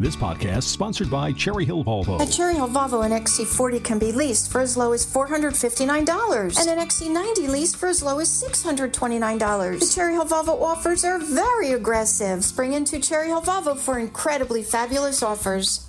This podcast sponsored by Cherry Hill Volvo. At Cherry Hill Volvo, an XC40 can be leased for as low as $459 and an XC90 leased for as low as $629. The Cherry Hill Volvo offers are very aggressive. Spring into Cherry Hill Volvo for incredibly fabulous offers.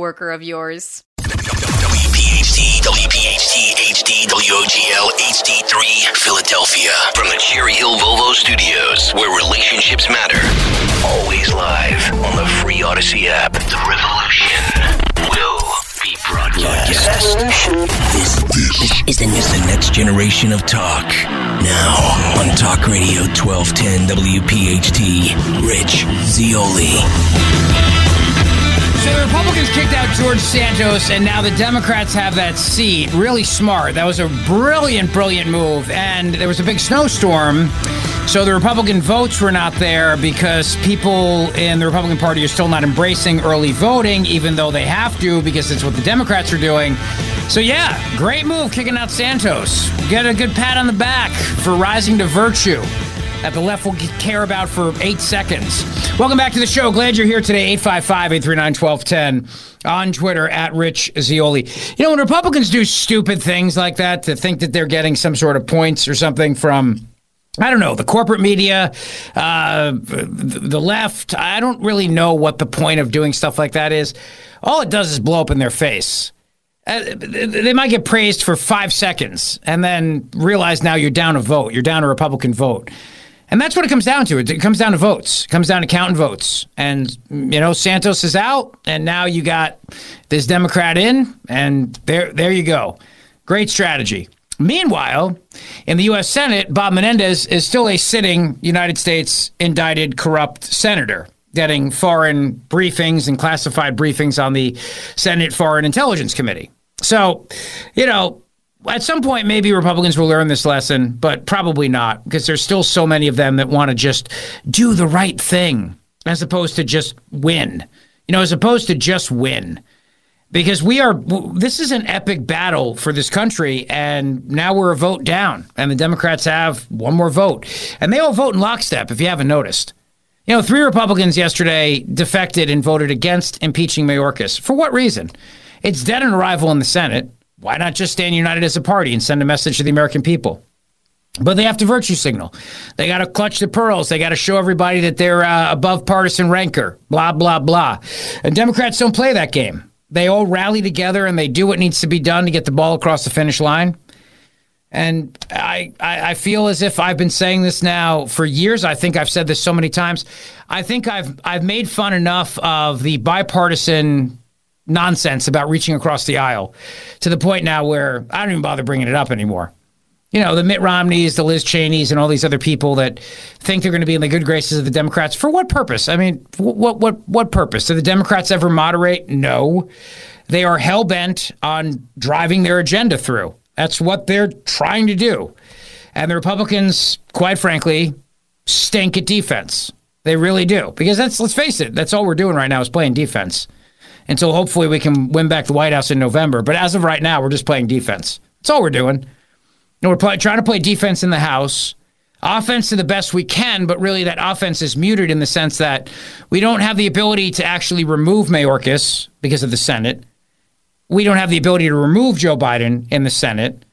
of yours. WPHT, WPHT, HD, WOGL, HD3, Philadelphia. From the Cherry Hill Volvo Studios, where relationships matter. Always live on the free Odyssey app. The revolution will be broadcast. This, this is, the, is the next generation of talk. Now, on Talk Radio 1210 WPHT, Rich Zeoli. So the Republicans kicked out George Santos, and now the Democrats have that seat. Really smart. That was a brilliant, brilliant move. And there was a big snowstorm, so the Republican votes were not there because people in the Republican Party are still not embracing early voting, even though they have to because it's what the Democrats are doing. So yeah, great move kicking out Santos. Get a good pat on the back for rising to virtue that the left will care about for eight seconds. Welcome back to the show. Glad you're here today. 855 839 1210 on Twitter at Rich Zeoli. You know, when Republicans do stupid things like that to think that they're getting some sort of points or something from. I don't know, the corporate media, uh, the left. I don't really know what the point of doing stuff like that is. All it does is blow up in their face. Uh, they might get praised for five seconds and then realize now you're down a vote. You're down a Republican vote. And that's what it comes down to. It comes down to votes. It comes down to counting votes. And, you know, Santos is out, and now you got this Democrat in, and there, there you go. Great strategy. Meanwhile, in the U.S. Senate, Bob Menendez is still a sitting United States indicted corrupt senator, getting foreign briefings and classified briefings on the Senate Foreign Intelligence Committee. So, you know, at some point, maybe Republicans will learn this lesson, but probably not because there's still so many of them that want to just do the right thing as opposed to just win. You know, as opposed to just win. Because we are, this is an epic battle for this country, and now we're a vote down, and the Democrats have one more vote. And they all vote in lockstep, if you haven't noticed. You know, three Republicans yesterday defected and voted against impeaching Mayorkas. For what reason? It's dead on arrival in the Senate. Why not just stand united as a party and send a message to the American people? But they have to virtue signal. They got to clutch the pearls. They got to show everybody that they're uh, above partisan rancor, blah, blah, blah. And Democrats don't play that game. They all rally together and they do what needs to be done to get the ball across the finish line. And I, I, I feel as if I've been saying this now for years. I think I've said this so many times. I think I've I've made fun enough of the bipartisan nonsense about reaching across the aisle to the point now where I don't even bother bringing it up anymore. You know, the Mitt Romneys, the Liz Cheneys, and all these other people that think they're going to be in the good graces of the Democrats. For what purpose? I mean, what what what purpose? Do the Democrats ever moderate? No. They are hell bent on driving their agenda through. That's what they're trying to do. And the Republicans, quite frankly, stink at defense. They really do. Because that's let's face it, that's all we're doing right now is playing defense until hopefully we can win back the White House in November. But as of right now, we're just playing defense. That's all we're doing. And we're play, trying to play defense in the House, offense to the best we can, but really that offense is muted in the sense that we don't have the ability to actually remove Mayorkas because of the Senate. We don't have the ability to remove Joe Biden in the Senate.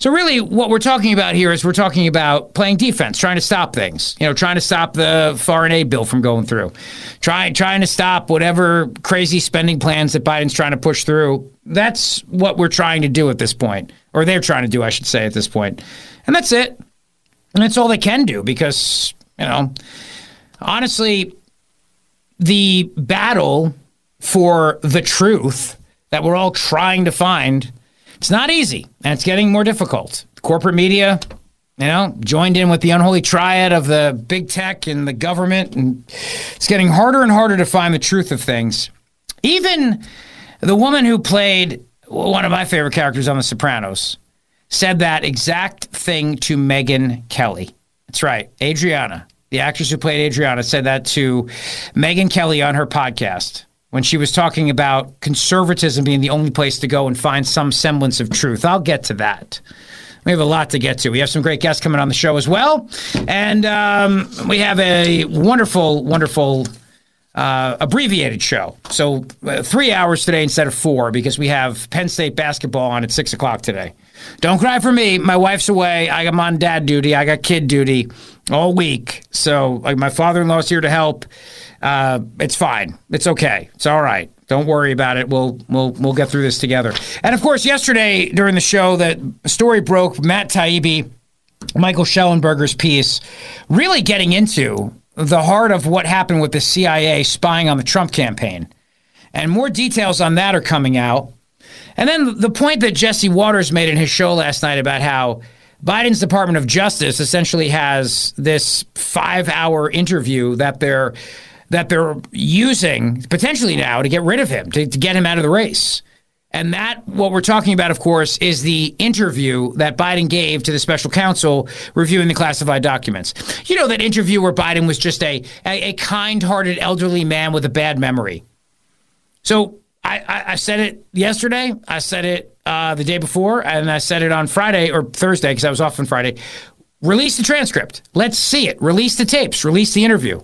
So really, what we're talking about here is we're talking about playing defense, trying to stop things. You know, trying to stop the foreign aid bill from going through, trying trying to stop whatever crazy spending plans that Biden's trying to push through. That's what we're trying to do at this point, or they're trying to do, I should say, at this point, and that's it. And that's all they can do because you know, honestly, the battle for the truth that we're all trying to find it's not easy, and it's getting more difficult. Corporate media, you know, joined in with the unholy triad of the big tech and the government, and it's getting harder and harder to find the truth of things. Even the woman who played one of my favorite characters on The Sopranos said that exact thing to Megyn Kelly. That's right. Adriana, the actress who played Adriana, said that to Megyn Kelly on her podcast when she was talking about conservatism being the only place to go and find some semblance of truth. I'll get to that. We have a lot to get to. We have some great guests coming on the show as well. And um, we have a wonderful, wonderful uh, abbreviated show. So uh, three hours today instead of four because we have Penn State basketball on at six o'clock today. Don't cry for me. My wife's away. I'm on dad duty. I got kid duty all week. So like, my father-in-law's here to help. Uh, it's fine. It's okay. It's all right. Don't worry about it. We'll we'll we'll get through this together. And of course, yesterday during the show, that story broke. Matt Taibbi, Michael Shellenberger's piece, really getting into the heart of what happened with the CIA spying on the Trump campaign. And more details on that are coming out. And then the point that Jesse Watters made in his show last night about how Biden's Department of Justice essentially has this five hour interview that they're that they're using potentially now to get rid of him, to, to get him out of the race. And that, what we're talking about, of course, is the interview that Biden gave to the special counsel reviewing the classified documents. You know, that interview where Biden was just a, a, a kind hearted elderly man with a bad memory. So I, I, I said it yesterday, I said it uh, the day before, and I said it on Friday or Thursday because I was off on Friday. Release the transcript. Let's see it. Release the tapes. Release the interview.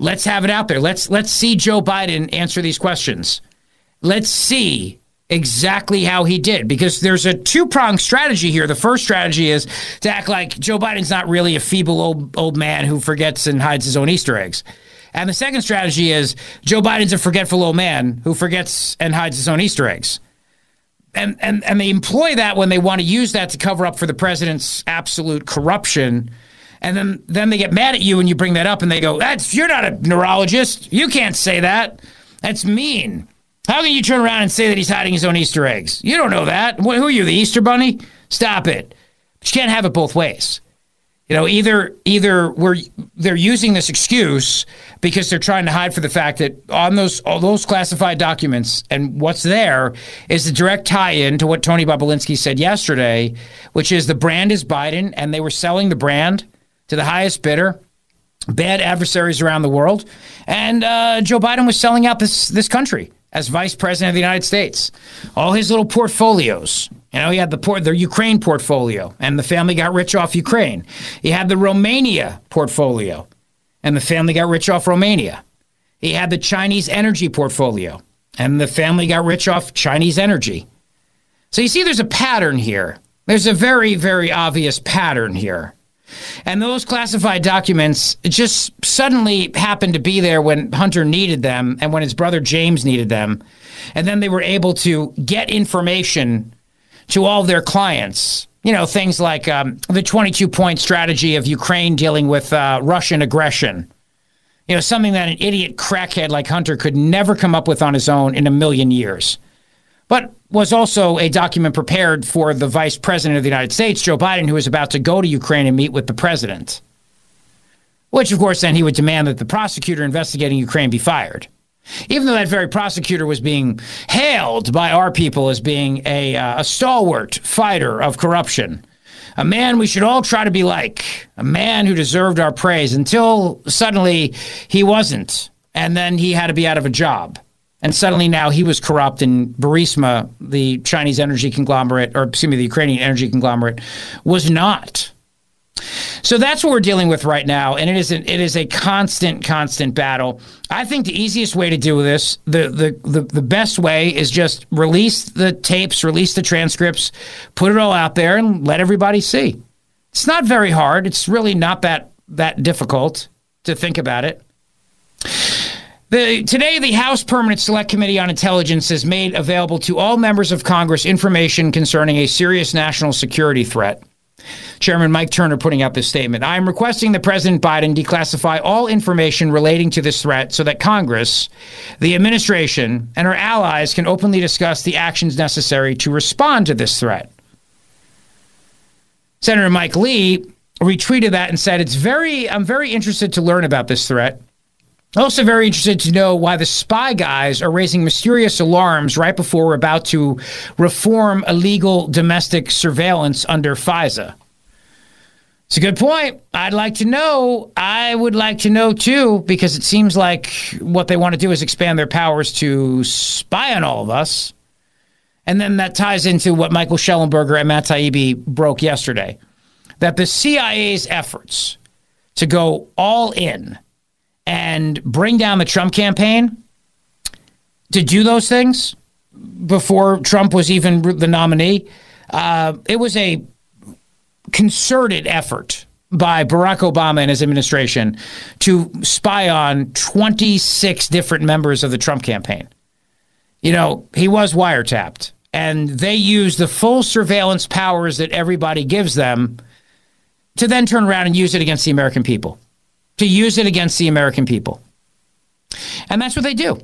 Let's have it out there. Let's let's see Joe Biden answer these questions. Let's see exactly how he did because there's a two-pronged strategy here. The first strategy is to act like Joe Biden's not really a feeble old old man who forgets and hides his own Easter eggs. And the second strategy is Joe Biden's a forgetful old man who forgets and hides his own Easter eggs. And, and, and they employ that when they want to use that to cover up for the president's absolute corruption and then then they get mad at you when you bring that up and they go that's you're not a neurologist. You can't say that. That's mean. How can you turn around and say that he's hiding his own easter eggs? You don't know that. Who are you the easter bunny? Stop it. But you can't have it both ways. You know either either we're they're using this excuse because they're trying to hide for the fact that on those all those classified documents and what's there is the direct tie-in to what Tony Bobulinski said yesterday, which is the brand is Biden and they were selling the brand to the highest bidder, bad adversaries around the world, and uh, Joe Biden was selling out this this country as vice president of the United States. All his little portfolios. You know, he had the port, the Ukraine portfolio, and the family got rich off Ukraine. He had the Romania portfolio, and the family got rich off Romania. He had the Chinese energy portfolio, and the family got rich off Chinese energy. So you see, there's a pattern here. There's a very, very obvious pattern here. And those classified documents just suddenly happened to be there when Hunter needed them and when his brother James needed them. And then they were able to get information to all their clients. You know, things like um, the 22 point strategy of Ukraine dealing with uh, Russian aggression. You know, something that an idiot crackhead like Hunter could never come up with on his own in a million years. But was also a document prepared for the vice president of the United States, Joe Biden, who was about to go to Ukraine and meet with the president. Which, of course, then he would demand that the prosecutor investigating Ukraine be fired. Even though that very prosecutor was being hailed by our people as being a, uh, a stalwart fighter of corruption, a man we should all try to be like, a man who deserved our praise until suddenly he wasn't, and then he had to be out of a job. And suddenly now he was corrupt, and Burisma, the Chinese energy conglomerate, or excuse me, the Ukrainian energy conglomerate, was not. So that's what we're dealing with right now, and it is an, it is a constant, constant battle. I think the easiest way to do this, the, the the the best way, is just release the tapes, release the transcripts, put it all out there, and let everybody see. It's not very hard. It's really not that that difficult to think about it. The, today, the House Permanent Select Committee on Intelligence has made available to all members of Congress information concerning a serious national security threat. Chairman Mike Turner putting out this statement. I am requesting that President Biden declassify all information relating to this threat so that Congress, the administration, and our allies can openly discuss the actions necessary to respond to this threat. Senator Mike Lee retweeted that and said, "It's very I'm very interested to learn about this threat Also, very interested to know why the spy guys are raising mysterious alarms right before we're about to reform illegal domestic surveillance under FISA. It's a good point. I'd like to know. I would like to know too, because it seems like what they want to do is expand their powers to spy on all of us. And then that ties into what Michael Shellenberger and Matt Taibbi broke yesterday that the CIA's efforts to go all in and bring down the Trump campaign to do those things before Trump was even the nominee, uh, it was a concerted effort by Barack Obama and his administration to spy on 26 different members of the Trump campaign. You know, he was wiretapped, and they used the full surveillance powers that everybody gives them to then turn around and use it against the American people, to use it against the American people. And that's what they do.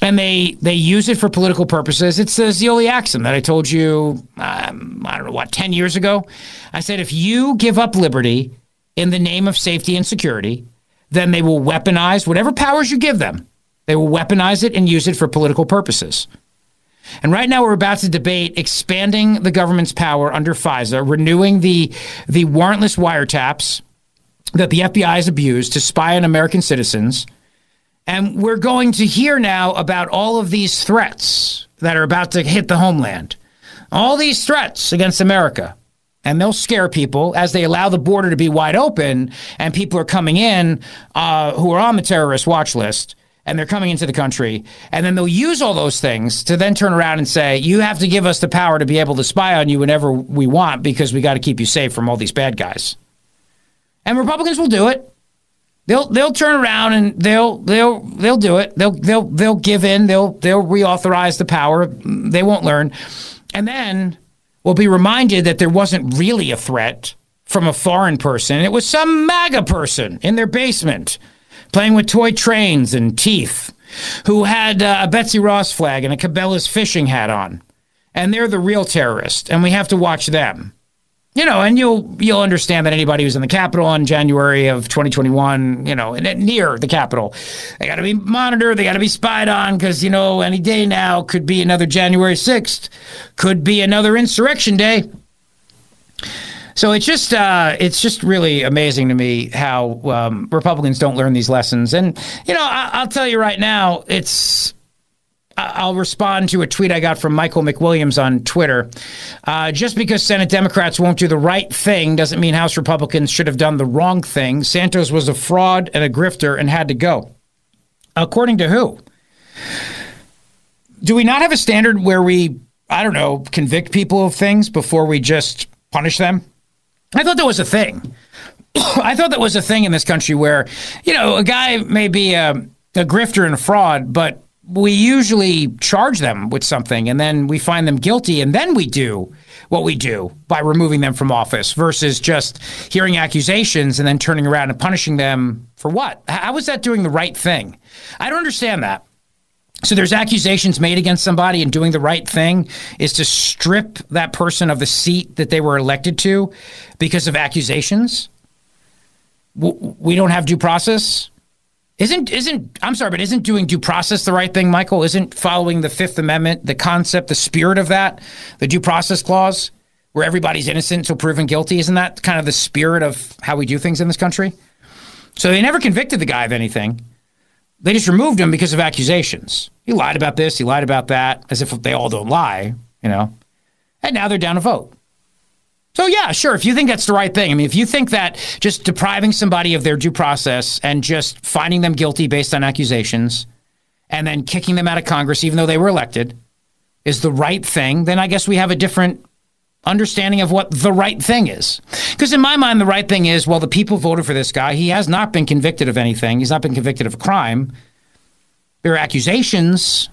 And they, they use it for political purposes. It's the Zeoli axiom that I told you, um, I don't know what, 10 years ago. I said, if you give up liberty in the name of safety and security, then they will weaponize whatever powers you give them. They will weaponize it and use it for political purposes. And right now, we're about to debate expanding the government's power under FISA, renewing the the warrantless wiretaps that the FBI has abused to spy on American citizens. And we're going to hear now about all of these threats that are about to hit the homeland. All these threats against America. And they'll scare people as they allow the border to be wide open and people are coming in uh, who are on the terrorist watch list and they're coming into the country. And then they'll use all those things to then turn around and say, you have to give us the power to be able to spy on you whenever we want because we got to keep you safe from all these bad guys. And Republicans will do it. They'll they'll turn around and they'll they'll they'll do it. They'll they'll they'll give in. They'll they'll reauthorize the power. They won't learn. And then we'll be reminded that there wasn't really a threat from a foreign person. It was some MAGA person in their basement playing with toy trains and teeth, who had uh, a Betsy Ross flag and a Cabela's fishing hat on. And they're the real terrorists, and we have to watch them. You know, and you'll you'll understand that anybody who's in the Capitol in January of 2021, you know, near the Capitol, they got to be monitored, they got to be spied on, because you know, any day now could be another January 6th, could be another insurrection day. So it's just uh, it's just really amazing to me how um, Republicans don't learn these lessons. And you know, I- will tell you right now, it's. I'll respond to a tweet I got from Michael McWilliams on Twitter. Uh, just because Senate Democrats won't do the right thing doesn't mean House Republicans should have done the wrong thing. Santos was a fraud and a grifter and had to go. According to who? Do we not have a standard where we, I don't know, convict people of things before we just punish them? I thought that was a thing. I thought that was a thing in this country where, you know, a guy may be a, a grifter and a fraud, but we usually charge them with something and then we find them guilty and then we do what we do by removing them from office versus just hearing accusations and then turning around and punishing them for what? How is that doing the right thing? I don't understand that. So there's accusations made against somebody, and doing the right thing is to strip that person of the seat that they were elected to because of accusations. We don't have due process. Isn't isn't I'm sorry, but isn't doing due process the right thing, Michael? Isn't following the Fifth Amendment, the concept, the spirit of that, the due process clause, where everybody's innocent until proven guilty? Isn't that kind of the spirit of how we do things in this country? So they never convicted the guy of anything. They just removed him because of accusations. He lied about this, he lied about that, as if they all don't lie, you know. And now they're down to vote. So, yeah, sure, if you think that's the right thing, I mean, if you think that just depriving somebody of their due process and just finding them guilty based on accusations and then kicking them out of Congress, even though they were elected, is the right thing, then I guess we have a different understanding of what the right thing is. Because in my mind, the right thing is well, the people voted for this guy. He has not been convicted of anything, he's not been convicted of a crime. There are accusations,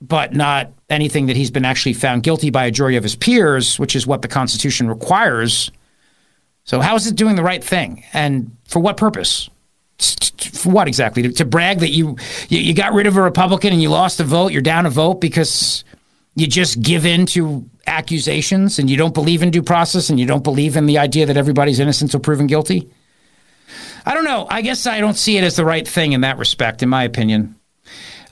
but not anything that he's been actually found guilty by a jury of his peers, which is what the Constitution requires. So, how is it doing the right thing? And for what purpose? For what exactly? To, to brag that you, you you got rid of a Republican and you lost a vote, you're down a vote because you just give in to accusations and you don't believe in due process and you don't believe in the idea that everybody's innocent until proven guilty? I don't know. I guess I don't see it as the right thing in that respect, in my opinion.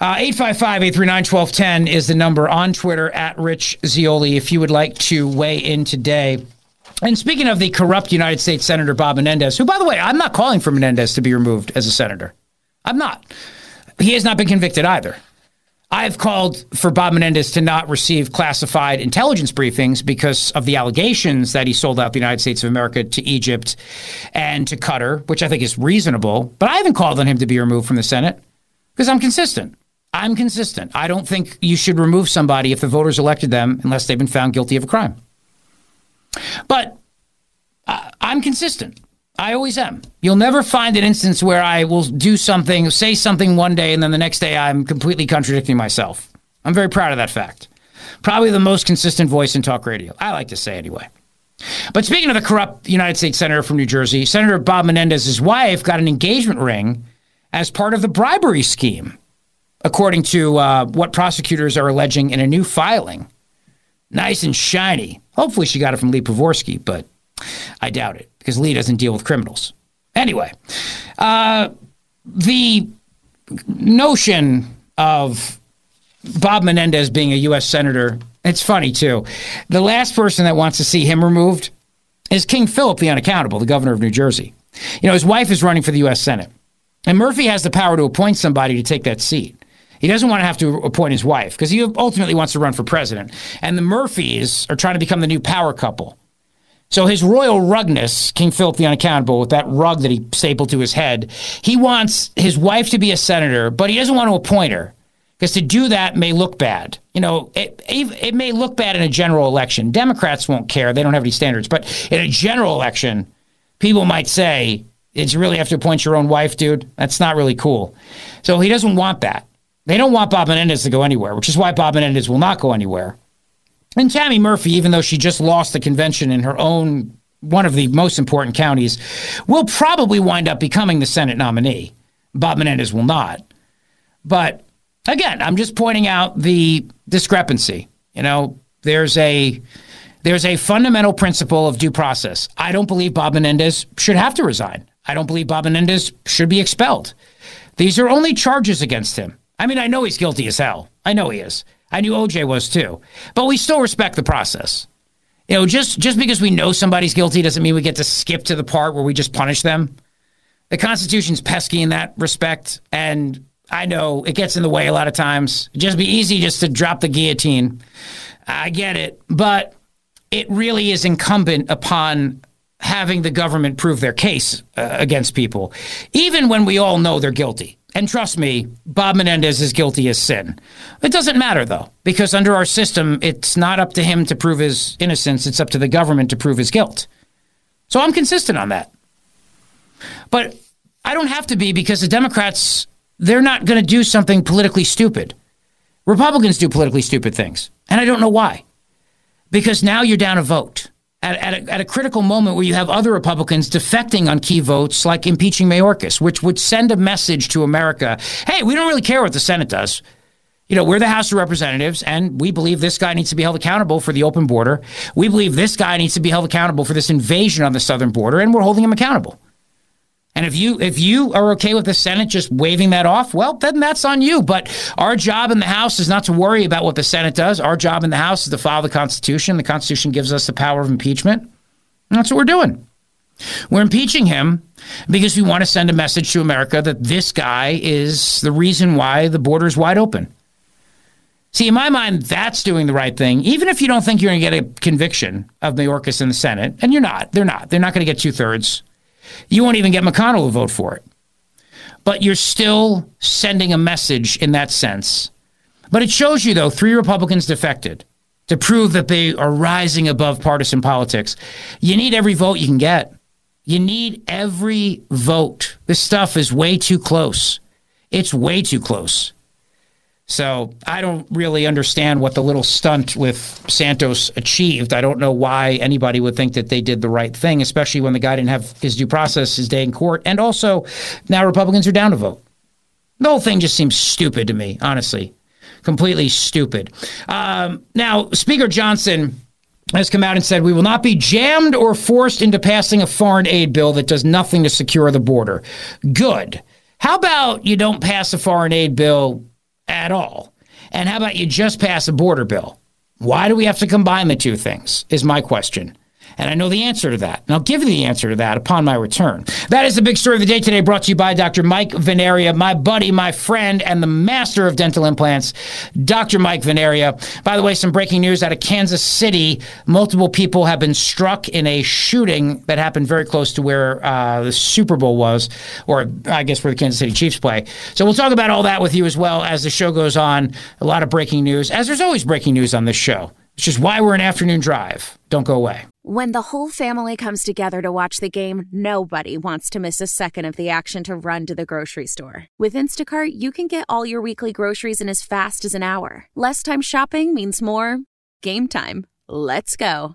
Uh, 855 839 1210 is the number on Twitter at Rich Zeoli if you would like to weigh in today. And speaking of the corrupt United States Senator Bob Menendez, who, by the way, I'm not calling for Menendez to be removed as a senator. I'm not. He has not been convicted either. I've called for Bob Menendez to not receive classified intelligence briefings because of the allegations that he sold out the United States of America to Egypt and to Qatar, which I think is reasonable. But I haven't called on him to be removed from the Senate because I'm consistent. I'm consistent. I don't think you should remove somebody if the voters elected them unless they've been found guilty of a crime. But uh, I'm consistent. I always am. You'll never find an instance where I will do something, say something one day, and then the next day I'm completely contradicting myself. I'm very proud of that fact. Probably the most consistent voice in talk radio. I like to say anyway. But speaking of the corrupt United States Senator from New Jersey, Senator Bob Menendez's wife got an engagement ring as part of the bribery scheme, according to uh, what prosecutors are alleging in a new filing. Nice and shiny. Hopefully, she got it from Lee Pravorsky, but I doubt it because Lee doesn't deal with criminals. Anyway, uh, the notion of Bob Menendez being a U.S. Senator, it's funny too. The last person that wants to see him removed is King Philip the Unaccountable, the governor of New Jersey. You know, his wife is running for the U.S. Senate, and Murphy has the power to appoint somebody to take that seat. He doesn't want to have to appoint his wife because he ultimately wants to run for president. And the Murphys are trying to become the new power couple. So his royal rugness, King Philip the Unaccountable, with that rug that he stapled to his head, he wants his wife to be a senator, but he doesn't want to appoint her because to do that may look bad. You know, it, it may look bad in a general election. Democrats won't care; they don't have any standards. But in a general election, people might say, "Did you really have to appoint your own wife, dude? That's not really cool." So he doesn't want that. They don't want Bob Menendez to go anywhere, which is why Bob Menendez will not go anywhere. And Tammy Murphy, even though she just lost the convention in her own one of the most important counties, will probably wind up becoming the Senate nominee. Bob Menendez will not. But again, I'm just pointing out the discrepancy. You know, there's a there's a fundamental principle of due process. I don't believe Bob Menendez should have to resign. I don't believe Bob Menendez should be expelled. These are only charges against him. I mean, I know he's guilty as hell. I know he is. I knew OJ was too. But we still respect the process. You know, just just because we know somebody's guilty doesn't mean we get to skip to the part where we just punish them. The Constitution's pesky in that respect, and I know it gets in the way a lot of times. It'd just be easy just to drop the guillotine. I get it, but it really is incumbent upon having the government prove their case uh, against people, even when we all know they're guilty. And trust me, Bob Menendez is guilty as sin. It doesn't matter, though, because under our system, it's not up to him to prove his innocence, it's up to the government to prove his guilt. So I'm consistent on that. But I don't have to be because the Democrats, they're not going to do something politically stupid. Republicans do politically stupid things. And I don't know why. Because now you're down a vote at, at, a, at a critical moment where you have other Republicans defecting on key votes, like impeaching Mayorkas, which would send a message to America hey, we don't really care what the Senate does. You know, we're the House of Representatives, and we believe this guy needs to be held accountable for the open border. We believe this guy needs to be held accountable for this invasion on the southern border, and we're holding him accountable. And if you if you are okay with the Senate just waving that off, well, then that's on you. But our job in the House is not to worry about what the Senate does. Our job in the House is to follow the Constitution. The Constitution gives us the power of impeachment. And that's what we're doing. We're impeaching him because we want to send a message to America that this guy is the reason why the border is wide open. See, in my mind, that's doing the right thing. Even if you don't think you're going to get a conviction of Mayorkas in the Senate, and you're not, they're not. They're not going to get two thirds. You won't even get McConnell to vote for it. But you're still sending a message in that sense. But it shows you, though, three Republicans defected to prove that they are rising above partisan politics. You need every vote you can get. You need every vote. This stuff is way too close. It's way too close. So I don't really understand what the little stunt with Santos achieved. I don't know why anybody would think that they did the right thing, especially when the guy didn't have his due process, his day in court. And also, now Republicans are down to vote. The whole thing just seems stupid to me, honestly. Completely stupid. Um, now, Speaker Johnson has come out and said we will not be jammed or forced into passing a foreign aid bill that does nothing to secure the border. Good. How about you don't pass a foreign aid bill at all? And how about you just pass a border bill? Why do we have to combine the two things? Is my question. And I know the answer to that. And I'll give you the answer to that upon my return. That is the big story of the day today, brought to you by Dr. Mike Veneria, my buddy, my friend, and the master of dental implants, Dr. Mike Veneria. By the way, some breaking news out of Kansas City. Multiple people have been struck in a shooting that happened very close to where uh, the Super Bowl was, or I guess where the Kansas City Chiefs play. So we'll talk about all that with you as well as the show goes on. A lot of breaking news, as there's always breaking news on this show. It's just why we're an afternoon drive. Don't go away. When the whole family comes together to watch the game, nobody wants to miss a second of the action to run to the grocery store. With Instacart, you can get all your weekly groceries in as fast as an hour. Less time shopping means more game time. Let's go.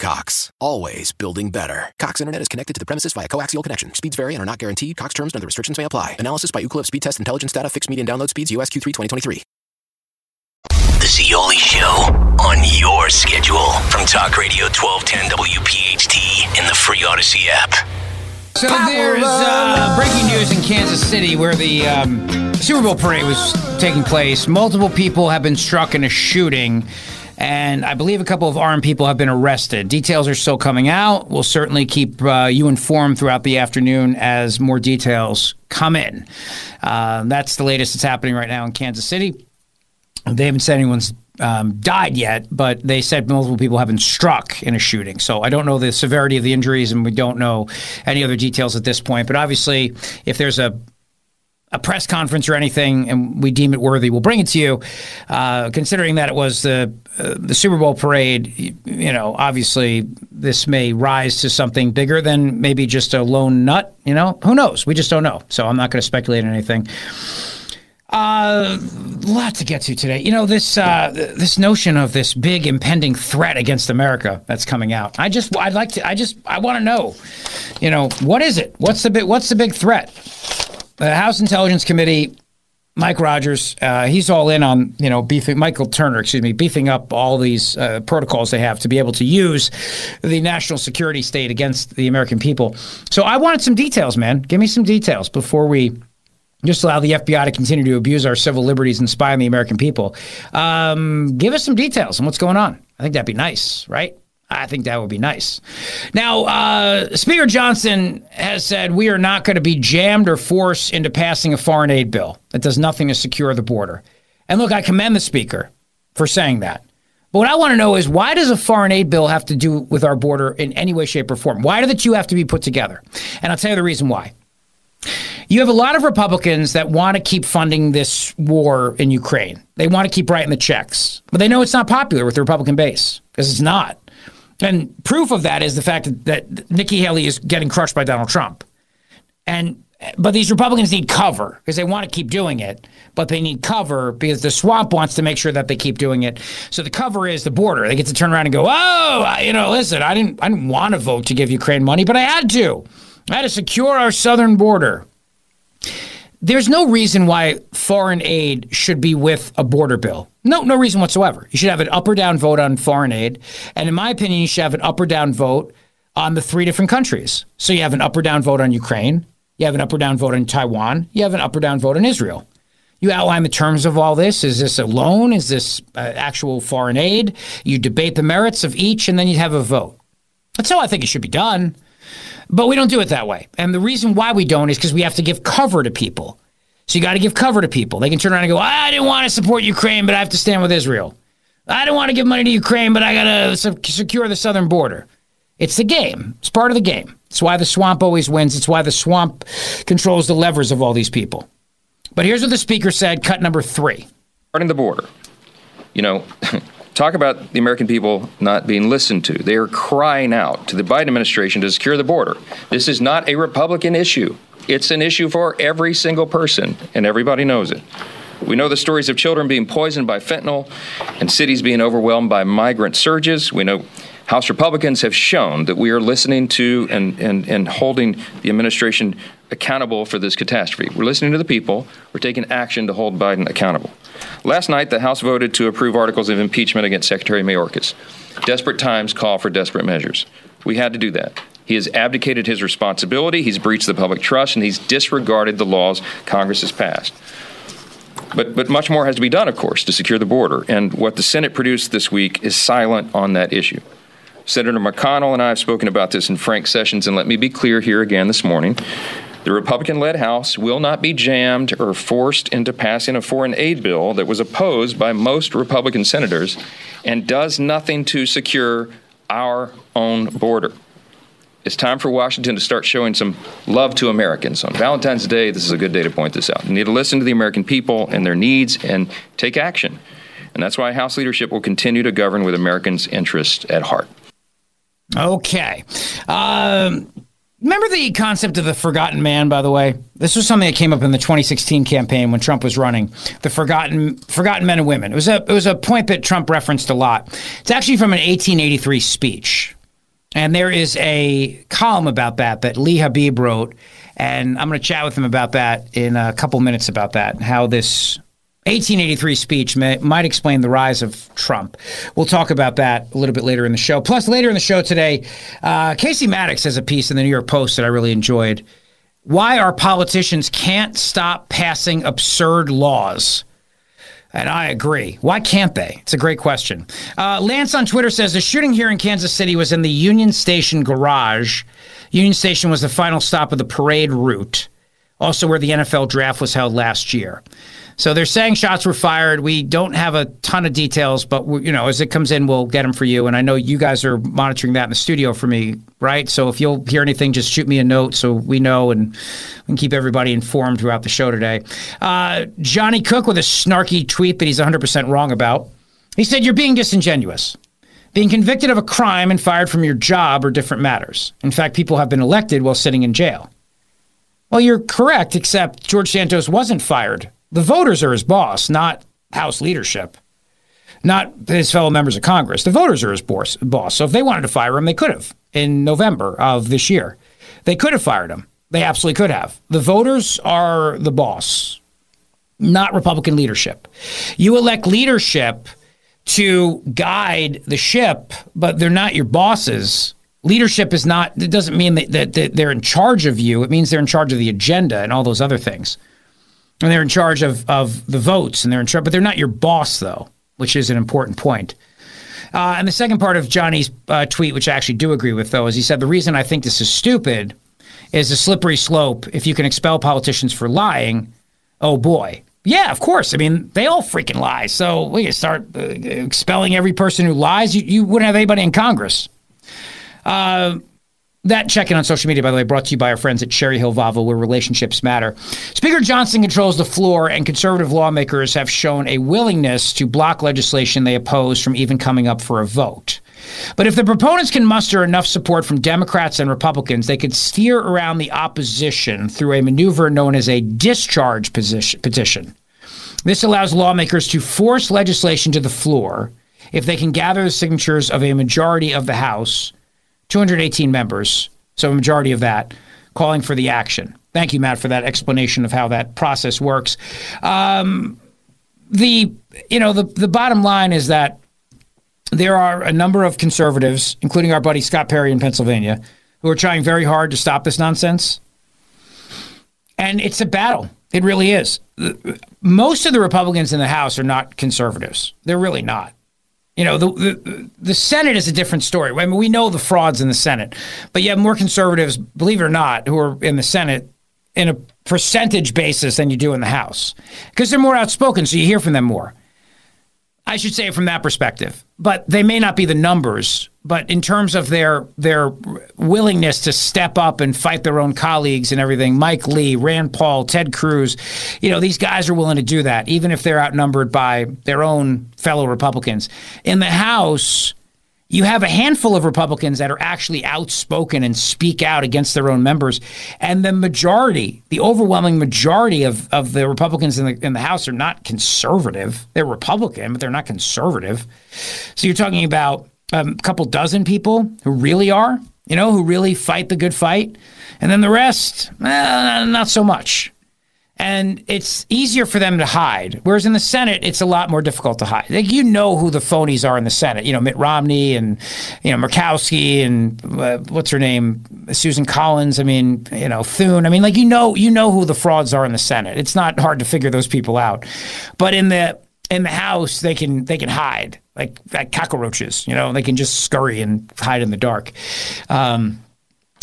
Cox, always building better. Cox Internet is connected to the premises via coaxial connection. Speeds vary and are not guaranteed. Cox terms and other restrictions may apply. Analysis by Ookla Speed Test Intelligence Data. Fixed median download speeds. US Q3 2023. The Zeoli Show on your schedule from Talk Radio 1210 WPHT in the free Odyssey app. So there's uh, breaking news in Kansas City where the um, Super Bowl parade was taking place. Multiple people have been struck in a shooting, and I believe a couple of armed people have been arrested. Details are still coming out. We'll certainly keep uh, you informed throughout the afternoon as more details come in. Uh, that's the latest that's happening right now in Kansas City. They haven't said anyone's um, died yet, but they said multiple people have been struck in a shooting. So I don't know the severity of the injuries, and we don't know any other details at this point. But obviously, if there's a a press conference or anything, and we deem it worthy, we'll bring it to you. Uh, considering that it was the uh, the Super Bowl parade, you, you know, obviously this may rise to something bigger than maybe just a lone nut. You know, who knows? We just don't know. So I'm not going to speculate on anything. Uh, lot to get to today. You know this uh, this notion of this big impending threat against America that's coming out. I just I'd like to I just I want to know, you know, what is it? What's the big What's the big threat? The House Intelligence Committee. Mike Rogers, uh, he's all in on you know beefing Michael Turner, excuse me, beefing up all these uh, protocols they have to be able to use the national security state against the American people. So I wanted some details, man. Give me some details before we just allow the FBI to continue to abuse our civil liberties and spy on the American people. Um, give us some details on what's going on. I think that'd be nice, right? I think that would be nice. Now, uh, Speaker Johnson has said we are not going to be jammed or forced into passing a foreign aid bill that does nothing to secure the border. And look, I commend the Speaker for saying that. But what I want to know is why does a foreign aid bill have to do with our border in any way, shape, or form? Why do the two have to be put together? And I'll tell you the reason why. You have a lot of Republicans that want to keep funding this war in Ukraine. They want to keep writing the checks, but they know it's not popular with the Republican base because it's not. And proof of that is the fact that, that Nikki Haley is getting crushed by Donald Trump. And but these Republicans need cover because they want to keep doing it, but they need cover because the swamp wants to make sure that they keep doing it. So the cover is the border. They get to turn around and go, "Oh, you know, listen, I didn't, I didn't want to vote to give Ukraine money, but I had to. I had to secure our southern border." There's no reason why foreign aid should be with a border bill. No, no reason whatsoever. You should have an up or down vote on foreign aid, and in my opinion, you should have an up or down vote on the three different countries. So you have an up or down vote on Ukraine, you have an up or down vote on Taiwan, you have an up or down vote on Israel. You outline the terms of all this. Is this a loan? Is this uh, actual foreign aid? You debate the merits of each, and then you have a vote. That's how I think it should be done. But we don't do it that way. And the reason why we don't is because we have to give cover to people. So you got to give cover to people. They can turn around and go, I didn't want to support Ukraine, but I have to stand with Israel. I don't want to give money to Ukraine, but I got to secure the southern border. It's the game. It's part of the game. It's why the swamp always wins. It's why the swamp controls the levers of all these people. But here's what the speaker said, cut number three. Regarding the border, you know, talk about the American people not being listened to. They are crying out to the Biden administration to secure the border. This is not a Republican issue. It's an issue for every single person, and everybody knows it. We know the stories of children being poisoned by fentanyl and cities being overwhelmed by migrant surges. We know House Republicans have shown that we are listening to and, and, and holding the administration accountable for this catastrophe. We're listening to the people. We're taking action to hold Biden accountable. Last night, the House voted to approve articles of impeachment against Secretary Mayorkas. Desperate times call for desperate measures. We had to do that. He has abdicated his responsibility, he's breached the public trust, and he's disregarded the laws Congress has passed. But, but much more has to be done, of course, to secure the border. And what the Senate produced this week is silent on that issue. Senator McConnell and I have spoken about this in frank sessions, and let me be clear here again this morning. The Republican led House will not be jammed or forced into passing a foreign aid bill that was opposed by most Republican senators and does nothing to secure our own border. It's time for Washington to start showing some love to Americans. On Valentine's Day, this is a good day to point this out. You need to listen to the American people and their needs and take action. And that's why House leadership will continue to govern with Americans' interests at heart. Okay. Um, remember the concept of the forgotten man, by the way? This was something that came up in the 2016 campaign when Trump was running. The forgotten forgotten men and women. It was a it was a point that Trump referenced a lot. It's actually from an 1883 speech. And there is a column about that that Lee Habeeb wrote. And I'm going to chat with him about that in a couple minutes about that, how this 1883 speech may, might explain the rise of Trump. We'll talk about that a little bit later in the show. Plus, later in the show today, uh, Casey Maddox has a piece in the New York Post that I really enjoyed. Why our politicians can't stop passing absurd laws. And I agree. Why can't they? It's a great question. Uh, Lance on Twitter says the shooting here in Kansas City was in the Union Station garage. Union Station was the final stop of the parade route, also where the NFL draft was held last year. So they're saying shots were fired. We don't have a ton of details, but you know, as it comes in, we'll get them for you. And I know you guys are monitoring that in the studio for me, right? So if you'll hear anything, just shoot me a note so we know and we keep everybody informed throughout the show today. Uh, Johnny Cook with a snarky tweet that he's 100% wrong about. He said, "You're being disingenuous." Being convicted of a crime and fired from your job are different matters. In fact, people have been elected while sitting in jail. Well, you're correct, except George Santos wasn't fired the voters are his boss, not House leadership, not his fellow members of Congress. The voters are his boss. So if they wanted to fire him, they could have in November of this year. They could have fired him. They absolutely could have. The voters are the boss, not Republican leadership. You elect leadership to guide the ship, but they're not your bosses. Leadership is not, it doesn't mean that, that, that they're in charge of you. It means they're in charge of the agenda and all those other things and they're in charge of of the votes, and they're in charge, but they're not your boss though, which is an important point. Uh, and the second part of Johnny's uh, tweet, which I actually do agree with, though, is he said the reason I think this is stupid is a slippery slope. If you can expel politicians for lying, oh boy, yeah, of course. I mean, they all freaking lie. So we can start uh, expelling every person who lies. You, you wouldn't have anybody in Congress. Uh, that check in on social media, by the way, brought to you by our friends at Cherry Hill Volvo, where relationships matter. Speaker Johnson controls the floor, and conservative lawmakers have shown a willingness to block legislation they oppose from even coming up for a vote. But if the proponents can muster enough support from Democrats and Republicans, they could steer around the opposition through a maneuver known as a discharge petition. This allows lawmakers to force legislation to the floor if they can gather the signatures of a majority of the House 218 members, so a majority of that, calling for the action. Thank you, Matt, for that explanation of how that process works. Um, the you know the the bottom line is that there are a number of conservatives, including our buddy Scott Perry in Pennsylvania, who are trying very hard to stop this nonsense. And it's a battle. It really is. Most of the Republicans in the House are not conservatives. They're really not You know, the, the, the Senate is a different story. I mean, we know the frauds in the Senate, but you have more conservatives, believe it or not, who are in the Senate in a percentage basis than you do in the House because they're more outspoken, so you hear from them more. I should say it from that perspective. But they may not be the numbers, but in terms of their their willingness to step up and fight their own colleagues and everything, Mike Lee, Rand Paul, Ted Cruz, you know, these guys are willing to do that, even if they're outnumbered by their own fellow Republicans. In the House, you have a handful of Republicans that are actually outspoken and speak out against their own members. And the majority, the overwhelming majority of, of the Republicans in the, in the House are not conservative. They're Republican, but they're not conservative. So you're talking about um, a couple dozen people who really are, you know, who really fight the good fight. And then the rest, eh, not so much and it's easier for them to hide. Whereas in the Senate, it's a lot more difficult to hide. Like you know who the phonies are in the Senate. You know Mitt Romney and you know Murkowski and uh, what's her name, Susan Collins. I mean, you know Thune. I mean, like you know you know who the frauds are in the Senate. It's not hard to figure those people out. But in the in the House, they can they can hide like like cockroaches. You know, they can just scurry and hide in the dark. Um,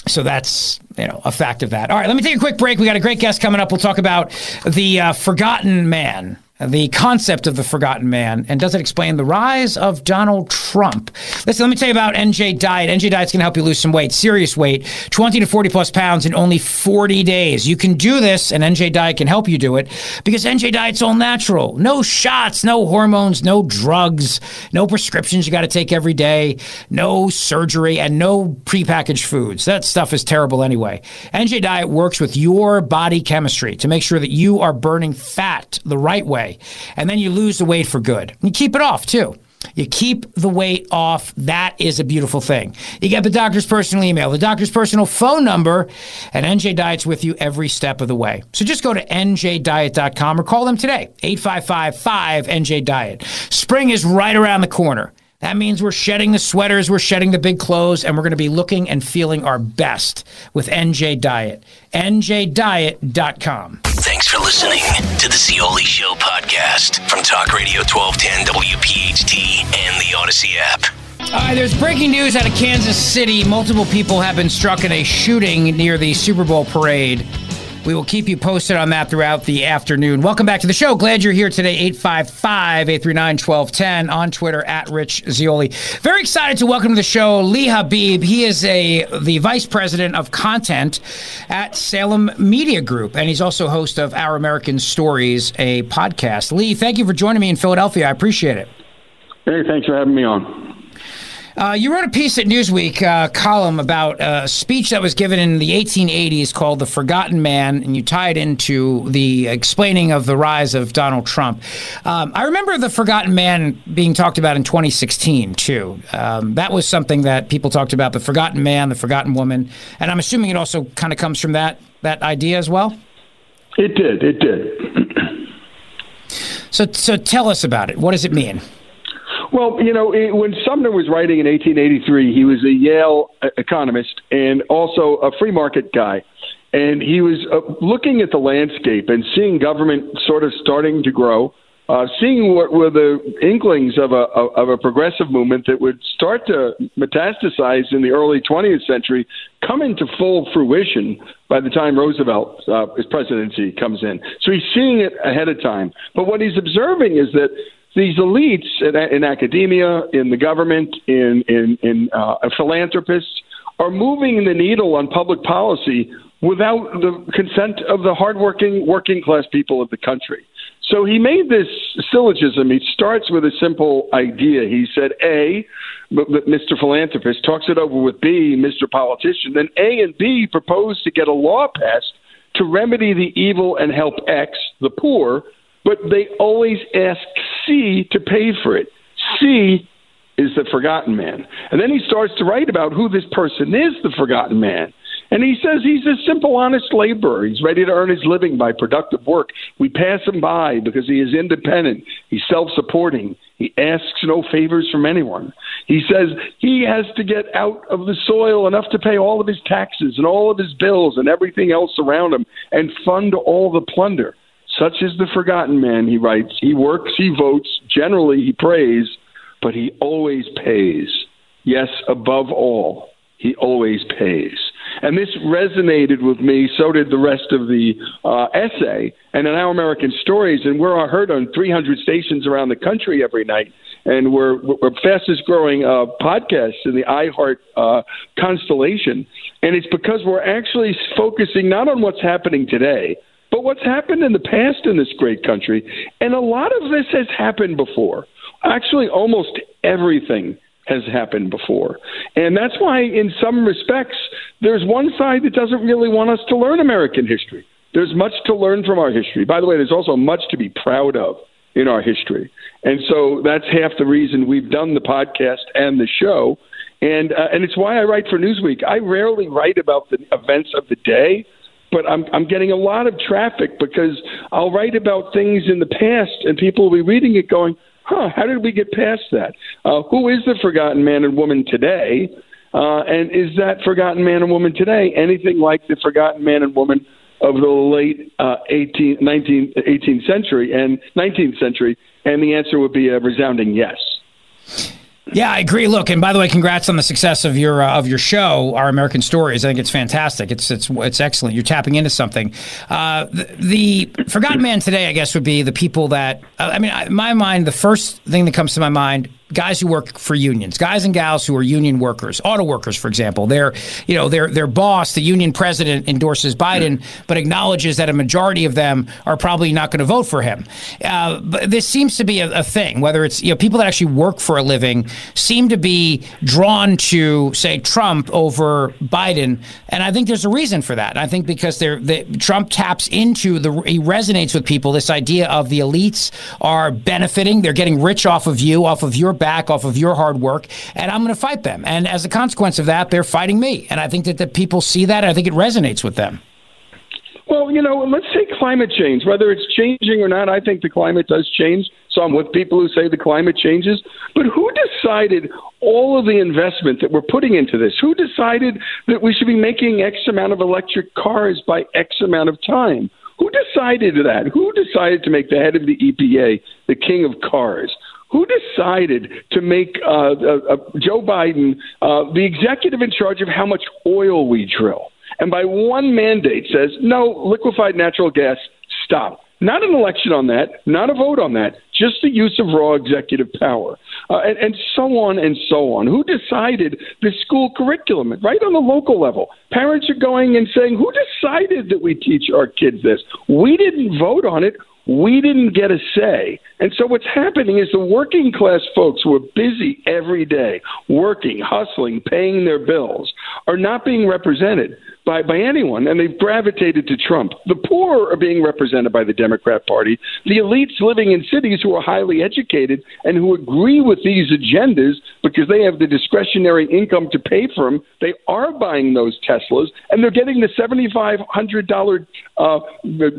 so that's you know a fact of that. All right, let me take a quick break. We got a great guest coming up. We'll talk about the uh, forgotten man the concept of the forgotten man, and does it explain the rise of Donald Trump? Listen, let me tell you about NJ Diet. NJ Diet's going to help you lose some weight, serious weight, 20 to 40 plus pounds in only 40 days. You can do this, and NJ Diet can help you do it because NJ Diet's all natural. No shots, no hormones, no drugs, no prescriptions you got to take every day, no surgery, and no prepackaged foods. That stuff is terrible anyway. NJ Diet works with your body chemistry to make sure that you are burning fat the right way way. And then you lose the weight for good. You keep it off too. You keep the weight off. That is a beautiful thing. You get the doctor's personal email, the doctor's personal phone number, and NJ Diet's with you every step of the way. So just go to njdiet.com or call them today, 855 5NJ Diet. Spring is right around the corner. That means we're shedding the sweaters, we're shedding the big clothes, and we're going to be looking and feeling our best with NJ Diet. NJDiet.com. Listening to the Zeoli Show podcast from Talk Radio 1210 WPHT and the Odyssey app. Uh, there's breaking news out of Kansas City. Multiple people have been struck in a shooting near the Super Bowl parade. We will keep you posted on that throughout the afternoon. Welcome back to the show. Glad you're here today. 855 839 1210 on Twitter at Rich Zeoli. Very excited to welcome to the show Lee Habeeb. He is a the vice president of content at Salem Media Group, and he's also host of Our American Stories, a podcast. Lee, thank you for joining me in Philadelphia. I appreciate it. Hey, thanks for having me on. Uh, you wrote a piece at Newsweek uh, column about a speech that was given in the 1880s called "The Forgotten Man," and you tied into the explaining of the rise of Donald Trump. Um, I remember the Forgotten Man being talked about in 2016 too. Um, that was something that people talked about: the Forgotten Man, the Forgotten Woman, and I'm assuming it also kind of comes from that that idea as well. It did. It did. so, so tell us about it. What does it mean? Well, you know, when Sumner was writing in 1883, he was a Yale economist and also a free market guy. And he was uh, looking at the landscape and seeing government sort of starting to grow, uh, seeing what were the inklings of a of a progressive movement that would start to metastasize in the early 20th century, come into full fruition by the time Roosevelt's uh, presidency comes in. So he's seeing it ahead of time. But what he's observing is that these elites in, in academia, in the government, in in, in uh, philanthropists are moving the needle on public policy without the consent of the hardworking working class people of the country. So he made this syllogism. He starts with a simple idea. He said, A, Mr. Philanthropist talks it over with B, Mr. Politician. Then A and B propose to get a law passed to remedy the evil and help X, the poor, but they always ask C to pay for it. C is the forgotten man. And then he starts to write about who this person is, the forgotten man. And he says he's a simple, honest laborer. He's ready to earn his living by productive work. We pass him by because he is independent. He's self supporting. He asks no favors from anyone. He says he has to get out of the soil enough to pay all of his taxes and all of his bills and everything else around him and fund all the plunder. Such is the forgotten man, he writes. He works, he votes, generally he prays, but he always pays. Yes, above all, he always pays. And this resonated with me. So did the rest of the uh, essay. And in Our American Stories, and we're heard on 300 stations around the country every night. And we're, we're fastest growing uh, podcast in the iHeart uh, constellation. And it's because we're actually focusing not on what's happening today, but what's happened in the past in this great country. And a lot of this has happened before. Actually, almost everything has happened before. And that's why, in some respects, there's one side that doesn't really want us to learn American history. There's much to learn from our history. By the way, there's also much to be proud of in our history. And so that's half the reason we've done the podcast and the show. And, uh, and it's why I write for Newsweek. I rarely write about the events of the day, but I'm, I'm getting a lot of traffic because I'll write about things in the past and people will be reading it going, huh, how did we get past that? Uh, who is the forgotten man and woman today? Uh, and is that forgotten man and woman today anything like the forgotten man and woman of the late uh, 18, 19, 18th century and 19th century? And the answer would be a resounding yes. Yeah, I agree. Look, and by the way, congrats on the success of your uh, of your show, Our American Stories. I think it's fantastic. It's it's it's excellent. You're tapping into something. Uh, the, the, forgotten man today, I guess, would be the people that. Uh, I mean, in my mind, the first thing that comes to my mind guys who work for unions, guys and gals who are union workers, auto workers, for example. Their, you know, their their boss, the union president, endorses Biden, but acknowledges that a majority of them are probably not going to vote for him. Uh, but this seems to be a, a, thing. Whether it's you know people that actually work for a living seem to be drawn to say Trump over Biden, and I think there's a reason for that. I think because they're they, Trump taps into the he resonates with people this idea of the elites are benefiting, they're getting rich off of you, off of your back off of your hard work, and I'm going to fight them. And as a consequence of that, they're fighting me. And I think that the people see that. I think it resonates with them. Well, you know, let's say climate change. Whether it's changing or not, I think the climate does change. So I'm with people who say the climate changes. But who decided all of the investment that we're putting into this? Who decided that we should be making X amount of electric cars by X amount of time? Who decided that? Who decided to make the head of the EPA the king of cars? Who decided to make uh, uh, uh, Joe Biden uh, the executive in charge of how much oil we drill? And by one mandate says, no, liquefied natural gas, stop. Not an election on that, not a vote on that, just the use of raw executive power, uh, and, and so on and so on. Who decided the school curriculum, right on the local level? Parents are going and saying, Who decided that we teach our kids this? We didn't vote on it we didn't get a say. And so what's happening is the working class folks who are busy every day, working, hustling, paying their bills, are not being represented by, by anyone, and they've gravitated to Trump. The poor are being represented by the Democrat Party. The elites living in cities who are highly educated and who agree with these agendas because they have the discretionary income to pay for them, they are buying those Teslas, and they're getting the $7,500 uh,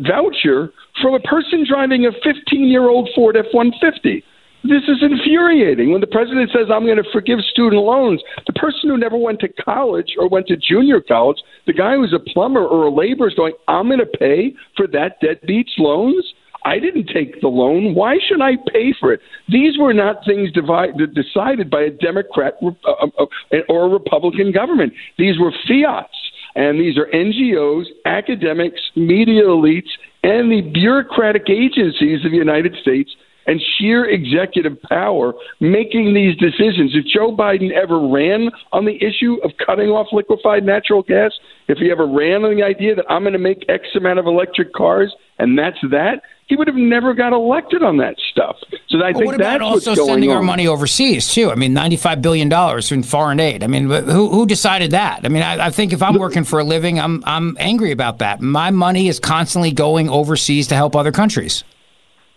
voucher from a person driving a 15 year old Ford F 150. This is infuriating. When the president says, I'm going to forgive student loans, the person who never went to college or went to junior college, the guy who's a plumber or a laborer is going, I'm going to pay for that deadbeat's loans. I didn't take the loan. Why should I pay for it? These were not things divide, decided by a Democrat uh, uh, uh, or a Republican government. These were fiats. And these are NGOs, academics, media elites, and the bureaucratic agencies of the United States and sheer executive power making these decisions. If Joe Biden ever ran on the issue of cutting off liquefied natural gas, if he ever ran on the idea that I'm going to make X amount of electric cars and that's that, he would have never got elected on that stuff. So I well, think what about also sending our money overseas too? I mean, ninety-five billion dollars in foreign aid. I mean, who who decided that? I mean, I, I, think if I'm working for a living, I'm I'm angry about that. My money is constantly going overseas to help other countries.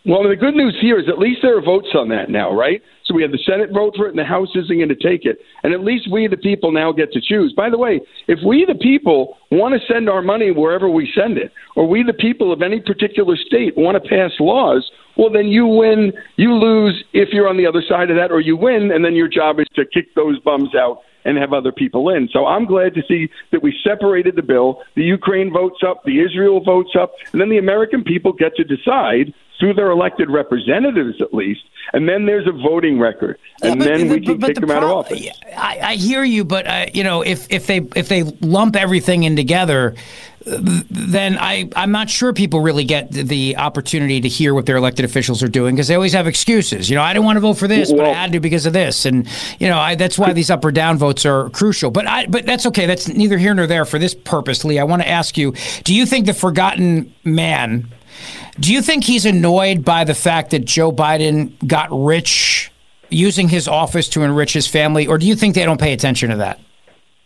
Well, the good news here is at least there are votes on that now, right? So we have the Senate vote for it, and the House isn't going to take it. And at least we, the people, now get to choose. By the way, if we, the people, want to send our money wherever we send it, or we, the people of any particular state, want to pass laws, well, then you win, you lose if you're on the other side of that, or you win, and then your job is to kick those bums out and have other people in. So I'm glad to see that we separated the bill. The Ukraine votes up, the Israel votes up, and then the American people get to decide through their elected representatives at least, and then there's a voting record, and Yeah, but- then we but- can but kick the them out of office. I, I hear you, but uh, you know, if if they if they lump everything in together, uh, then I I'm not sure people really get the- opportunity to hear what their elected officials are doing because they always have excuses. You know, I didn't want to vote for this, but I had to because of this, and you know, I, that's why these up or down votes are crucial. But I but that's okay. That's neither here nor there for this purpose, Lee. I want to ask you: Do you think the forgotten man? Do you think he's annoyed by the fact that Joe Biden got rich using his office to enrich his family, or do you think they don't pay attention to that?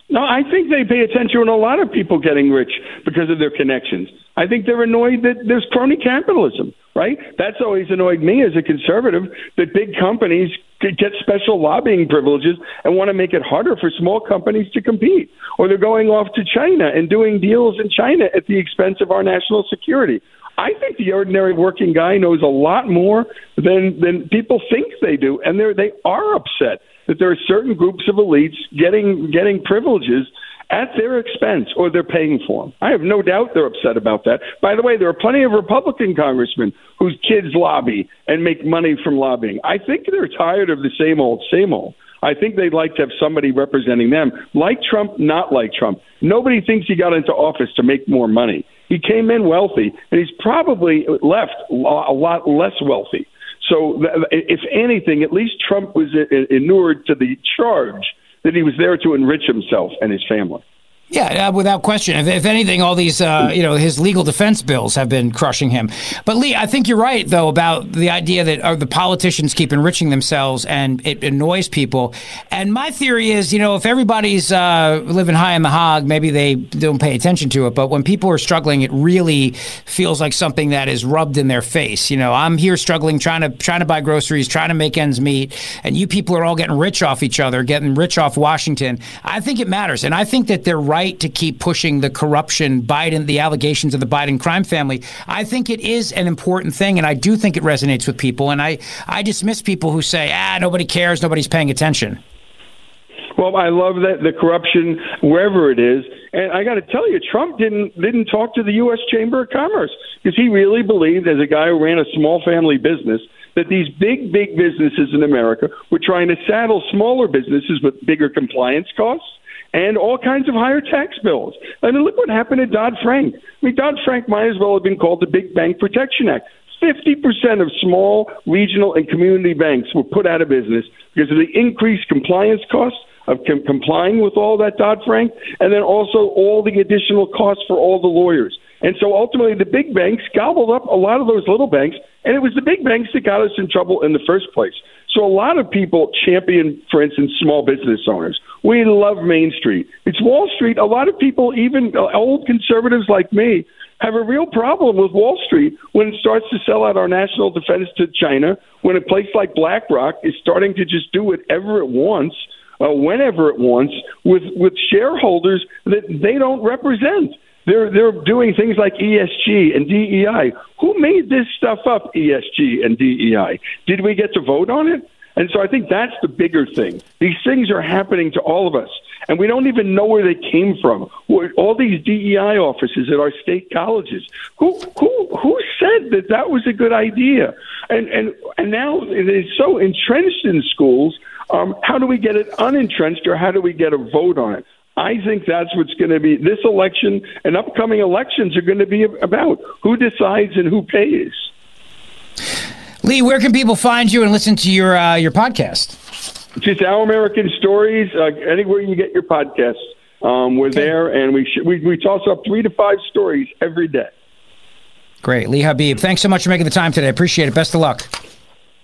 No, I think they pay attention to a lot of people getting rich because of their connections. I think they're annoyed that there's crony capitalism, right? That's always annoyed me as a conservative that big companies get special lobbying privileges and want to make it harder for small companies to compete. Or they're going off to China and doing deals in China at the expense of our national security. I think the ordinary working guy knows a lot more than than people think they do, and they they are upset that there are certain groups of elites getting getting privileges at their expense or they're paying for them. I have no doubt they're upset about that. By the way, there are plenty of Republican congressmen whose kids lobby and make money from lobbying. I think they're tired of the same old, same old. I think they'd like to have somebody representing them, like Trump, not like Trump. Nobody thinks he got into office to make more money. He came in wealthy, and he's probably left a lot less wealthy. So, if anything, at least Trump was inured to the charge that he was there to enrich himself and his family. Yeah, uh, without question. If, if anything, all these, uh, you know, his legal defense bills have been crushing him. But Lee, I think you're right, though, about the idea that uh, the politicians keep enriching themselves and it annoys people. And my theory is, you know, if everybody's uh, living high in the hog, maybe they don't pay attention to it. But when people are struggling, it really feels like something that is rubbed in their face. You know, I'm here struggling, trying to trying to buy groceries, trying to make ends meet, and you people are all getting rich off each other, getting rich off Washington. I think it matters, and I think that they're right to keep pushing the corruption, Biden, the allegations of the Biden crime family. I think it is an important thing, and I do think it resonates with people. And I I dismiss people who say, ah, nobody cares, nobody's paying attention. Well, I love that the corruption wherever it is, and I got to tell you, Trump didn't didn't talk to the U.S. Chamber of Commerce because he really believed, as a guy who ran a small family business, that these big big businesses in America were trying to saddle smaller businesses with bigger compliance costs and all kinds of higher tax bills. I mean, look what happened to Dodd Frank. I mean, Dodd Frank might as well have been called the Big Bank Protection Act. 50% of small, regional, and community banks were put out of business because of the increased compliance costs of com- complying with all that Dodd Frank, and then also all the additional costs for all the lawyers. And so ultimately, the big banks gobbled up a lot of those little banks, and it was the big banks that got us in trouble in the first place. So a lot of people champion, for instance, small business owners. We love Main Street. It's Wall Street. A lot of people, even uh, old conservatives like me, have a real problem with Wall Street when it starts to sell out our national defense to China, when a place like BlackRock is starting to just do whatever it wants, uh, whenever it wants, with, with shareholders that they don't represent. They're they're doing things like ESG and DEI. Who made this stuff up? ESG and DEI. Did we get to vote on it? And so I think that's the bigger thing. These things are happening to all of us, and we don't even know where they came from. All these DEI offices at our state colleges. Who who who said that that was a good idea? And and and now it is so entrenched in schools. Um, how do we get it unentrenched, or how do we get a vote on it? I think that's what's going to be this election and upcoming elections are going to be about who decides and who pays. Lee, where can people find you and listen to your uh, your podcast? It's just Our American Stories, uh, anywhere you get your podcasts. Um, we're there, and we, sh- we we toss up three to five stories every day. Great, Lee Habeeb. Thanks so much for making the time today. Appreciate it. Best of luck.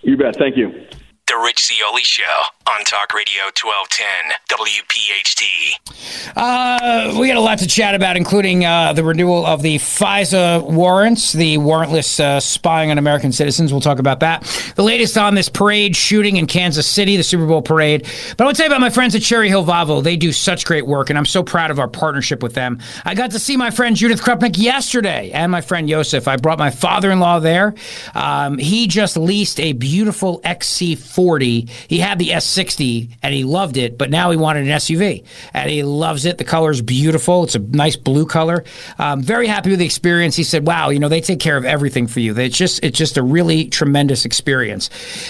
You bet. Thank you. The Rich Zeoli Show on Talk Radio 1210 WPHT. Uh, we got a lot to chat about, including uh, the renewal of the FISA warrants, the warrantless uh, spying on American citizens. We'll talk about that. The latest on this parade shooting in Kansas City, the Super Bowl parade. But I want to tell you about my friends at Cherry Hill Volvo. They do such great work, and I'm so proud of our partnership with them. I got to see my friend Judith Krupnik yesterday and my friend Yosef. I brought my father in law there. Um, he just leased a beautiful XC40 S40. He had the S60 and he loved it, but now he wanted an SUV and he loves it. The color is beautiful. It's a nice blue color. Um, very happy with the experience. He said, "Wow, you know they take care of everything for you. It's just it's just a really tremendous experience."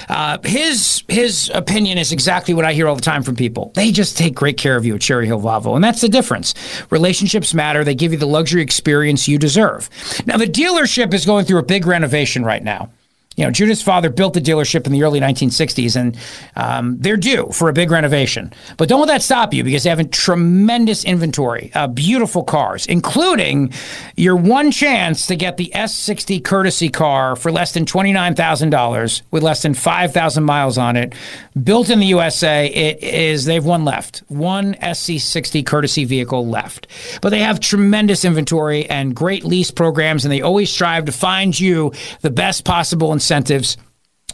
Uh, his his opinion is exactly what I hear all the time from people. They just take great care of you at Cherry Hill Volvo, and that's the difference. Relationships matter. They give you the luxury experience you deserve. Now the dealership is going through a big renovation right now you know, Judith's father built the dealership in the early 1960s, and um, they're due for a big renovation. But don't let that stop you because they have a tremendous inventory, uh, beautiful cars, including your one chance to get the S60 courtesy car for less than $29,000 with less than 5,000 miles on it. Built in the USA, it is, they've one left, one SC60 courtesy vehicle left. But they have tremendous inventory and great lease programs, and they always strive to find you the best possible incentives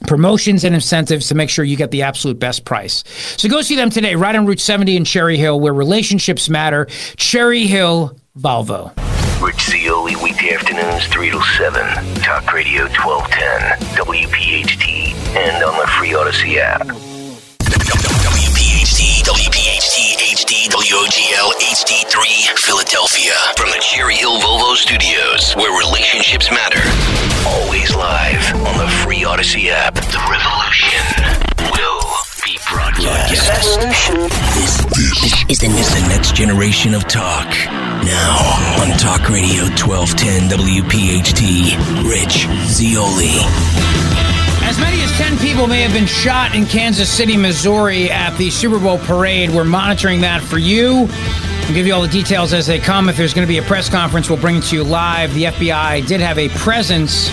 promotions and incentives to make sure you get the absolute best price. So go see them today, right on Route 70 in Cherry Hill, where relationships matter. Cherry Hill Volvo. Rich Zeoli, weekday afternoons 3 to 7. Talk Radio 1210, WPHT, and on the free Odyssey app. WPHT, WPHT, HD, WOGL, HD3, Philadelphia. From the Cherry Hill Volvo Studios, where relationships matter. Always live on the free Odyssey app. The revolution will be broadcast. This, this is, the, the next generation of talk. Now on Talk Radio 1210 WPHT, Rich Zeoli. As many as 10 people may have been shot in Kansas City, Missouri at the Super Bowl parade. We're monitoring that for you. We'll give you all the details as they come. If there's going to be a press conference, we'll bring it to you live. The FBI did have a presence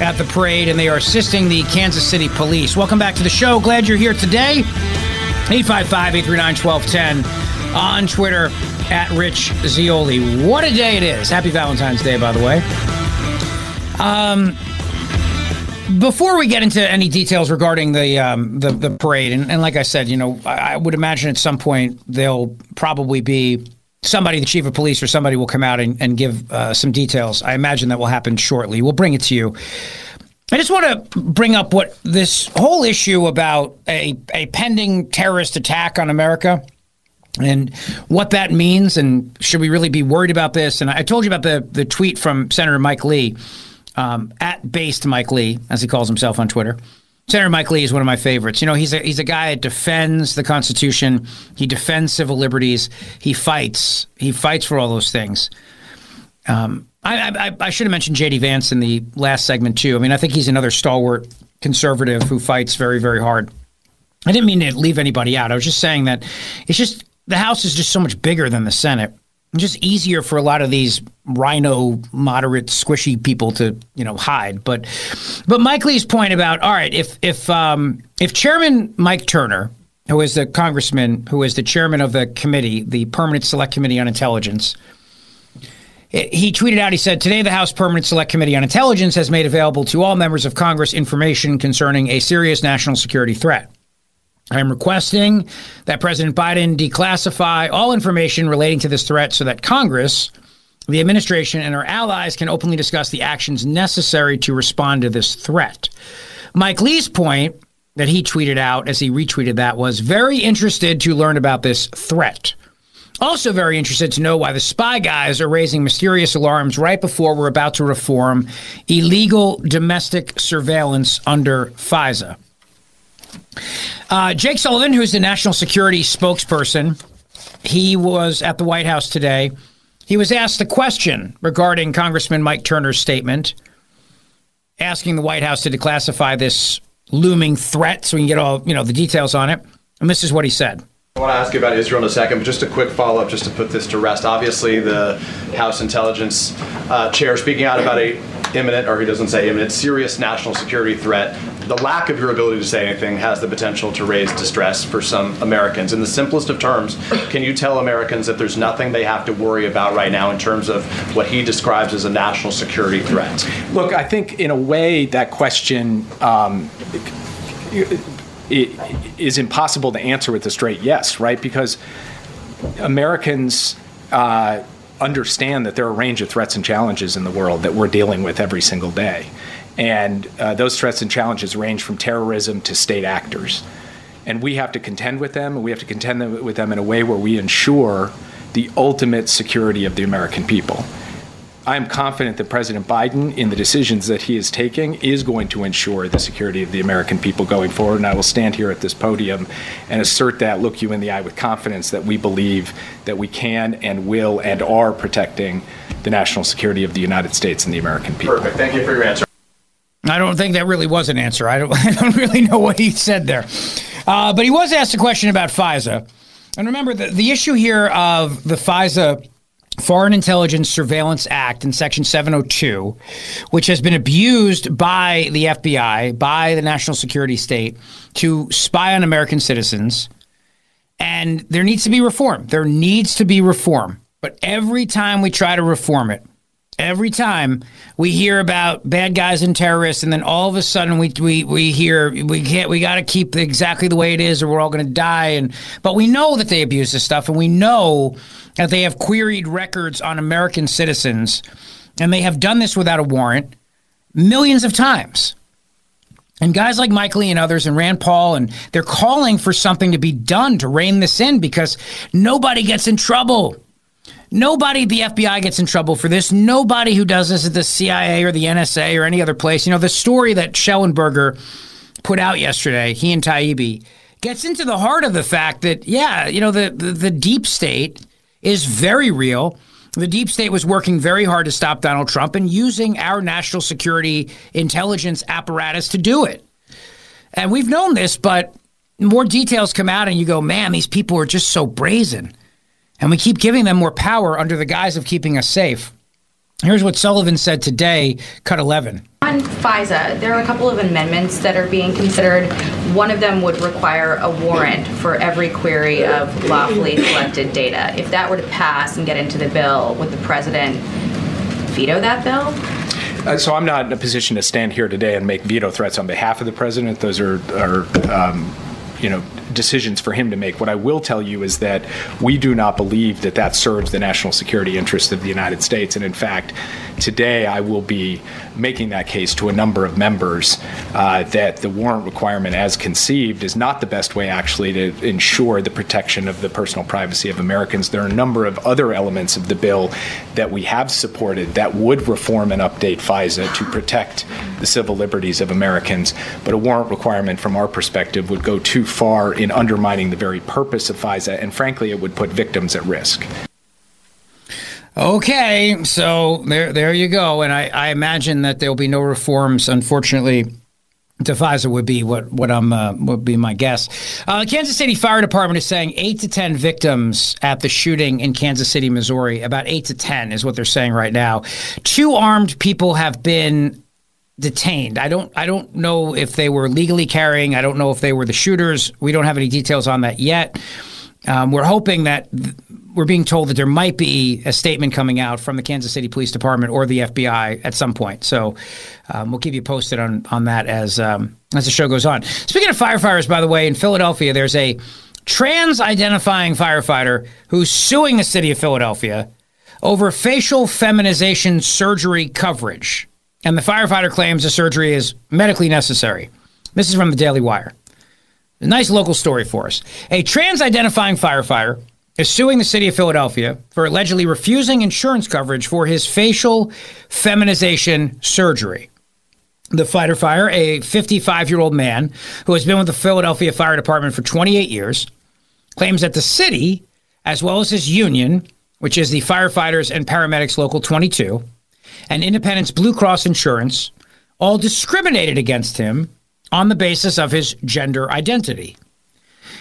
at the parade, and they are assisting the Kansas City police. Welcome back to the show. Glad you're here today. 855 839 1210 on Twitter at Rich Zeoli. What a day it is. Happy Valentine's Day, by the way. Um, before we get into any details regarding the um, the, the, parade, and, and, like I said, you know, I, I, would imagine at some point there'll probably be somebody, the chief of police or somebody, will come out and, and give uh, some details. I imagine that will happen shortly. We'll bring it to you. I just want to bring up what this whole issue about a, a pending terrorist attack on America and what that means, and should we really be worried about this? And I told you about the the tweet from Senator Mike Lee um, at based Mike Lee, as he calls himself on Twitter. Senator Mike Lee is one of my favorites. You know, he's a he's a guy that defends the Constitution. He defends civil liberties. He fights. He fights for all those things. Um, I, I, I should have mentioned J.D. Vance in the last segment too. I mean, I think he's another stalwart conservative who fights very very hard. I didn't mean to leave anybody out. I was just saying that it's just the House is just so much bigger than the Senate just easier for a lot of these RINO moderate squishy people to you know hide. But but mike lee's point about all right if if um, if chairman mike turner who is the congressman who is the chairman of the committee the permanent select committee on intelligence he tweeted out he said today the house permanent select committee on intelligence has made available to all members of congress information concerning a serious national security threat I'm requesting that President Biden declassify all information relating to this threat so that Congress, the administration, and our allies can openly discuss the actions necessary to respond to this threat. Mike Lee's point that he tweeted out as he retweeted that was very interested to learn about this threat. Also, very interested to know why the spy guys are raising mysterious alarms right before we're about to reform illegal domestic surveillance under FISA. Uh, Jake Sullivan, who's the national security spokesperson, he was at the White House today. He was asked a question regarding Congressman Mike Turner's statement, asking the White House to declassify this looming threat so we can get all you know the details on it. And this is what he said. I want to ask you about Israel in a second, but just a quick follow up just to put this to rest. Obviously, the House Intelligence uh, Chair speaking out about a imminent, or he doesn't say imminent, serious national security threat. The lack of your ability to say anything has the potential to raise distress for some Americans. In the simplest of terms, can you tell Americans that there's nothing they have to worry about right now in terms of what he describes as a national security threat? Look, I think in a way that question. Um, is impossible to answer with a straight yes, right? Because Americans uh, understand that there are a range of threats and challenges in the world that we're dealing with every single day. And uh, those threats and challenges range from terrorism to state actors. And we have to contend with them, and we have to contend with them in a way where we ensure the ultimate security of the American people. I am confident that President Biden, in the decisions that he is taking, is going to ensure the security of the American people going forward. And I will stand here at this podium and assert that, look you in the eye with confidence that we believe that we can and will and are protecting the national security of the United States and the American people. Perfect. Thank you for your answer. I don't think that really was an answer. I don't, I don't really know what he said there. Uh, but he was asked a question about FISA. And remember, the, the issue here of the FISA Foreign Intelligence Surveillance Act in Section 702, which has been abused by the FBI, by the national security state, to spy on American citizens. And there needs to be reform. There needs to be reform. But every time we try to reform it, every time we hear about bad guys and terrorists, and then all of a sudden we we, we hear we can't we got to keep exactly the way it is, or we're all going to die. And but we know that they abuse this stuff, and we know that they have queried records on American citizens, and they have done this without a warrant millions of times. And guys like Mike Lee and others and Rand Paul, and they're calling for something to be done to rein this in because nobody gets in trouble. Nobody at the FBI gets in trouble for this. Nobody who does this at the CIA or the NSA or any other place. You know, the story that Shellenberger put out yesterday, he and Taibbi, gets into the heart of the fact that, yeah, you know, the, the, the deep state is very real. The deep state was working very hard to stop Donald Trump and using our national security intelligence apparatus to do it. And we've known this, but more details come out, and you go, man, these people are just so brazen. And we keep giving them more power under the guise of keeping us safe. Here's what Sullivan said today, cut 11. On FISA, there are a couple of amendments that are being considered. One of them would require a warrant for every query of lawfully collected data. If that were to pass and get into the bill, would the president veto that bill? Uh, so I'm not in a position to stand here today and make veto threats on behalf of the president. Those are, are um, you know, decisions for him to make. What I will tell you is that we do not believe that that serves the national security interests of the United States. And in fact, today I will be making that case to a number of members uh, that the warrant requirement, as conceived, is not the best way actually to ensure the protection of the personal privacy of Americans. There are a number of other elements of the bill that we have supported that would reform and update FISA to protect the civil liberties of Americans. But a warrant requirement, from our perspective, would go too far in undermining the very purpose of FISA, and frankly, it would put victims at risk. Okay, so there, there you go. And I, I imagine that there will be no reforms, unfortunately. To FISA would be what what I'm uh, would be my guess. Uh, the Kansas City Fire Department is saying eight to ten victims at the shooting in Kansas City, Missouri. About eight to ten is what they're saying right now. Two armed people have been detained. I don't I don't know if they were legally carrying. I don't know if they were the shooters. We don't have any details on that yet. Um, we're hoping that th- we're being told that there might be a statement coming out from the Kansas City Police Department or the FBI at some point. So um, we'll keep you posted on on that as um, as the show goes on. Speaking of firefighters, by the way, in Philadelphia, there's a trans-identifying firefighter who's suing the city of Philadelphia over facial feminization surgery coverage, and the firefighter claims the surgery is medically necessary. This is from the Daily Wire. A nice local story for us. A trans-identifying firefighter is suing the city of Philadelphia for allegedly refusing insurance coverage for his facial feminization surgery. The fighter fire, a 55 year old man who has been with the Philadelphia Fire Department for 28 years, claims that the city, as well as his union, which is the Firefighters and Paramedics Local 22, and Independence Blue Cross Insurance, all discriminated against him on the basis of his gender identity.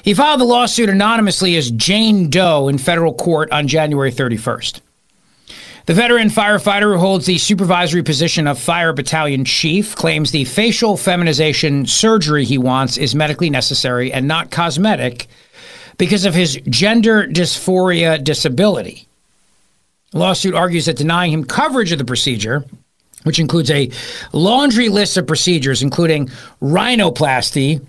He filed the lawsuit anonymously as Jane Doe in federal court on January 31st. The veteran firefighter who holds the supervisory position of Fire Battalion Chief claims the facial feminization surgery he wants is medically necessary and not cosmetic because of his gender dysphoria disability. Lawsuit argues that denying him coverage of the procedure, which includes a laundry list of procedures, including rhinoplasty,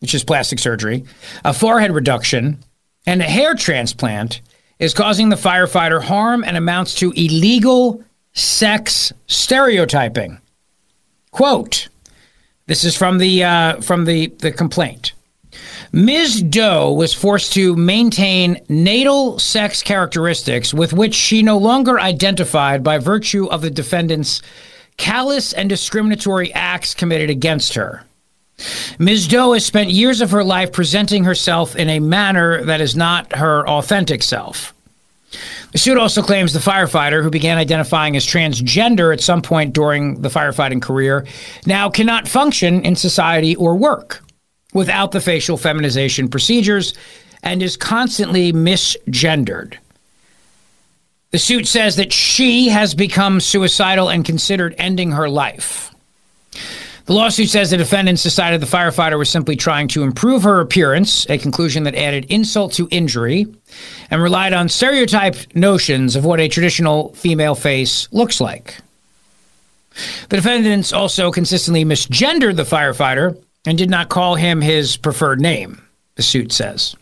which is plastic surgery, a forehead reduction, and a hair transplant is causing the firefighter harm and amounts to illegal sex stereotyping. Quote: This is from the uh, from the the complaint. Ms. Doe was forced to maintain natal sex characteristics with which she no longer identified by virtue of the defendant's callous and discriminatory acts committed against her. Ms. Doe has spent years of her life presenting herself in a manner that is not her authentic self. The suit also claims the firefighter, who began identifying as transgender at some point during the firefighting career, now cannot function in society or work without the facial feminization procedures and is constantly misgendered. The suit says that she has become suicidal and considered ending her life. The lawsuit says the defendants decided the firefighter was simply trying to improve her appearance, a conclusion that added insult to injury, and relied on stereotyped notions of what a traditional female face looks like. The defendants also consistently misgendered the firefighter and did not call him his preferred name, the suit says.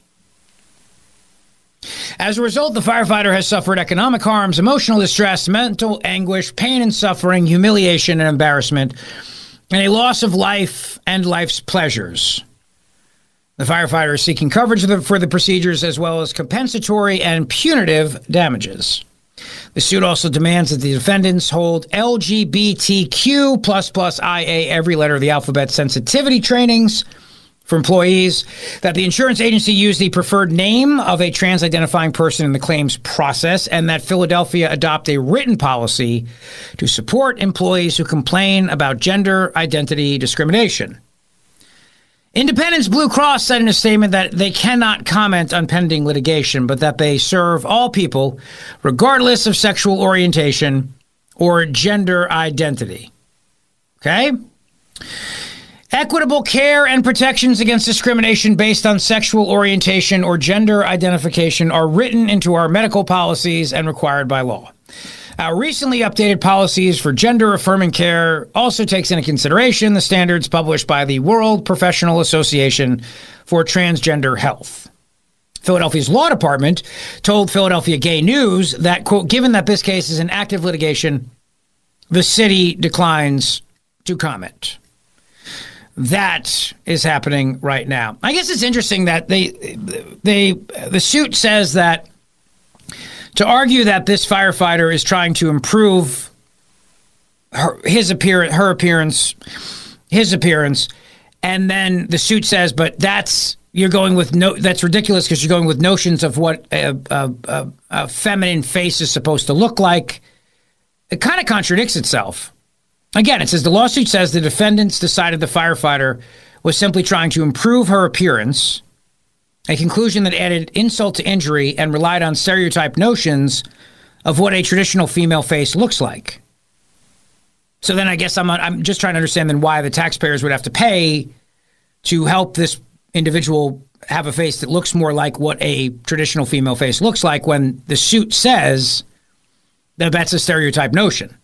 As a result, the firefighter has suffered economic harms, emotional distress, mental anguish, pain and suffering, humiliation and embarrassment, and a loss of life and life's pleasures. The firefighter is seeking coverage for the procedures as well as compensatory and punitive damages. The suit also demands that the defendants hold LGBTQ plus plus IA every letter of the alphabet sensitivity trainings for employees, that the insurance agency use the preferred name of a trans identifying person in the claims process, and that Philadelphia adopt a written policy to support employees who complain about gender identity discrimination. Independence Blue Cross said in a statement that they cannot comment on pending litigation, but that they serve all people, regardless of sexual orientation or gender identity. Okay? Equitable care and protections against discrimination based on sexual orientation or gender identification are written into our medical policies and required by law. Our recently updated policies for gender affirming care also takes into consideration the standards published by the World Professional Association for Transgender Health. Philadelphia's law department told Philadelphia Gay News that, quote, given that this case is in active litigation, the city declines to comment. That is happening right now. I guess it's interesting that they they the suit says that to argue that this firefighter is trying to improve her, his appearance, her appearance, his appearance, and then the suit says, but that's you're going with no that's ridiculous because you're going with notions of what a, a, a, a feminine face is supposed to look like. It kind of contradicts itself. Again, it says the lawsuit says the defendants decided the firefighter was simply trying to improve her appearance, a conclusion that added insult to injury and relied on stereotype notions of what a traditional female face looks like. So then I guess I'm I'm just trying to understand then why the taxpayers would have to pay to help this individual have a face that looks more like what a traditional female face looks like when the suit says that that's a stereotype notion.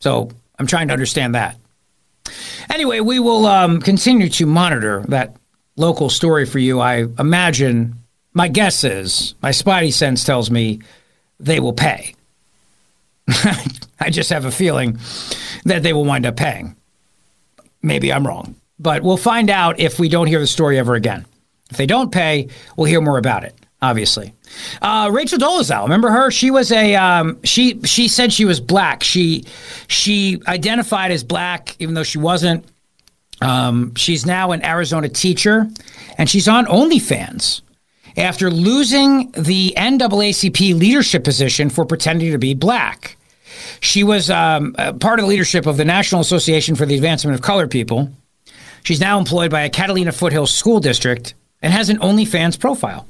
So I'm trying to understand that. Anyway, we will um, continue to monitor that local story for you. I imagine, my guess is, my spidey sense tells me they will pay. I just have a feeling that they will wind up paying. Maybe I'm wrong, but we'll find out if we don't hear the story ever again. If they don't pay, we'll hear more about it obviously. Uh, Rachel Dolezal, remember her? She was a um, she. She said she was black. She she identified as black, even though she wasn't. Um, she's now an Arizona teacher, and she's on OnlyFans after losing the NAACP leadership position for pretending to be black. She was um, part of the leadership of the National Association for the Advancement of Colored People. She's now employed by a Catalina Foothills school district and has an OnlyFans profile.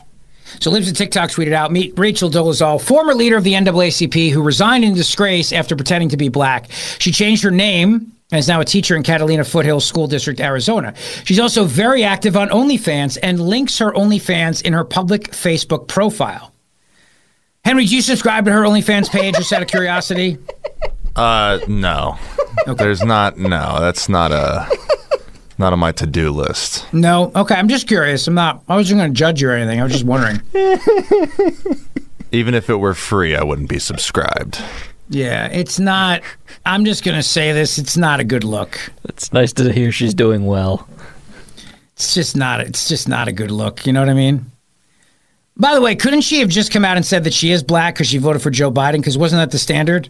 So Libs of TikTok tweeted out, meet Rachel Dolezal, former leader of the NAACP who resigned in disgrace after pretending to be black. She changed her name and is now a teacher in Catalina Foothills School District, Arizona. She's also very active on OnlyFans and links her OnlyFans in her public Facebook profile. Henry, do you subscribe to her OnlyFans page just out of curiosity? Uh, no. Okay. There's not, no, that's not a. Not on my to-do list. No. Okay, I'm just curious. I'm not. I wasn't going to judge you or anything. I was just wondering. Even if it were free, I wouldn't be subscribed. Yeah, it's not. I'm just gonna say this. It's not a good look. It's nice to hear she's doing well. It's just not. It's just not a good look. You know what I mean? By the way, couldn't she have just come out and said that she is black because she voted for Joe Biden? Because wasn't that the standard?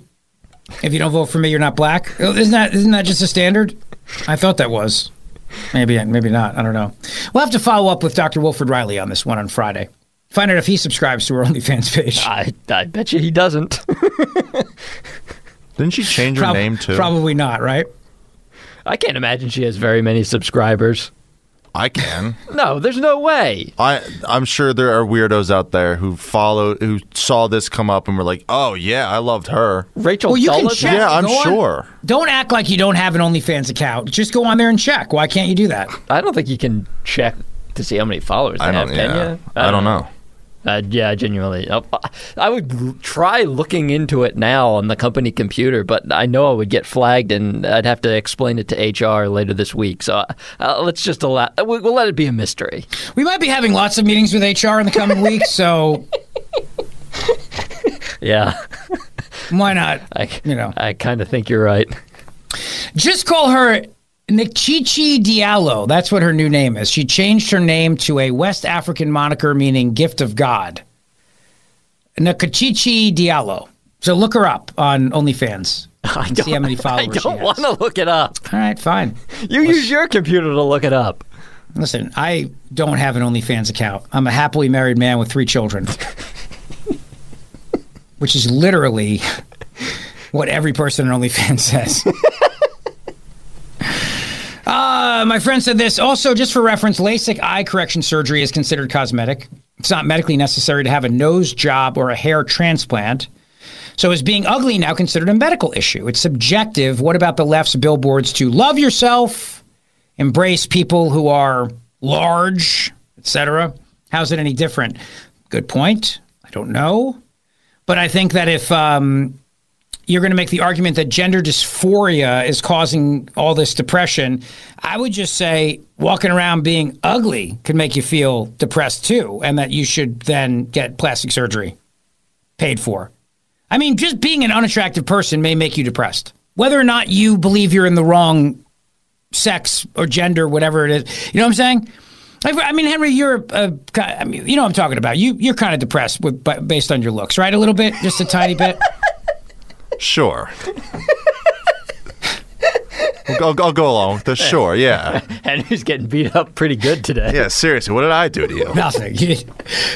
If you don't vote for me, you're not black. Oh, Isn't that isn't that just a standard? I thought that was. Maybe maybe not. I don't know. We'll have to follow up with Dr. Wilfred Reilly on this one on Friday. Find out if he subscribes to her OnlyFans page. I I bet you he doesn't. Didn't she change her Prob- name too? Probably not, right? I can't imagine she has very many subscribers. I can. No, there's no way. I I'm sure there are weirdos out there who followed who saw this come up and were like, "Oh yeah, I loved her." Rachel Well, you can check. Yeah, I'm Go on- sure. Don't act like you don't have an OnlyFans account. Just go on there and check. Why can't you do that? I don't think you can check to see how many followers they I have, don't. can Yeah, you? I don't know. Uh, yeah, genuinely. Uh, I would try looking into it now on the company computer, but I know I would get flagged and I'd have to explain it to HR later this week. So uh, let's just allow, we'll, we'll let it be a mystery. We might be having lots of meetings with HR in the coming weeks, so Yeah, why not? I, You know. I kind of think you're right. Just call her Nkechi Diallo. That's what her new name is. She changed her name to a West African moniker meaning gift of God. Nkachichi Diallo. So look her up on OnlyFans. I and see how many I followers she don't want to look it up. All right, fine. You use your computer to look it up. Listen, I don't have an OnlyFans account. I'm a happily married man with three children, which is literally what every person on OnlyFans says. Uh, my friend said this. Also, just for reference, LASIK eye correction surgery is considered cosmetic. It's not medically necessary to have a nose job or a hair transplant. So, is being ugly now considered a medical issue? It's subjective. What about the left's billboards to love yourself, embrace people who are large, etc.? How's it any different? Good point. I don't know. But I think that if um, you're going to make the argument that gender dysphoria is causing all this depression, I would just say walking around being ugly can make you feel depressed too, and that you should then get plastic surgery paid for. I mean, just being an unattractive person may make you depressed. Whether or not you believe you're in the wrong sex or gender, whatever it is, you know what I'm saying? I mean, Henry, you're, uh, I mean, you know what I'm talking about. You, you're kind of depressed with, based on your looks, right? A little bit, just a tiny bit. Sure. I'll, I'll go along with this. Sure, yeah. Henry's getting beat up pretty good today. Yeah, seriously, what did I do to you? Nothing. You,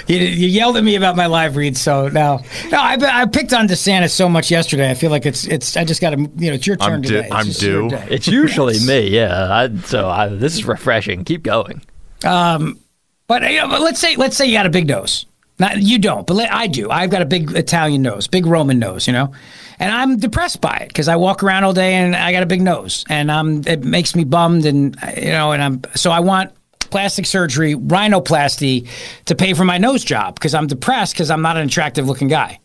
you, you yelled at me about my live read, so now no, I, I picked on DeSantis so much yesterday. I feel like it's it's. I just got to you know it's your turn I'm due- today. It's I'm just due. It's usually me, yeah. I, so I, this is refreshing. Keep going. Um, but, you know, but let's say let's say you got a big nose. Not you don't, but let, I do. I've got a big Italian nose, big Roman nose, you know, and I'm depressed by it because I walk around all day and I got a big nose, and um, it makes me bummed, and you know, and I'm so I want plastic surgery, rhinoplasty, to pay for my nose job because I'm depressed because I'm not an attractive looking guy.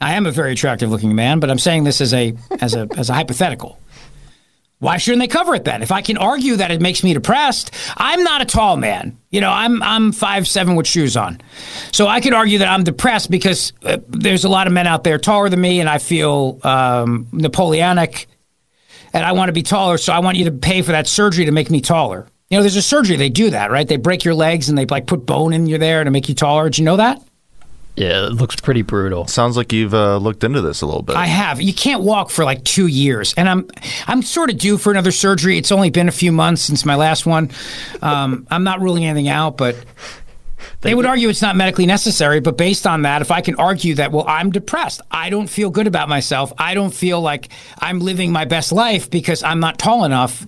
I am a very attractive looking man, but I'm saying this as a as a as a hypothetical. Why shouldn't they cover it then? If I can argue that it makes me depressed, I'm not a tall man. You know, I'm I'm five seven with shoes on, so I could argue that I'm depressed because uh, there's a lot of men out there taller than me, and I feel um, Napoleonic, and I want to be taller. So I want you to pay for that surgery to make me taller. You know, there's a surgery they do that, right? They break your legs and they like put bone in you there to make you taller. Did you know that? Yeah, it looks pretty brutal. Sounds like you've uh, looked into this a little bit. I have. You can't walk for like two years, and I'm I'm sort of due for another surgery. It's only been a few months since my last one. Um, I'm not ruling anything out, but they would argue it's not medically necessary. But based on that, if I can argue that, well, I'm depressed, I don't feel good about myself, I don't feel like I'm living my best life because I'm not tall enough.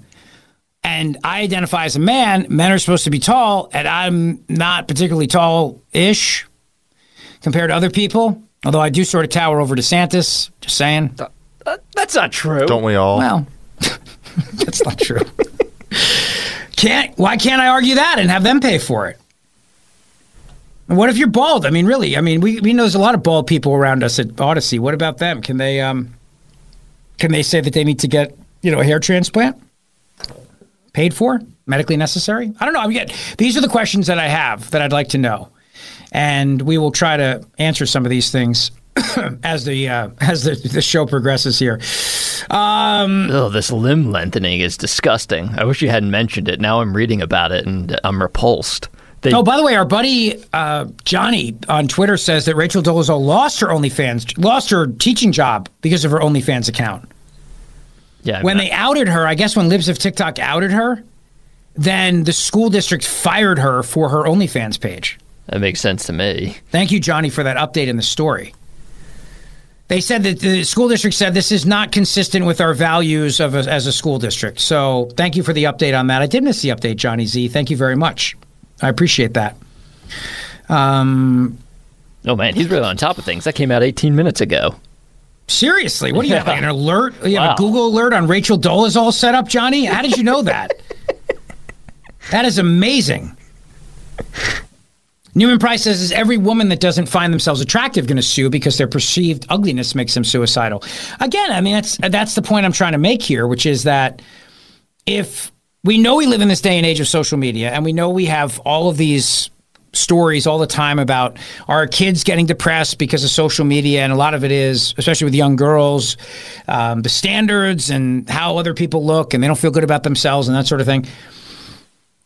And I identify as a man. Men are supposed to be tall, and I'm not particularly tall-ish compared to other people. Although I do sort of tower over DeSantis. Just saying. That's not true. Don't we all? Well, that's not true. can't why can't I argue that and have them pay for it? And what if you're bald? I mean, really? I mean, we we know there's a lot of bald people around us at Odyssey. What about them? Can they um can they say that they need to get you know a hair transplant paid for, medically necessary? I don't know. I mean, these are the questions that I have that I'd like to know, and we will try to answer some of these things as the uh, as the, the show progresses here. Um, oh, this limb lengthening is disgusting. I wish you hadn't mentioned it. Now I'm reading about it and I'm repulsed. They, oh, by the way, our buddy uh, Johnny on Twitter says that Rachel Dolezal lost her OnlyFans, lost her teaching job because of her OnlyFans account. Yeah. I when mean, they outed her, I guess when Libs of TikTok outed her, then the school district fired her for her OnlyFans page. That makes sense to me. Thank you, Johnny, for that update in the story. They said that the school district said this is not consistent with our values of a, as a school district. So thank you for the update on that. I did miss the update, Johnny Z. Thank you very much. I appreciate that. Um, oh man, he's really on top of things. That came out 18 minutes ago. Seriously, what do you have? Like an alert? You have Wow. a Google alert on Rachel Dolezal all set up, Johnny? How did you know that? that is amazing. Newman Price says, "Is every woman that doesn't find themselves attractive going to sue because their perceived ugliness makes them suicidal?" Again, I mean that's that's the point I'm trying to make here, which is that if we know we live in this day and age of social media, and we know we have all of these stories all the time about our kids getting depressed because of social media, and a lot of it is, especially with young girls, um, the standards and how other people look, and they don't feel good about themselves and that sort of thing.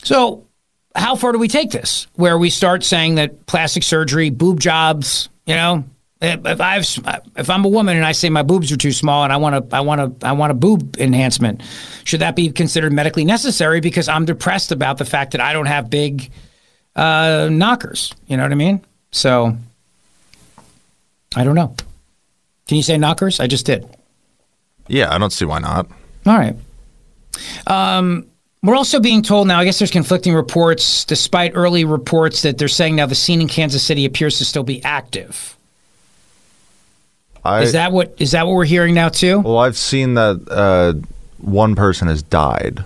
So, how far do we take this? Where we start saying that plastic surgery, boob jobs, you know, if I've if I'm a woman and I say my boobs are too small and I want to I want to I want a boob enhancement, should that be considered medically necessary because I'm depressed about the fact that I don't have big uh, knockers? You know what I mean? So I don't know. Can you say knockers? I just did. Yeah, I don't see why not. All right. Um, we're also being told now, I guess there's conflicting reports, despite early reports that they're saying now the scene in Kansas City appears to still be active. I, is that what is that what we're hearing now too? Well, I've seen that uh, one person has died.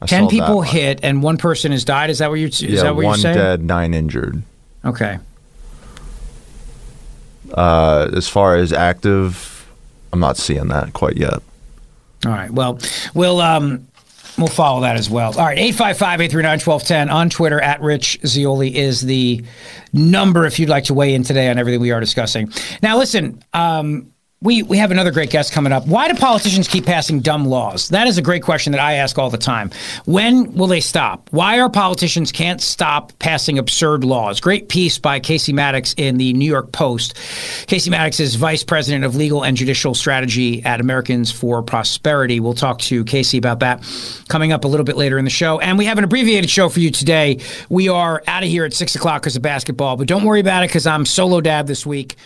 I Ten people hit and one person has died. Is that what you're is yeah, that what one you're saying? dead, nine injured. Okay. Uh, as far as active, I'm not seeing that quite yet. All right. Well, we'll um, we'll follow that as well. All right. 855-839-1210 on Twitter at Rich Zeoli is the number if you'd like to weigh in today on everything we are discussing. Now, listen. Um, we, we have another great guest coming up. Why do politicians keep passing dumb laws? That is a great question that I ask all the time. When will they stop? Why are politicians can't stop passing absurd laws? Great piece by Casey Maddox in the New York Post. Casey Maddox is vice president of legal and judicial strategy at Americans for Prosperity. We'll talk to Casey about that coming up a little bit later in the show. And we have an abbreviated show for you today. We are out of here at six o'clock because of basketball, but don't worry about it because I'm solo dad this week.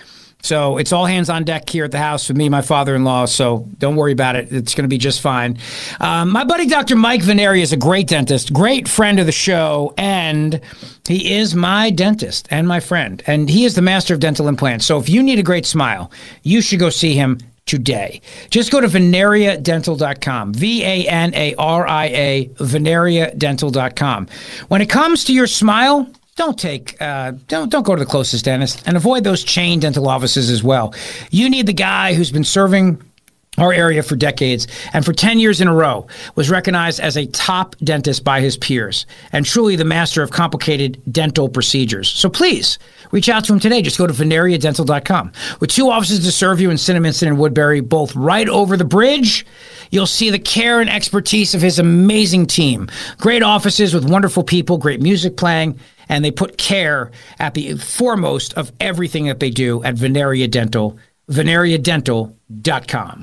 So it's all hands on deck here at the house with me, my father-in-law. So don't worry about it; it's going to be just fine. Um, my buddy Dr. Mike Vanaria is a great dentist, great friend of the show, and he is my dentist and my friend, and he is the master of dental implants. So if you need a great smile, you should go see him today. Just go to vanariadental.com. V A N A R I A, vanariadental.com. When it comes to your smile, don't take uh, don't don't go to the closest dentist and avoid those chain dental offices as well. You need the guy who's been serving our area for decades and for 10 years in a row was recognized as a top dentist by his peers and truly the master of complicated dental procedures. So please reach out to him today. Just go to vanariadental.com. With two offices to serve you in Cinnaminson and Woodbury, both right over the bridge, you'll see the care and expertise of his amazing team. Great offices with wonderful people, great music playing, and they put care at the foremost of everything that they do at Vanaria Dental, vanariadental.com.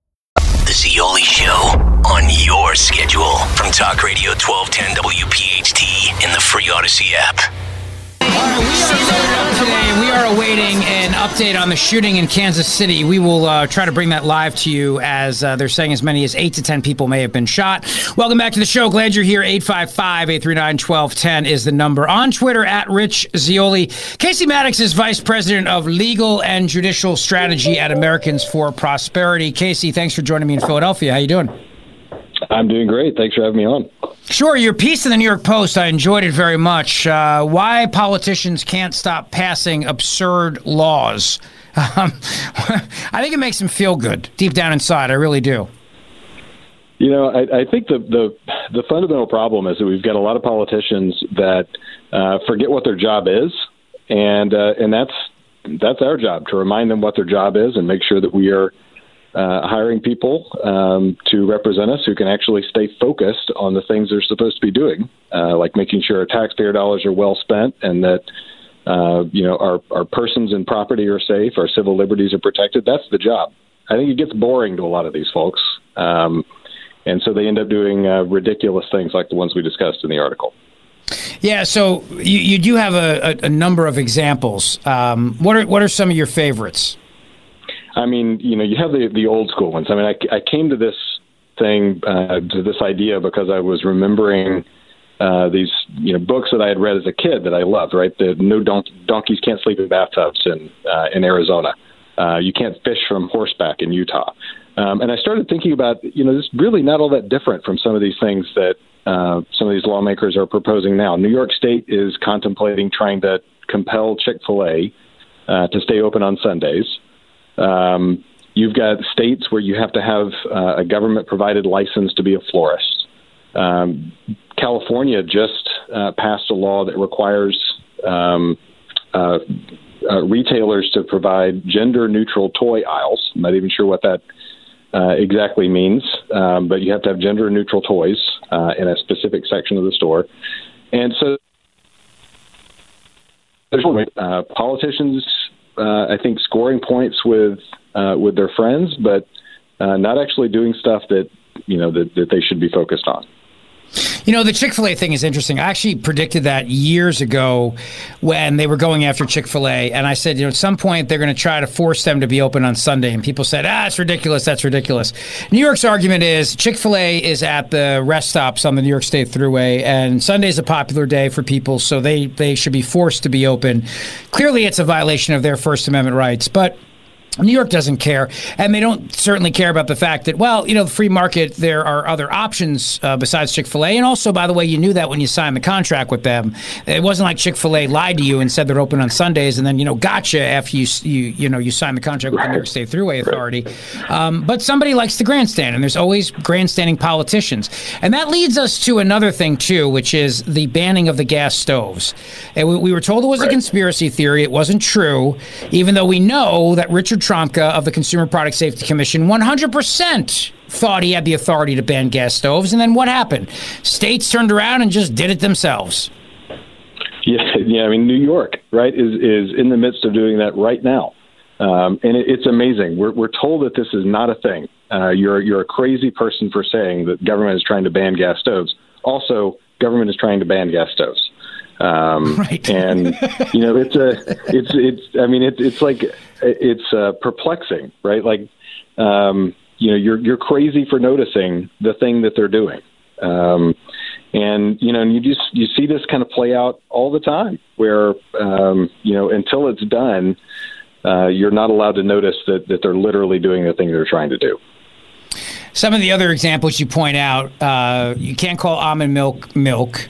The Zeoli Show on your schedule from Talk Radio 1210 WPHT in the free Odyssey app. We are awaiting an update on the shooting in Kansas City. We will uh, try to bring that live to you as uh, they're saying as many as 8 to 10 people may have been shot. Welcome back to the show. Glad you're here. 855 839 1210 is the number. On Twitter, at Rich Zeoli. Casey Maddox is Vice President of Legal and Judicial Strategy at Americans for Prosperity. Casey, thanks for joining me in Philadelphia. How you doing? I'm doing great. Thanks for having me on. Sure. Your piece in the New York Post, I enjoyed it very much. Uh, why politicians can't stop passing absurd laws. Um, I think it makes them feel good deep down inside. I really do. You know, I, I think the, the the fundamental problem is that we've got a lot of politicians that uh, forget what their job is, and uh, and that's that's our job to remind them what their job is and make sure that we are uh, hiring people um, to represent us who can actually stay focused on the things they're supposed to be doing, uh, like making sure our taxpayer dollars are well spent and that uh, you know our our persons and property are safe, our civil liberties are protected. That's the job. I think it gets boring to a lot of these folks, um, and so they end up doing uh, ridiculous things like the ones we discussed in the article. Yeah, so you, you do have a, a, a number of examples. Um, what are what are some of your favorites? I mean, you know, you have the the old school ones. I mean, I, I came to this thing uh, to this idea because I was remembering uh, these you know books that I had read as a kid that I loved. Right, the no don- donkeys can't sleep in bathtubs in uh, in Arizona. Uh, you can't fish from horseback in Utah. Um, and I started thinking about you know this really not all that different from some of these things that uh, some of these lawmakers are proposing now. New York State is contemplating trying to compel Chick Fil A uh, to stay open on Sundays. Um, you've got states where you have to have uh, a government provided license to be a florist. Um, California just uh, passed a law that requires um, uh, uh, retailers to provide gender neutral toy aisles. I'm not even sure what that uh, exactly means, um, but you have to have gender neutral toys uh, in a specific section of the store. And so uh, politicians uh, I think, scoring points with uh, with their friends, but uh, not actually doing stuff that you know that, that they should be focused on. You know, the Chick fil A thing is interesting. I actually predicted that years ago when they were going after Chick fil A. And I said, you know, at some point they're going to try to force them to be open on Sunday. And people said, ah, it's ridiculous. That's ridiculous. New York's argument is Chick fil A is at the rest stops on the New York State Thruway. And Sunday's a popular day for people. So they, they should be forced to be open. Clearly, it's a violation of their First Amendment rights. But New York doesn't care, and they don't certainly care about the fact that, well, you know, the free market, there are other options uh, besides Chick fil A. And also, by the way, you knew that when you signed the contract with them. It wasn't like Chick fil A lied to you and said they're open on Sundays and then, you know, gotcha after you, you, you know, you signed the contract with the New York State Thruway Authority. Um, but somebody likes to grandstand, and there's always grandstanding politicians. And that leads us to another thing, too, which is the banning of the gas stoves. And we, we were told it was a conspiracy theory. It wasn't true, even though we know that Richard Trumka of the Consumer Product Safety Commission 100% thought he had the authority to ban gas stoves. And then what happened? States turned around and just did it themselves. Yeah, yeah. I mean, New York, right, is is in the midst of doing that right now, um, and it, it's amazing. We're we're told that this is not a thing. Uh, you're you're a crazy person for saying that government is trying to ban gas stoves. Also, government is trying to ban gas stoves. Um, right. And you know, it's a, it's, it's. I mean, it's, it's like, it's uh, perplexing, right? Like, um, you know, you're you're crazy for noticing the thing that they're doing. Um, and you know, and you just you see this kind of play out all the time, where um, you know, until it's done, uh, you're not allowed to notice that that they're literally doing the thing they're trying to do. Some of the other examples you point out, uh, you can't call almond milk milk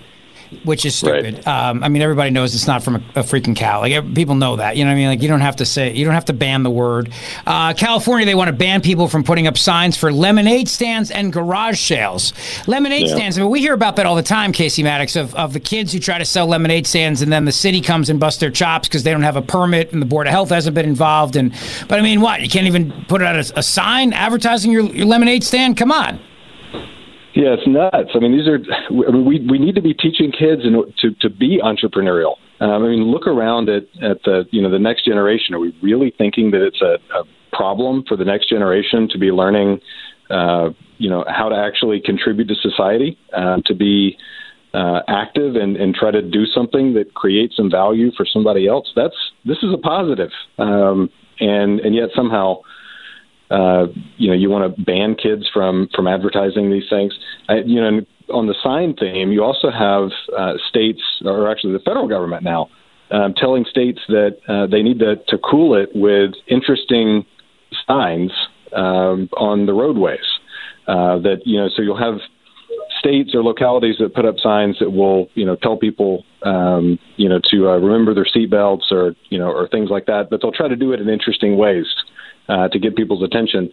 which is stupid. Right. Um, I mean, everybody knows it's not from a, a, freaking cow. Like people know that. You know what I mean? Like you don't have to say, you don't have to ban the word. Uh, California, they want to ban people from putting up signs for lemonade stands and garage sales. Lemonade yeah. stands. I mean, we hear about that all the time, Casey Maddox, of, of the kids who try to sell lemonade stands, and then the city comes and busts their chops because they don't have a permit, and the board of health hasn't been involved. And but I mean, what? You can't even put out a, a sign advertising your, your lemonade stand? Come on. Yeah, it's nuts. I mean, these are. I mean, we we need to be teaching kids in, to to be entrepreneurial. Um, I mean, look around at at the you know the next generation. Are we really thinking that it's a, a problem for the next generation to be learning, uh, you know, how to actually contribute to society, uh, to be uh, active and, and try to do something that creates some value for somebody else? That's this is a positive. Um, and and yet somehow uh, you know, you want to ban kids from from advertising these things. I, you know, on the sign theme, you also have uh, states, or actually the federal government now, um, telling states that uh, they need to, to cool it with interesting signs um, on the roadways. Uh, that you know, so you'll have states or localities that put up signs that will, you know, tell people, um, you know, to uh, remember their seatbelts or, you know, or things like that. But they'll try to do it in interesting ways uh, to get people's attention.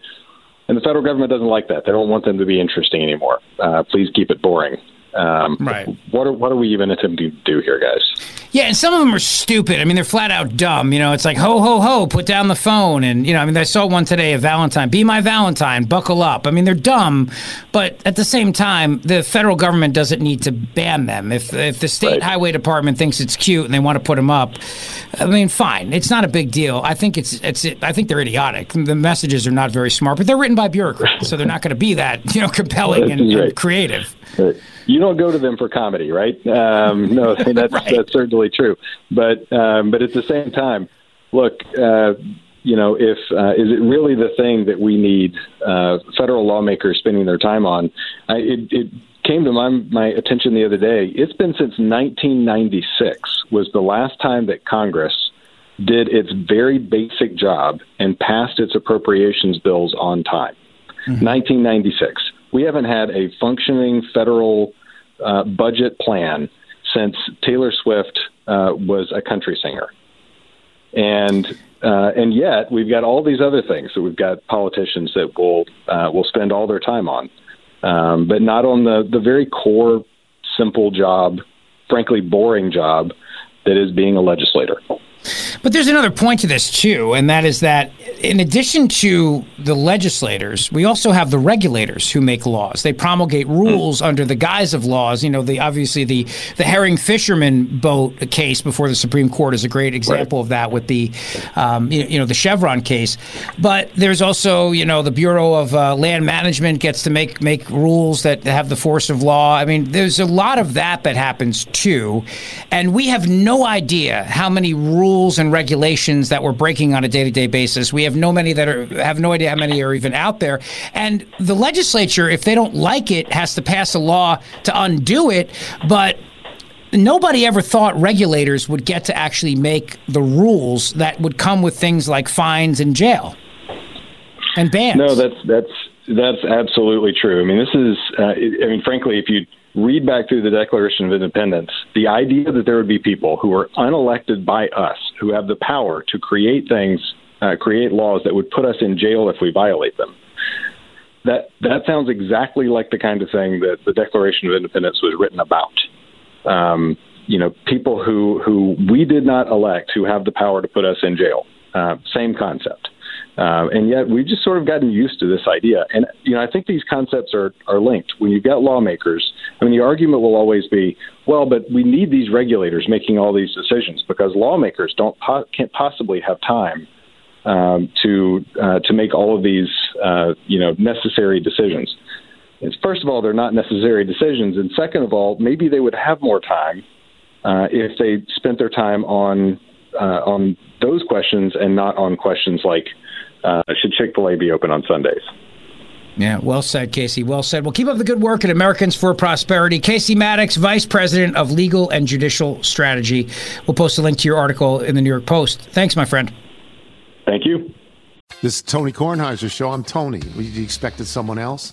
And the federal government doesn't like that. They don't want them to be interesting anymore. Uh, please keep it boring. Um, right. What are, what are we even attempting to do here, guys? Yeah, and some of them are stupid. I mean, they're flat out dumb. You know, it's like ho ho ho, put down the phone, and you know, I mean, I saw one today of Valentine, be my Valentine, buckle up. I mean, they're dumb, but at the same time, the federal government doesn't need to ban them. If if the state right. highway department thinks it's cute and they want to put them up, I mean, fine, it's not a big deal. I think it's it's I think they're idiotic. The messages are not very smart, but they're written by bureaucrats, so they're not going to be that you know compelling and, and creative. You don't go to them for comedy, right? Um, no, that's right. that's certainly true. But um, but at the same time, look, uh, you know, if uh, is it really the thing that we need uh, federal lawmakers spending their time on? I, it, it came to my my attention the other day. It's been since 1996 was the last time that Congress did its very basic job and passed its appropriations bills on time. Mm-hmm. 1996. We haven't had a functioning federal uh, budget plan since Taylor Swift uh, was a country singer, and uh, and yet we've got all these other things that we've got politicians that will uh, will spend all their time on, um, but not on the the very core, simple job, frankly boring job that is being a legislator. But there's another point to this too, and that is that in addition to the legislators, we also have the regulators who make laws. They promulgate rules mm. under the guise of laws. You know, the obviously the the herring fisherman boat case before the Supreme Court is a great example right. of that with the um, you, you, know the Chevron case. But there's also you know the Bureau of uh, Land Management gets to make make rules that have the force of law. I mean, there's a lot of that that happens too, and we have no idea how many rules and regulations that we're breaking on a day to day basis. We have no many that are have no idea how many are even out there. And the legislature, if they don't like it, has to pass a law to undo it. But nobody ever thought regulators would get to actually make the rules that would come with things like fines and jail and bans. No, that's that's that's absolutely true. I mean, this is. Uh, I mean, frankly, if you read back through the Declaration of Independence, the idea that there would be people who are unelected by us, who have the power to create things, uh, create laws that would put us in jail if we violate them. That that sounds exactly like the kind of thing that the Declaration of Independence was written about. Um, you know, people who who we did not elect, who have the power to put us in jail. Uh, same concept. Uh, and yet we've just sort of gotten used to this idea. And, you know, I think these concepts are, are linked. When you've got lawmakers, I mean, the argument will always be, well, but we need these regulators making all these decisions because lawmakers don't po- can't possibly have time um, to uh, to make all of these, uh, you know, necessary decisions. It's, first of all, they're not necessary decisions, and second of all, maybe they would have more time uh, if they spent their time on uh, on those questions and not on questions like uh, should Chick Fil A be open on Sundays? Yeah, well said, Casey. Well said. Well, keep up the good work at Americans for Prosperity. Casey Maddox, Vice President of Legal and Judicial Strategy. We'll post a link to your article in the New York Post. Thanks, my friend. Thank you. This is Tony Kornheiser's show. I'm Tony. You expected someone else?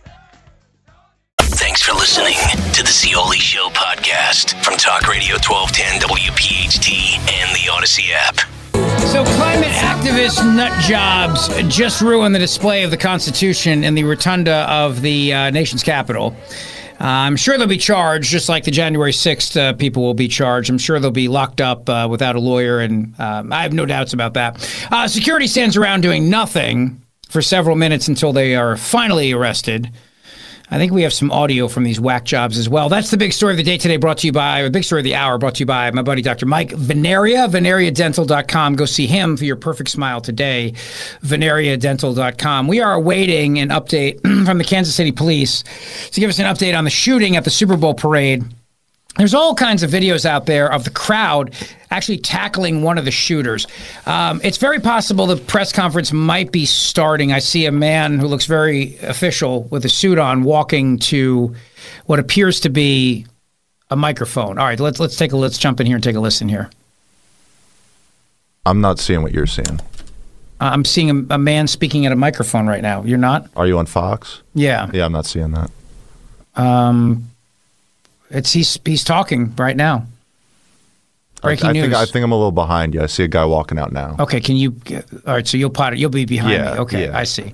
Thanks for listening to the Zeoli Show podcast from Talk Radio 1210 WPHT and the Odyssey app. So, climate activist nut jobs just ruined the display of the Constitution in the rotunda of the uh, nation's capital. Uh, I'm sure they'll be charged, just like the January 6th uh, people will be charged. I'm sure they'll be locked up uh, without a lawyer, and um, I have no doubts about that. Uh, security stands around doing nothing for several minutes until they are finally arrested. I think we have some audio from these whack jobs as well. That's the big story of the day today, brought to you by, the big story of the hour, brought to you by my buddy Dr. Mike Vanaria, vanariadental.com. Go see him for your perfect smile today, vanariadental.com. We are awaiting an update from the Kansas City Police to give us an update on the shooting at the Super Bowl parade. There's all kinds of videos out there of the crowd actually tackling one of the shooters. Um, it's very possible the press conference might be starting. I see a man who looks very official with a suit on walking to what appears to be a microphone. All right, let's let's take a let's jump in here and take a listen here. I'm not seeing what you're seeing. I'm seeing a, a man speaking at a microphone right now. You're not? Are you on Fox? Yeah. Yeah, I'm not seeing that. Um, it's he's he's talking right now. Breaking I, I news. Think, I think I'm a little behind you. I see a guy walking out now. Okay, can you? All right, so you'll pot it. You'll be behind Yeah, me. Okay, yeah. I see.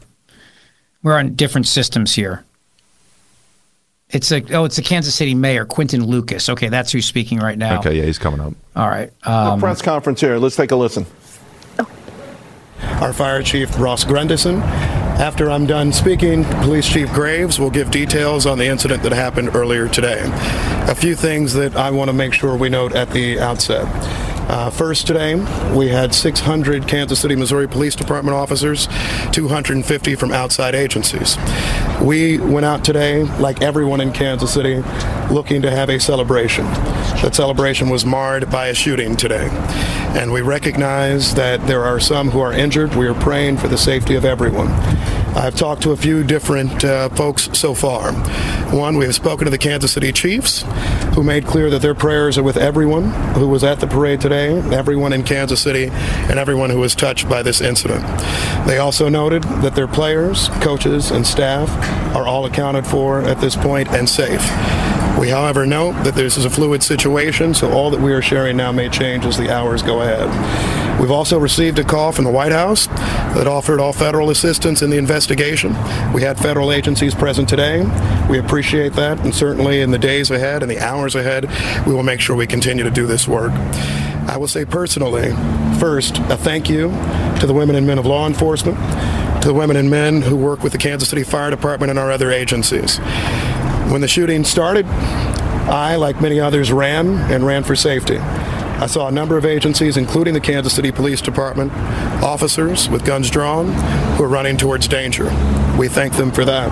We're on different systems here. It's a oh, it's the Kansas City mayor Quinton Lucas. Okay, that's who's speaking right now. Okay, yeah, he's coming up. All right. A Um, press conference here. Let's take a listen. Our fire chief, Ross Grandison. After I'm done speaking, Police Chief Graves will give details on the incident that happened earlier today. A few things that I want to make sure we note at the outset. Uh, first, today, we had 600 Kansas City, Missouri Police Department officers, 250 from outside agencies. We went out today, like everyone in Kansas City, looking to have a celebration. That celebration was marred by a shooting today. And we recognize that there are some who are injured. We are praying for the safety of everyone. I've talked to a few different uh, folks so far. One, we have spoken to the Kansas City Chiefs, who made clear that their prayers are with everyone who was at the parade today, everyone in Kansas City, and everyone who was touched by this incident. They also noted that their players, coaches, and staff are all accounted for at this point and safe. We, however, note that this is a fluid situation, so all that we are sharing now may change as the hours go ahead. We've also received a call from the White House that offered all federal assistance in the investigation. We had federal agencies present today. We appreciate that, and certainly in the days ahead and the hours ahead, we will make sure we continue to do this work. I will say personally, first, a thank you to the women and men of law enforcement, to the women and men who work with the Kansas City Fire Department and our other agencies. When the shooting started, I, like many others, ran and ran for safety. I saw a number of agencies, including the Kansas City Police Department, officers with guns drawn who were running towards danger. We thank them for that.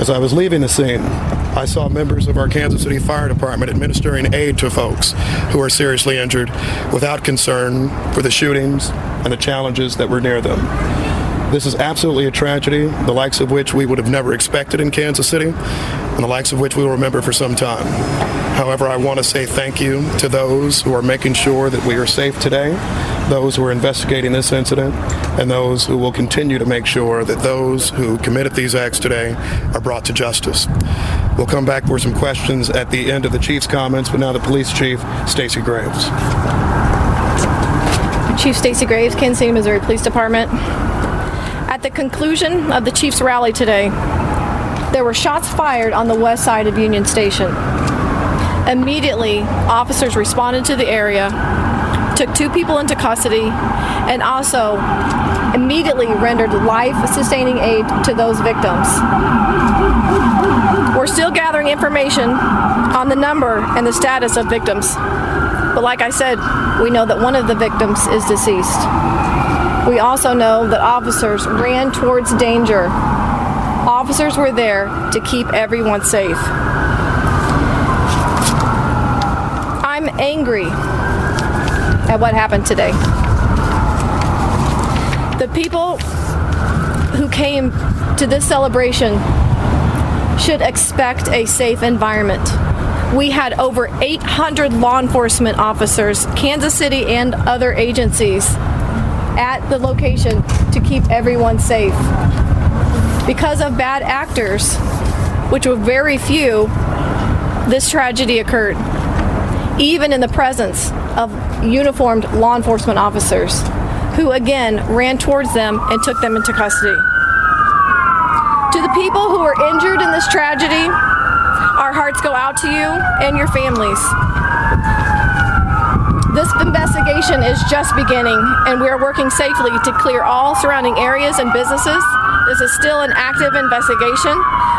As I was leaving the scene, I saw members of our Kansas City Fire Department administering aid to folks who are seriously injured without concern for the shootings and the challenges that were near them. This is absolutely a tragedy, the likes of which we would have never expected in Kansas City, and the likes of which we will remember for some time. However, I want to say thank you to those who are making sure that we are safe today, those who are investigating this incident, and those who will continue to make sure that those who committed these acts today are brought to justice. We'll come back for some questions at the end of the chief's comments, but now the police chief, Stacey Graves. Chief Stacey Graves, Kansas City, Missouri Police Department. At the conclusion of the Chiefs rally today, there were shots fired on the west side of Union Station. Immediately, officers responded to the area, took two people into custody, and also immediately rendered life sustaining aid to those victims. We're still gathering information on the number and the status of victims. But like I said, we know that one of the victims is deceased. We also know that officers ran towards danger. Officers were there to keep everyone safe. I'm angry at what happened today. The people who came to this celebration should expect a safe environment. We had over 800 law enforcement officers, Kansas City and other agencies, at the location to keep everyone safe. Because of bad actors, which were very few, this tragedy occurred, even in the presence of uniformed law enforcement officers, who again ran towards them and took them into custody. To the people who were injured in this tragedy, our hearts go out to you and your families. This investigation is just beginning, and we are working safely to clear all surrounding areas and businesses. This is still an active investigation.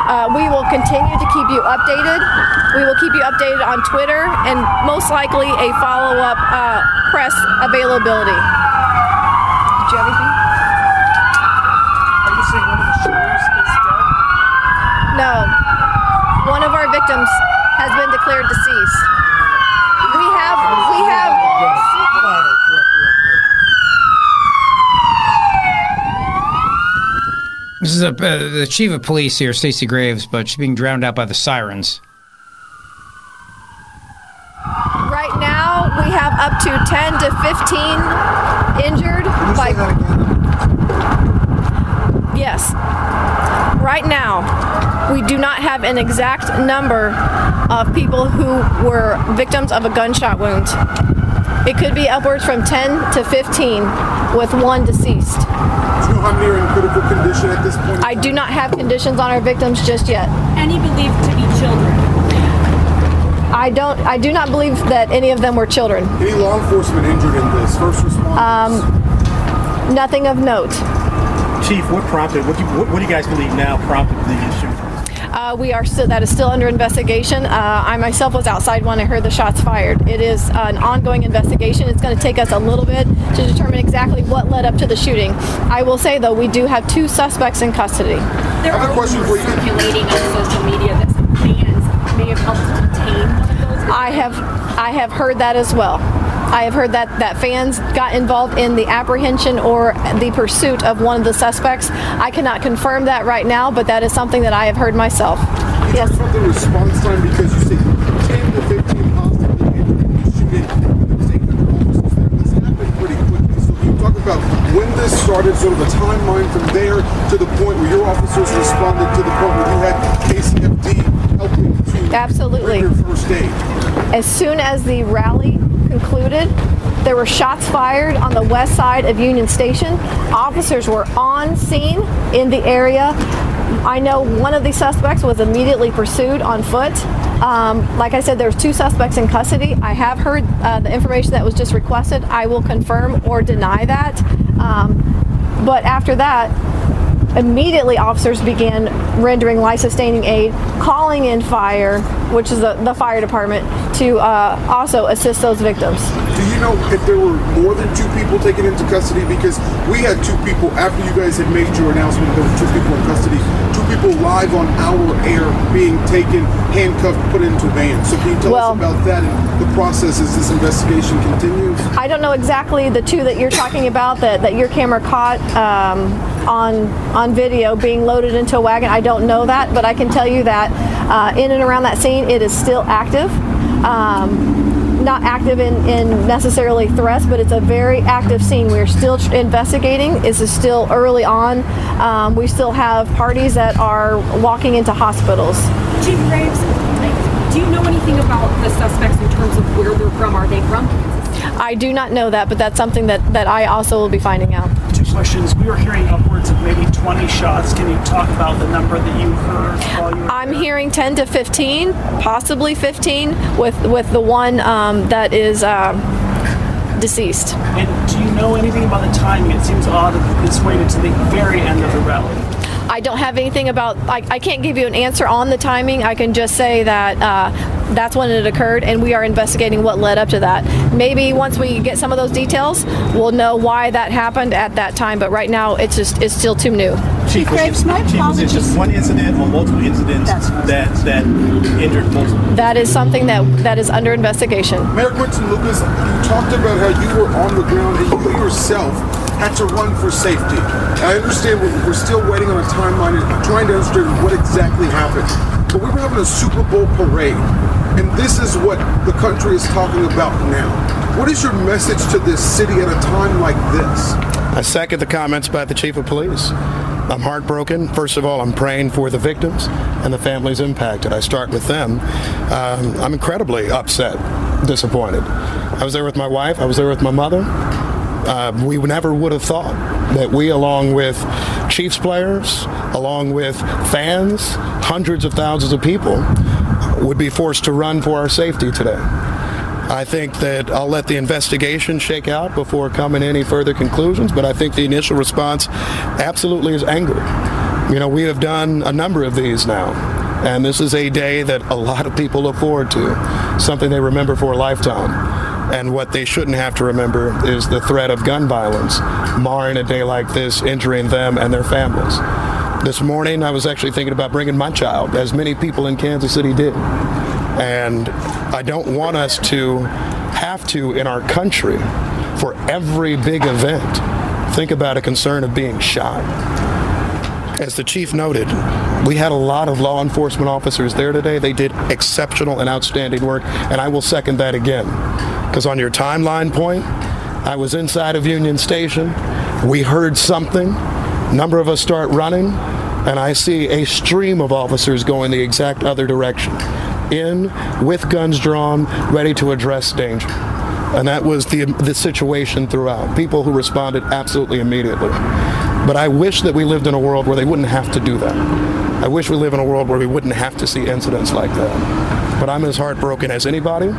Uh, we will continue to keep you updated. We will keep you updated on Twitter and most likely a follow up uh, press availability. Did you have anything? Are you saying one of the shooters is dead? No. One of our victims has been declared deceased. We have, we have. This is a, uh, the chief of police here, Stacey Graves, but she's being drowned out by the sirens. Right now, we have up to 10 to 15 injured by. Yes. Right now, we do not have an exact number of people who were victims of a gunshot wound. It could be upwards from 10 to 15, with one deceased. Do you know how many are in critical condition at this point? I do not have conditions on our victims just yet. Any believed to be children? I don't. I do not believe that any of them were children. Any law enforcement injured in this? First responders? Um, nothing of note. Chief, what prompted? What do you, what, what do you guys believe now prompted the shooting? Uh, we are still. That is still under investigation. Uh, I myself was outside when I heard the shots fired. It is an ongoing investigation. It's going to take us a little bit to determine exactly what led up to the shooting. I will say though, we do have two suspects in custody. There are rumors circulating on social media that some fans may have helped detain one of those. I have I have heard that as well. I have heard that, that fans got involved in the apprehension or the pursuit of one of the suspects. I cannot confirm that right now, but that is something that I have heard myself. Yes. About the response time because you say 10 to 15 possibly shooting. At the same time, officers there. This happened pretty quickly. So can you talk about when this started, sort of a timeline from there to the point where your officers responded to the point where you had KCFD helping to Absolutely. first aid? As soon as the rally concluded, there were shots fired on the west side of Union Station. Officers were on scene in the area. I know one of the suspects was immediately pursued on foot. Um, like I said, there's two suspects in custody. I have heard uh, the information that was just requested. I will confirm or deny that. Um, but after that, immediately officers began rendering life-sustaining aid, calling in fire, which is the, the fire department, to uh, also assist those victims. Do you know if there were more than two people taken into custody? Because we had two people after you guys had made your announcement. There were two people in custody. Two people live on our air being taken, handcuffed, put into vans. So can you tell Well- us about that and the process as this investigation continues? I don't know exactly the two that you're talking about that, that your camera caught um, on on video being loaded into a wagon. I don't know that, but I can tell you that uh, in and around that scene, it is still active. Um, not active in, in necessarily threats, but it's a very active scene. We're still tr- investigating. This is still early on. Um, we still have parties that are walking into hospitals. Chief Graves, do you know anything about the suspects in terms of where they're from? Are they from? I do not know that, but that's something that, that I also will be finding out. Questions. We were hearing upwards of maybe 20 shots. Can you talk about the number that you heard while you were I'm hearing 10 to 15, possibly 15, with with the one um, that is uh, deceased. And do you know anything about the timing? It seems odd that it's waited to the very end of the rally. I don't have anything about. I, I can't give you an answer on the timing. I can just say that uh, that's when it occurred, and we are investigating what led up to that. Maybe once we get some of those details, we'll know why that happened at that time. But right now, it's just it's still too new. Chief, Graves, my Chief, was it just one incident or multiple incidents that that injured multiple? That is something that that is under investigation. Mayor Quinton Lucas, you talked about how you were on the ground and you yourself had to run for safety. I understand we're, we're still waiting on a timeline and trying to understand what exactly happened. But we were having a Super Bowl parade, and this is what the country is talking about now. What is your message to this city at a time like this? I second the comments by the chief of police. I'm heartbroken. First of all, I'm praying for the victims and the families impacted. I start with them. Um, I'm incredibly upset, disappointed. I was there with my wife, I was there with my mother. Uh, we never would have thought that we, along with Chiefs players, along with fans, hundreds of thousands of people, would be forced to run for our safety today. I think that I'll let the investigation shake out before coming to any further conclusions, but I think the initial response absolutely is anger. You know, we have done a number of these now, and this is a day that a lot of people look forward to, something they remember for a lifetime. And what they shouldn't have to remember is the threat of gun violence, marring a day like this, injuring them and their families. This morning, I was actually thinking about bringing my child, as many people in Kansas City did. And I don't want us to have to, in our country, for every big event, think about a concern of being shot. As the chief noted, we had a lot of law enforcement officers there today. They did exceptional and outstanding work, and I will second that again. Because on your timeline point, I was inside of Union Station. We heard something. A number of us start running, and I see a stream of officers going the exact other direction. In, with guns drawn, ready to address danger. And that was the, the situation throughout. People who responded absolutely immediately. But I wish that we lived in a world where they wouldn't have to do that. I wish we live in a world where we wouldn't have to see incidents like that. But I'm as heartbroken as anybody.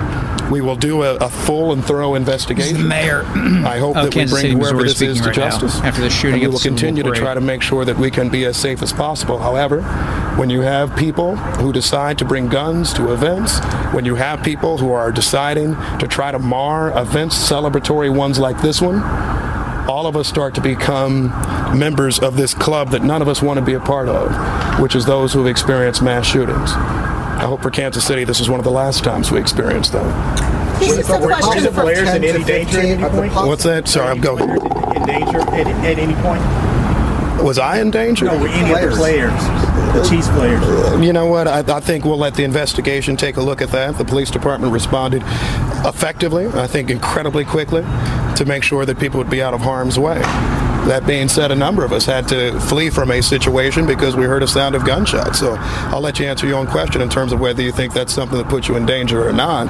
We will do a, a full and thorough investigation. the mayor I hope that Kansas we City, bring whoever Missouri this is to right now, justice. after the shooting And we will the Super Bowl continue to try to make sure that we can be as safe as possible. However, when you have people who decide to bring guns to events, when you have people who are deciding to try to mar events, celebratory ones like this one, all of us start to become members of this club that none of us want to be a part of, which is those who have experienced mass shootings. I hope for Kansas City this is one of the last times we experience that. This is a question for players in any danger at any point? What's that? Sorry, I'm going. In danger at, at any point? Was I in danger? No, were any of the players, the Chiefs players. You know what? I, I think we'll let the investigation take a look at that. The police department responded effectively, I think incredibly quickly, to make sure that people would be out of harm's way. That being said, a number of us had to flee from a situation because we heard a sound of gunshots. So I'll let you answer your own question in terms of whether you think that's something that puts you in danger or not.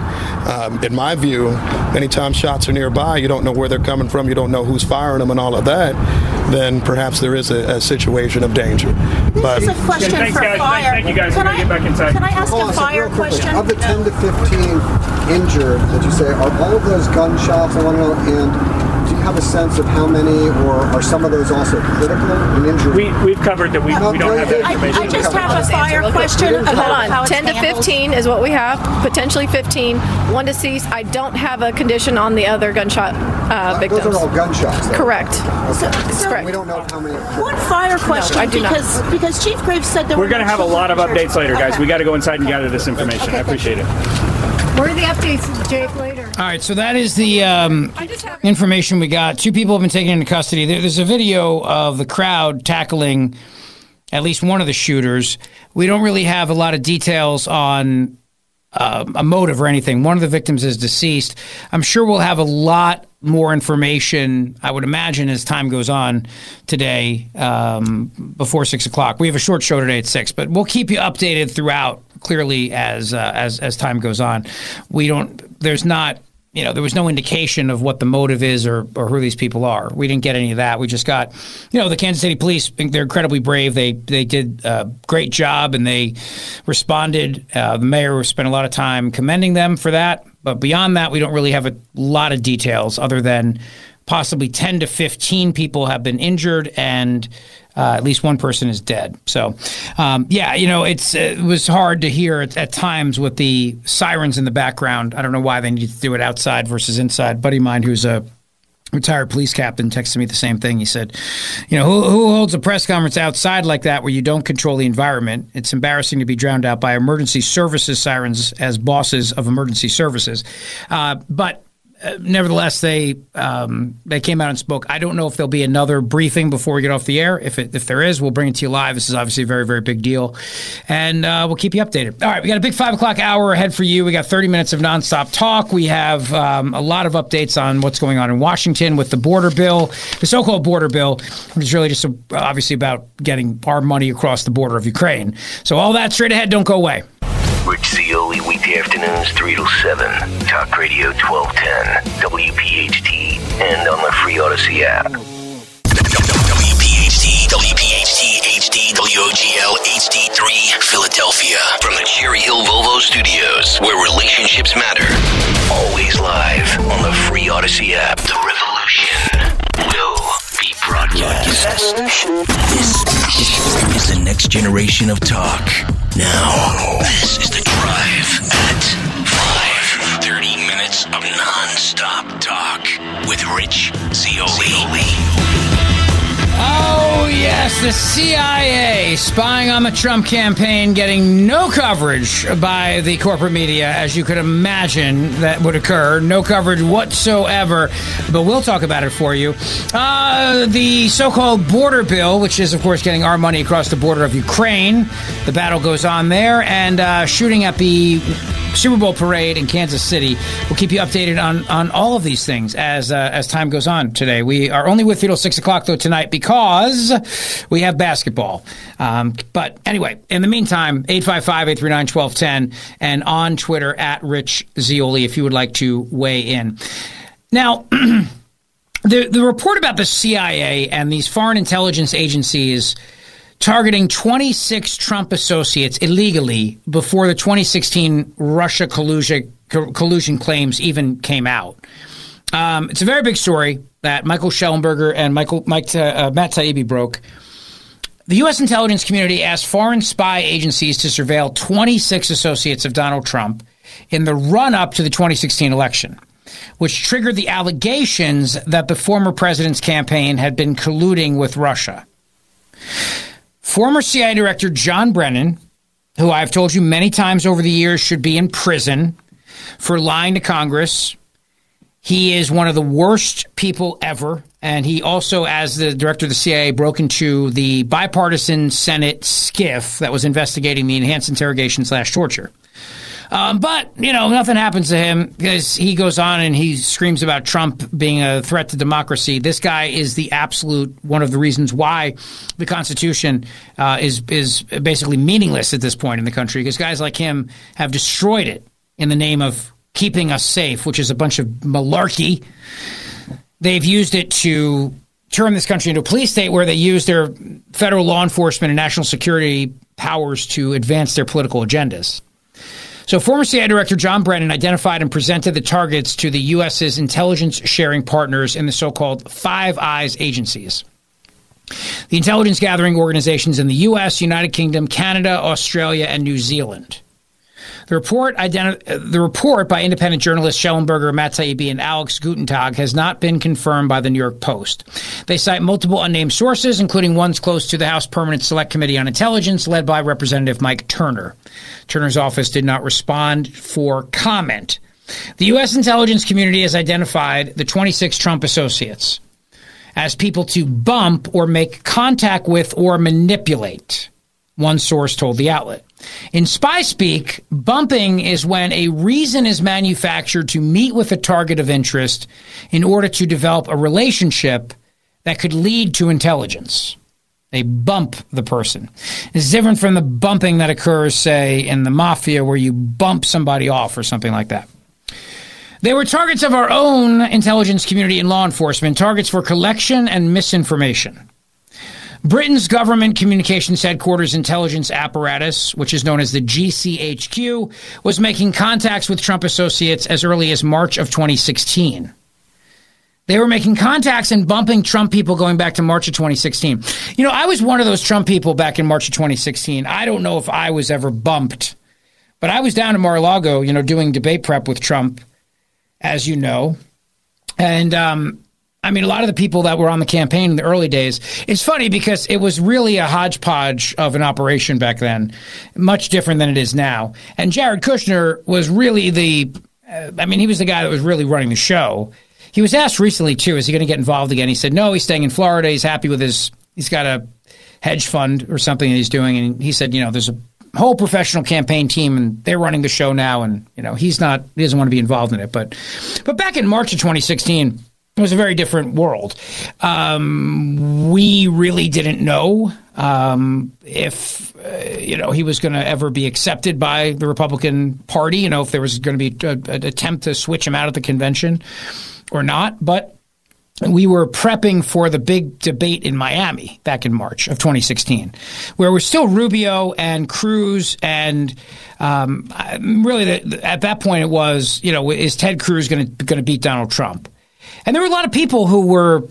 Um, in my view, anytime shots are nearby, you don't know where they're coming from, you don't know who's firing them, and all of that, then perhaps there is a, a situation of danger. But is a question Thanks, for guys. fire. Thank you, guys. Can I, get back inside. Can I ask Hold a fire question? Of the 10 to 15 injured that you say, are all of those gunshots? I want to know, and do you have a sense of how many, or are some of those also critical and injured? We, we've covered that we, we don't have that information. I just have a fire question Hold about how on. it's 10 to 15 is what we have, potentially 15. One deceased. I don't have a condition on the other gunshot uh, victims. Those are all gunshots. though. Correct. So, so Correct. We don't know how many. one fire question I do not. because because Chief Graves said there We're were going to have a lot of updates later, guys. Okay. We got to go inside and gather this information. I appreciate it. Where are the updates, Jake, later? All right, so that is the um, information we got. Two people have been taken into custody. There, there's a video of the crowd tackling at least one of the shooters. We don't really have a lot of details on uh, a motive or anything. One of the victims is deceased. I'm sure we'll have a lot more information, I would imagine, as time goes on today um, before six o'clock. We have a short show today at six, but we'll keep you updated throughout. Clearly, as uh, as as time goes on, we don't. There's not you know, there was no indication of what the motive is or, or who these people are. We didn't get any of that. We just got, you know, the Kansas City Police. They're incredibly brave. They they did a great job and they responded. Uh, the mayor spent a lot of time commending them for that. But beyond that, we don't really have a lot of details other than possibly 10 to 15 people have been injured and uh, at least one person is dead. So, um, yeah, you know, it's it was hard to hear at, at, times with the sirens in the background. I don't know why they need to do it outside versus inside. buddy mine who's a retired police captain texted me the same thing. He said, "You know, who, who, holds a press conference outside like that where you don't control the environment? It's embarrassing to be drowned out by emergency services sirens as bosses of emergency services." Uh, but uh, nevertheless, they um, they came out and spoke. I don't know if there'll be another briefing before we get off the air. If it, if there is, we'll bring it to you live. This is obviously a very very big deal, and uh, we'll keep you updated. All right, we got a big five o'clock hour ahead for you. We got thirty minutes of nonstop talk. We have um, a lot of updates on what's going on in Washington with the border bill, the so-called border bill, which is really just a, obviously about getting our money across the border of Ukraine. So all that straight ahead. Don't go away. Rich Zeoli, weekday afternoons 3 to 7. Talk Radio 1210, WPHT, and on the free Audacy app. WPHT, WPHT, HD, WOGL, HD3, Philadelphia. From the Cherry Hill Volvo Studios, where relationships matter. Always live on the free Audacy app. The revolution will be broadcast. This is the next generation of talk. Now, this is the drive at 5. 30 minutes of non-stop talk with Rich Zeoli. Oh, yes, the CIA spying on the Trump campaign, getting no coverage by the corporate media, as you could imagine that would occur. No coverage whatsoever, but we'll talk about it for you. Uh, the so called border bill, which is, of course, getting our money across the border of Ukraine. The battle goes on there, and uh, shooting at the Super Bowl parade in Kansas City. We'll keep you updated on, on all of these things as uh, as time goes on today. We are only with you till 6 o'clock, though, tonight because we have basketball. Um, but anyway, in the meantime, 855 839 1210 and on Twitter at Rich Zeoli if you would like to weigh in. Now, the, the report about the CIA and these foreign intelligence agencies targeting 26 Trump associates illegally before the 2016 Russia collusion, collusion claims even came out. Um, it's a very big story that Michael Shellenberger and Michael Mike uh, Matt Taibbi broke. The U.S. intelligence community asked foreign spy agencies to surveil 26 associates of Donald Trump in the run up to the 2016 election, which triggered the allegations that the former president's campaign had been colluding with Russia. Former CIA Director John Brennan, who I've told you many times over the years should be in prison for lying to Congress, he is one of the worst people ever. And he also, as the director of the CIA, broke into the bipartisan Senate SCIF that was investigating the enhanced interrogation slash torture. Um, but, you know, nothing happens to him because he goes on and he screams about Trump being a threat to democracy. This guy is the absolute one of the reasons why the Constitution uh, is, is basically meaningless at this point in the country because guys like him have destroyed it in the name of keeping us safe, which is a bunch of malarkey. They've used it to turn this country into a police state where they use their federal law enforcement and national security powers to advance their political agendas. So, former CIA Director John Brennan identified and presented the targets to the U.S.'s intelligence sharing partners in the so called Five Eyes agencies. The intelligence gathering organizations in the U.S., United Kingdom, Canada, Australia, and New Zealand. The report, identi- the report by independent journalists Shellenberger, Matt and Alex Gutentag has not been confirmed by the New York Post. They cite multiple unnamed sources, including ones close to the House Permanent Select Committee on Intelligence, led by Representative Mike Turner. Turner's office did not respond for comment. The U.S. intelligence community has identified the 26 Trump associates as people to bump or make contact with or manipulate, one source told the outlet. In spy speak, bumping is when a reason is manufactured to meet with a target of interest in order to develop a relationship that could lead to intelligence. They bump the person. It's different from the bumping that occurs, say, in the mafia where you bump somebody off or something like that. They were targets of our own intelligence community and law enforcement, targets for collection and misinformation. Britain's government communications headquarters intelligence apparatus, which is known as the GCHQ, was making contacts with Trump associates as early as March of 2016. They were making contacts and bumping Trump people going back to March of 2016. You know, I was one of those Trump people back in March of 2016. I don't know if I was ever bumped, but I was down in Mar-a-Lago, you know, doing debate prep with Trump, as you know. And um, I mean, a lot of the people that were on the campaign in the early days, it's funny because it was really a hodgepodge of an operation back then, much different than it is now. And Jared Kushner was really the, uh, I mean, he was the guy that was really running the show. He was asked recently, too, is he going to get involved again? He said, no, he's staying in Florida. He's happy with his, he's got a hedge fund or something that he's doing. And he said, you know, there's a whole professional campaign team and they're running the show now. And, you know, he's not, he doesn't want to be involved in it. But, but back in March of 2016, it was a very different world. Um, we really didn't know um, if uh, you know he was going to ever be accepted by the Republican Party. You know, if there was going to be a, an attempt to switch him out at the convention or not. But we were prepping for the big debate in Miami back in March of 2016, where we're still Rubio and Cruz, and um, really the, at that point it was, you know, is Ted Cruz going to beat Donald Trump? And there were a lot of people who were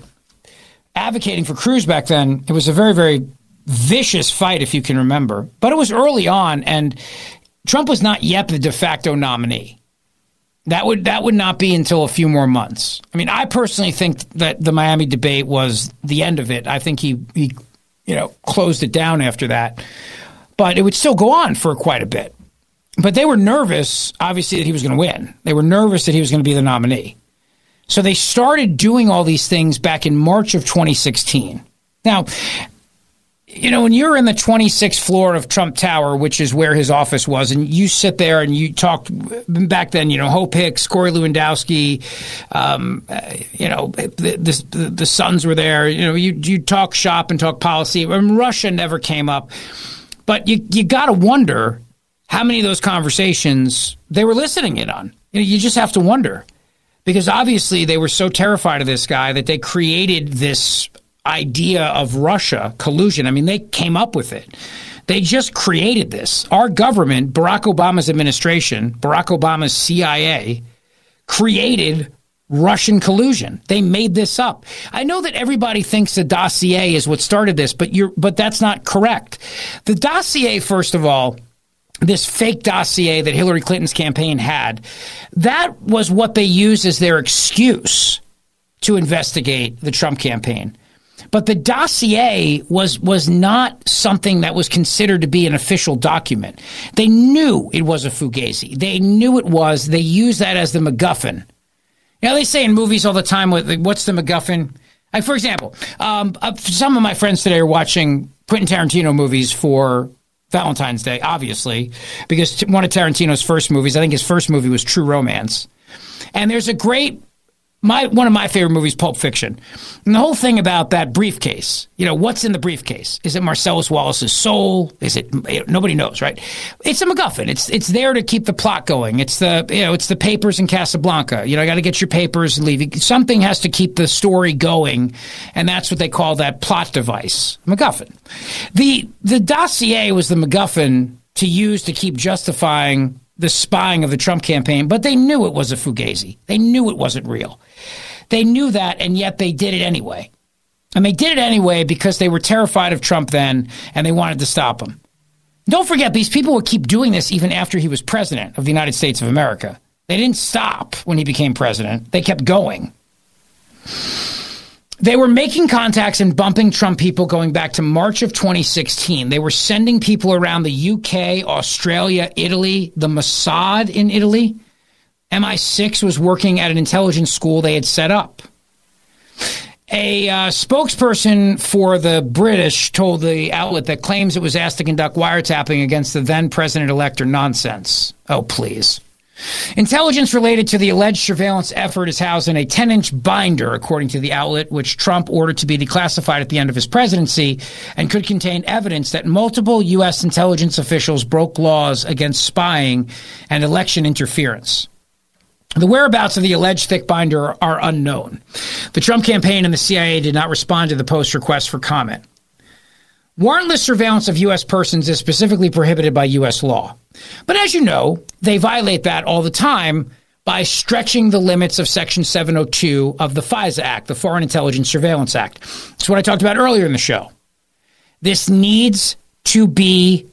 advocating for Cruz back then. It was a very, very vicious fight, if you can remember. But it was early on, and Trump was not yet the de facto nominee. That would that would not be until a few more months. I mean, I personally think that the Miami debate was the end of it. I think he he you know closed it down after that, but it would still go on for quite a bit. But they were nervous, obviously, that he was going to win. They were nervous that he was going to be the nominee. So they started doing all these things back in March of 2016. Now, you know, when you're in the 26th floor of Trump Tower, which is where his office was, and you sit there and you talk back then, you know, Hope Hicks, Corey Lewandowski, um, you know, the, the, the sons were there. You know, you you talk shop and talk policy. I mean, Russia never came up, but you you got to wonder how many of those conversations they were listening in on. You, know, you just have to wonder because obviously they were so terrified of this guy that they created this idea of Russia collusion. I mean, they came up with it. They just created this. Our government, Barack Obama's administration, Barack Obama's CIA, created Russian collusion. They made this up. I know that everybody thinks the dossier is what started this, but you're but that's not correct. The dossier, first of all, this fake dossier that Hillary Clinton's campaign had, that was what they used as their excuse to investigate the Trump campaign. But the dossier was was not something that was considered to be an official document. They knew it was a fugazi. They knew it was. They used that as the MacGuffin. Know, they say in movies all the time, "What's the MacGuffin?" Like, for example, um, uh, some of my friends today are watching Quentin Tarantino movies for Valentine's Day, obviously, because one of Tarantino's first movies, I think his first movie was True Romance. And there's a great my one of my favorite movies, Pulp Fiction. And the whole thing about that briefcase, you know, what's in the briefcase? Is it Marcellus Wallace's soul? Is it nobody knows, right? It's a MacGuffin. It's it's there to keep the plot going. It's the you know, it's the papers in Casablanca. You know, I got to get your papers and leave. Something has to keep the story going, and that's what they call that plot device, MacGuffin. The the dossier was the MacGuffin to use to keep justifying the spying of the Trump campaign, but they knew it was a fugazi. They knew it wasn't real. They knew that, and yet they did it anyway. And they did it anyway because they were terrified of Trump then and they wanted to stop him. Don't forget, these people would keep doing this even after he was president of the United States of America. They didn't stop when he became president, they kept going. They were making contacts and bumping Trump people going back to March of 2016. They were sending people around the UK, Australia, Italy, the Mossad in Italy. MI6 was working at an intelligence school they had set up. A uh, spokesperson for the British told the outlet that claims it was asked to conduct wiretapping against the then president elect are nonsense. Oh, please. Intelligence related to the alleged surveillance effort is housed in a 10 inch binder, according to the outlet, which Trump ordered to be declassified at the end of his presidency and could contain evidence that multiple U.S. intelligence officials broke laws against spying and election interference. The whereabouts of the alleged thick binder are unknown. The Trump campaign and the CIA did not respond to the Post request for comment. Warrantless surveillance of U.S. persons is specifically prohibited by U.S. law. But as you know, they violate that all the time by stretching the limits of Section 702 of the FISA Act, the Foreign Intelligence Surveillance Act. That's what I talked about earlier in the show. This needs to be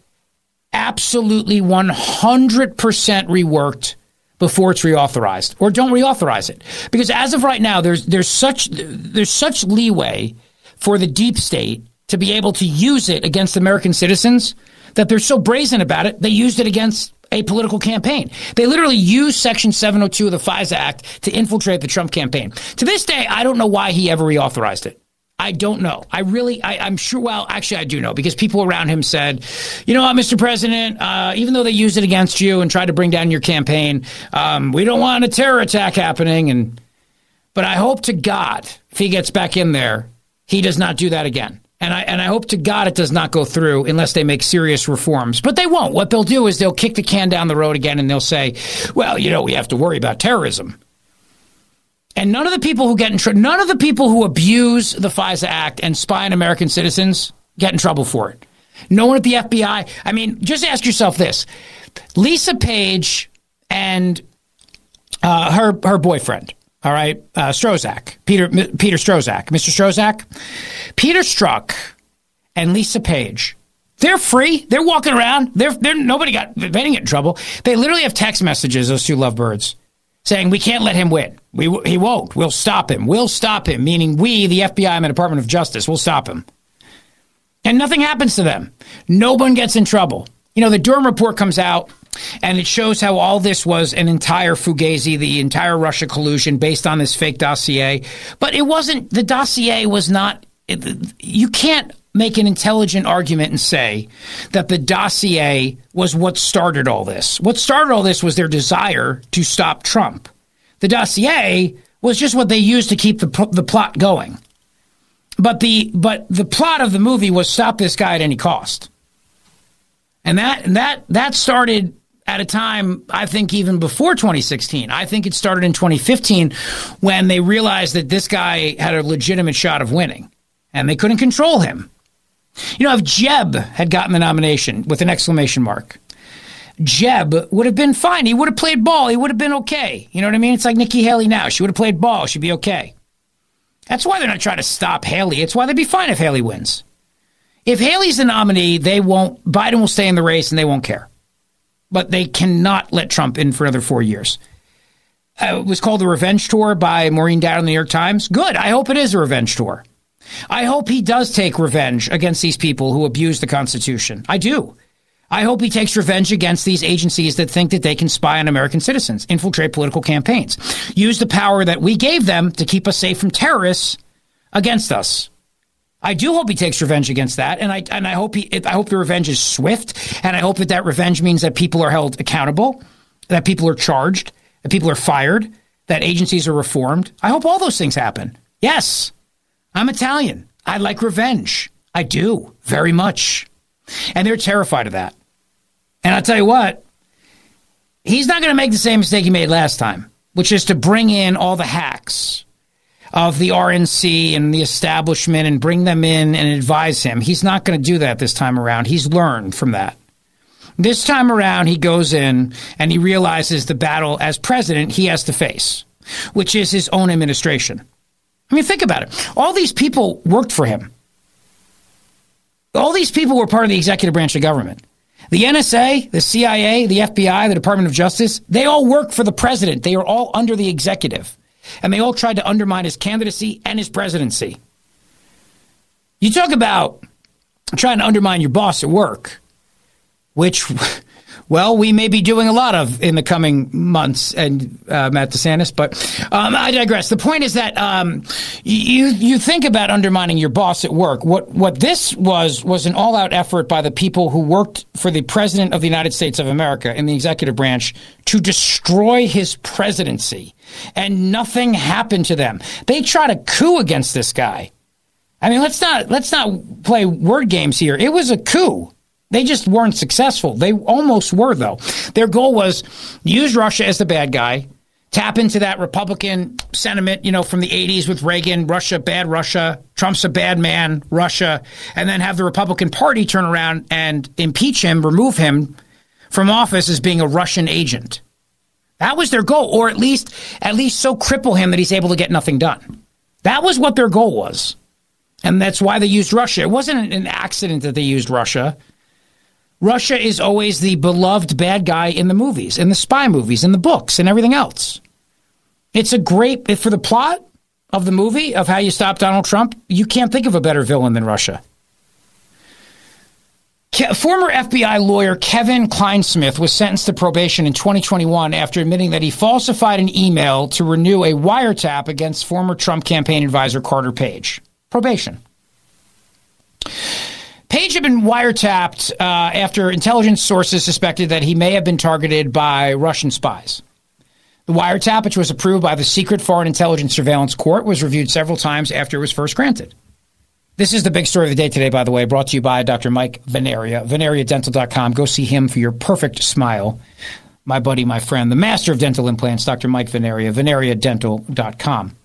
absolutely 100% reworked before it's reauthorized or don't reauthorize it because as of right now there's there's such there's such leeway for the deep state to be able to use it against American citizens that they're so brazen about it they used it against a political campaign. They literally used Section 702 of the FISA Act to infiltrate the Trump campaign. To this day, I don't know why he ever reauthorized it. I don't know. I really, I, am sure. Well, actually, I do know because people around him said, "You know what, Mr. President? Uh, even though they used it against you and tried to bring down your campaign, um, we don't want a terror attack happening." And but I hope to God, if he gets back in there, he does not do that again. And I and I hope to God it does not go through unless they make serious reforms. But they won't. What they'll do is they'll kick the can down the road again and they'll say, "Well, you know, we have to worry about terrorism." And none of the people who get in trouble, none of the people who abuse the FISA Act and spy on American citizens get in trouble for it. No one at the FBI. I mean, just ask yourself this: Lisa Page and uh, her her boyfriend all right, uh, Strozak, Peter Peter Strozak, Mr. Strozak, Peter Strzok, and Lisa Page. They're free. They're walking around. They're, they're nobody got they didn't get in trouble. They literally have text messages. Those two lovebirds saying we can't let him win. We he won't. We'll stop him. We'll stop him. Meaning we, the FBI and the Department of Justice, will stop him. And nothing happens to them. No one gets in trouble. You know, the Durham report comes out and it shows how all this was an entire fugazi, the entire Russia collusion based on this fake dossier. But it wasn't, the dossier was not, it, you can't make an intelligent argument and say that the dossier was what started all this. What started all this was their desire to stop Trump. The dossier was just what they used to keep the, the plot going. But the but the plot of the movie was stop this guy at any cost. And that that that started at a time, I think, even before 2016. I think it started in 2015 when they realized that this guy had a legitimate shot of winning and they couldn't control him. You know, if Jeb had gotten the nomination with an exclamation mark, Jeb would have been fine. He would have played ball. He would have been okay. You know what I mean? It's like Nikki Haley now. She would have played ball. She'd be okay. That's why they're not trying to stop Haley. It's why they'd be fine if Haley wins. If Haley's the nominee, they won't. Biden will stay in the race and they won't care but they cannot let Trump in for another four years. Uh, it was called the Revenge Tour by Maureen Dowd in the New York Times. Good. I hope it is a revenge tour. I hope he does take revenge against these people who abuse the Constitution. I do. I hope he takes revenge against these agencies that think that they can spy on American citizens, infiltrate political campaigns, use the power that we gave them to keep us safe from terrorists against us. I do hope he takes revenge against that, and I and I hope he I hope the revenge is swift, and I hope that that revenge means that people are held accountable, that people are charged, that people are fired, that agencies are reformed. I hope all those things happen. Yes, I'm Italian. I like revenge. I do very much, and they're terrified of that. And I'll tell you what, he's not going to make the same mistake he made last time, which is to bring in all the hacks of the RNC and the establishment and bring them in and advise him. He's not going to do that this time around. He's learned from that. This time around, he goes in and he realizes the battle as president he has to face, which is his own administration. I mean, think about it. All these people worked for him. All these people were part of the executive branch of government. The NSA, the CIA, the FBI, the Department of Justice, they all work for the president. They are all under the executive and they all tried to undermine his candidacy and his presidency. You talk about trying to undermine your boss at work, which, well, we may be doing a lot of in the coming months, and uh, Matt DeSantis. But um, I digress. The point is that um, you you think about undermining your boss at work. What what this was was an all out effort by the people who worked for the president of the United States of America in the executive branch to destroy his presidency and nothing happened to them. They tried a coup against this guy. I mean, let's not let's not play word games here. It was a coup. They just weren't successful. They almost were though. Their goal was use Russia as the bad guy tap into that Republican sentiment, you know, from the 80s with Reagan, Russia, bad Russia, Trump's a bad man, Russia, and then have the Republican Party turn around and impeach him, remove him from office as being a Russian agent. That was their goal, or at least at least so cripple him that he's able to get nothing done. That was what their goal was. And that's why they used Russia. It wasn't an accident that they used Russia. Russia is always the beloved bad guy in the movies, in the spy movies, in the books, and everything else. It's a great, for the plot of the movie, of how you stop Donald Trump, you can't think of a better villain than Russia. Ke- Former FBI lawyer Kevin Clinesmith was sentenced to probation in 2021 after admitting that he falsified an email to renew a wiretap against former Trump campaign advisor Carter Page. Probation. Page had been wiretapped uh, after intelligence sources suspected that he may have been targeted by Russian spies. The wiretap, which was approved by the Secret Foreign Intelligence Surveillance Court, was reviewed several times after it was first granted. This is the big story of the day today, by the way, brought to you by Dr. Mike Vanaria, vanariadental.com. Go see him for your perfect smile. My buddy, my friend, the master of dental implants, Dr. Mike Vanaria, vanariadental.com.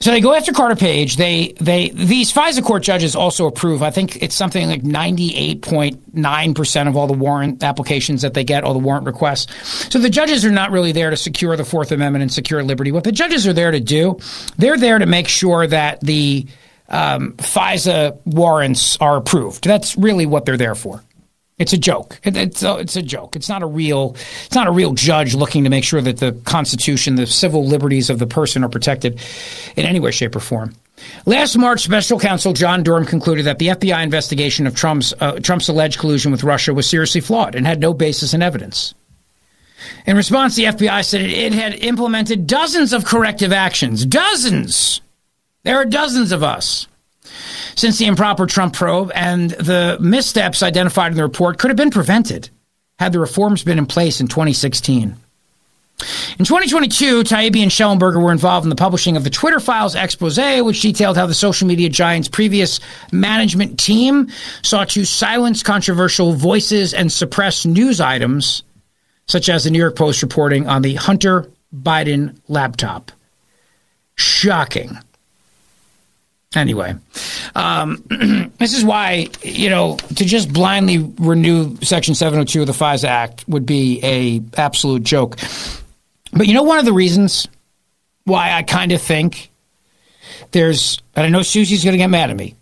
So they go after Carter Page. They they these FISA court judges also approve. I think it's something like ninety eight point nine percent of all the warrant applications that they get, all the warrant requests. So the judges are not really there to secure the Fourth Amendment and secure liberty. What the judges are there to do, they're there to make sure that the um, FISA warrants are approved. That's really what they're there for. It's a joke. It's a, it's a joke. It's not a real. It's not a real judge looking to make sure that the Constitution, the civil liberties of the person, are protected in any way, shape, or form. Last March, Special Counsel John Durham concluded that the FBI investigation of Trump's uh, Trump's alleged collusion with Russia was seriously flawed and had no basis in evidence. In response, the FBI said it, it had implemented dozens of corrective actions. Dozens. There are dozens of us since the improper Trump probe and the missteps identified in the report could have been prevented had the reforms been in place in 2016. In 2022, Taibbi and Shellenberger were involved in the publishing of the Twitter Files expose, which detailed how the social media giant's previous management team sought to silence controversial voices and suppress news items, such as the New York Post reporting on the Hunter Biden laptop. Shocking. Anyway, um, this is why, you know, to just blindly renew Section 702 of the FISA Act would be a absolute joke. But you know, one of the reasons why I kind of think there's, and I know Susie's going to get mad at me,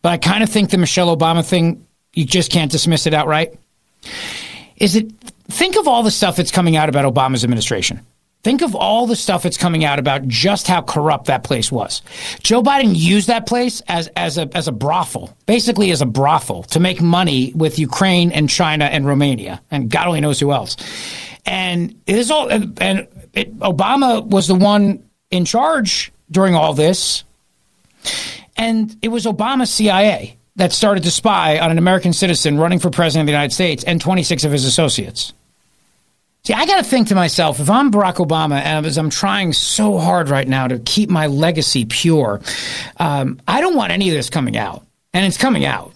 but I kind of think the Michelle Obama thing, you just can't dismiss it outright. Is it, think of all the stuff that's coming out about Obama's administration. Think of all the stuff that's coming out about just how corrupt that place was. Joe Biden used that place as, as a as a brothel, basically as a brothel, to make money with Ukraine and China and Romania and God only knows who else. And it is all and, it, Obama was the one in charge during all this, and it was Obama's CIA that started to spy on an American citizen running for president of the United States and 26 of his associates. See, I got to think to myself, if I'm Barack Obama and as I'm trying so hard right now to keep my legacy pure, um, I don't want any of this coming out, and it's coming out.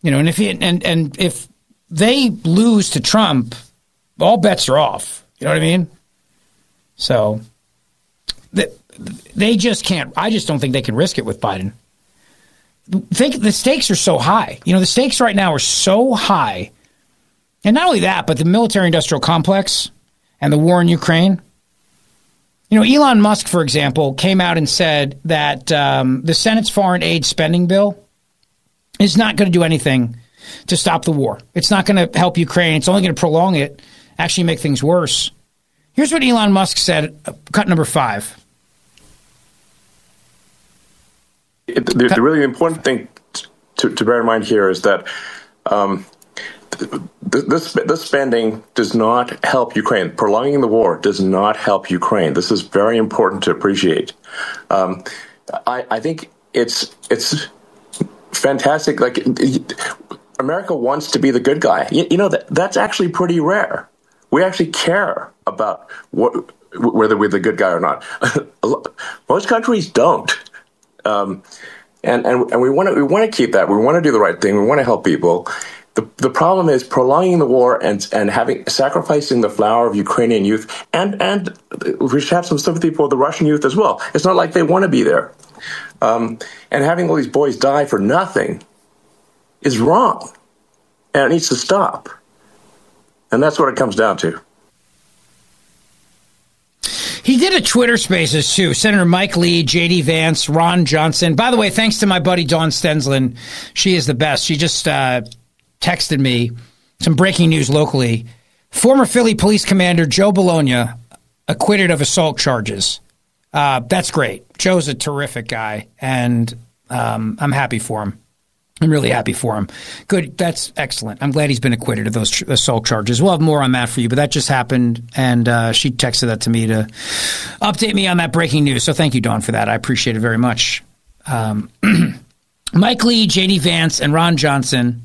You know, and if and and if they lose to Trump, all bets are off. You know what I mean? So they, they just can't. I just don't think they can risk it with Biden. Think the stakes are so high. You know, the stakes right now are so high and not only that, but the military industrial complex and the war in Ukraine. You know, Elon Musk, for example, came out and said that um, the Senate's foreign aid spending bill is not going to do anything to stop the war. It's not going to help Ukraine. It's only going to prolong it, actually make things worse. Here's what Elon Musk said, uh, cut number five. It, the, the, really important thing to, to, bear in mind here is that um, this this spending does not help Ukraine. Prolonging the war does not help Ukraine. This is very important to appreciate. Um, I, I think it's it's fantastic. Like America wants to be the good guy. You, you know that that's actually pretty rare. We actually care about what whether we're the good guy or not. Most countries don't. Um, and, and and we want to we want to keep that. We want to do the right thing. We want to help people, The, the problem is prolonging the war and and having sacrificing the flower of Ukrainian youth and and we should have some sympathy for the Russian youth as well. It's not like they want to be there, um, and having all these boys die for nothing is wrong, and it needs to stop. And that's what it comes down to. He did a Twitter Spaces too. Senator Mike Lee, J.D. Vance, Ron Johnson. By the way, thanks to my buddy Dawn Stensland. She is the best. She just uh, texted me some breaking news locally. Former Philly police commander Joe Bologna acquitted of assault charges. Uh, that's great. Joe's a terrific guy, and um, I'm happy for him. I'm really happy for him. Good. That's excellent. I'm glad he's been acquitted of those assault charges. We'll have more on that for you, but that just happened, and uh, she texted that to me to update me on that breaking news. So thank you, Dawn, for that. I appreciate it very much. Um, Mike Lee, J.D. Vance, and Ron Johnson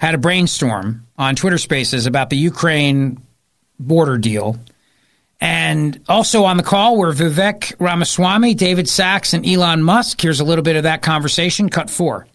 had a brainstorm on Twitter Spaces about the Ukraine border deal. And also on the call were Vivek Ramaswamy, David Sacks, and Elon Musk. Here's a little bit of that conversation. Cut four.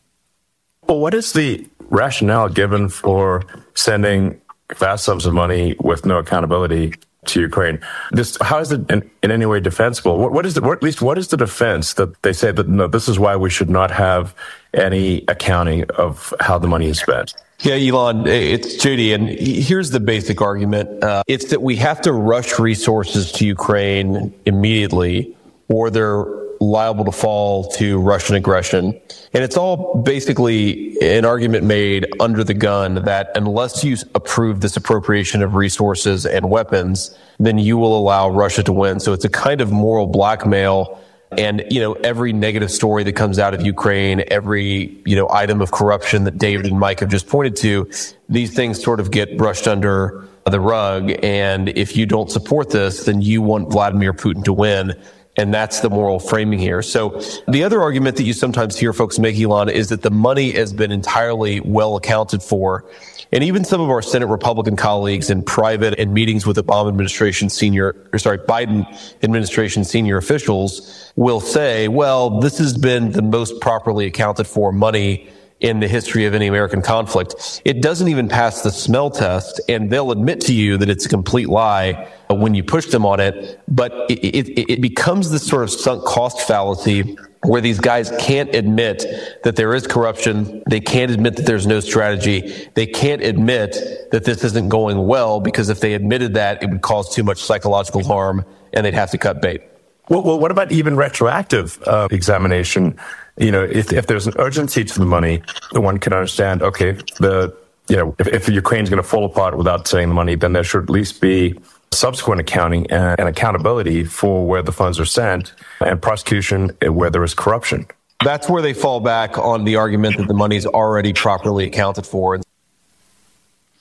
Well, what is the rationale given for sending vast sums of money with no accountability to Ukraine? This, how is it in, in any way defensible? What, what is the, what, at least what is the defense that they say that no, this is why we should not have any accounting of how the money is spent? Yeah, Elon, it's Judy. and here's the basic argument. Uh, it's that we have to rush resources to Ukraine immediately, or they're liable to fall to Russian aggression. And it's all basically an argument made under the gun that unless you approve this appropriation of resources and weapons, then you will allow Russia to win. So it's a kind of moral blackmail. And, you know, every negative story that comes out of Ukraine, every, you know, item of corruption that David and Mike have just pointed to, these things sort of get brushed under the rug. And if you don't support this, then you want Vladimir Putin to win. And that's the moral framing here. So the other argument that you sometimes hear folks make, Elon, is that the money has been entirely well accounted for. And even some of our Senate Republican colleagues in private and meetings with Obama administration senior, or sorry, Biden administration senior officials will say, well, this has been the most properly accounted for money in the history of any American conflict. It doesn't even pass the smell test, and they'll admit to you that it's a complete lie when you push them on it. But it, it, it becomes this sort of sunk cost fallacy where these guys can't admit that there is corruption. They can't admit that there's no strategy. They can't admit that this isn't going well because if they admitted that, it would cause too much psychological harm and they'd have to cut bait. Well, well what about even retroactive uh, examination? You know, if, if there's an urgency to the money, one can understand, okay, the, you know, if, if Ukraine's going to fall apart without sending the money, then there should at least be subsequent accounting and, and accountability for where the funds are sent and prosecution where there is corruption. That's where they fall back on the argument that the money is already properly accounted for.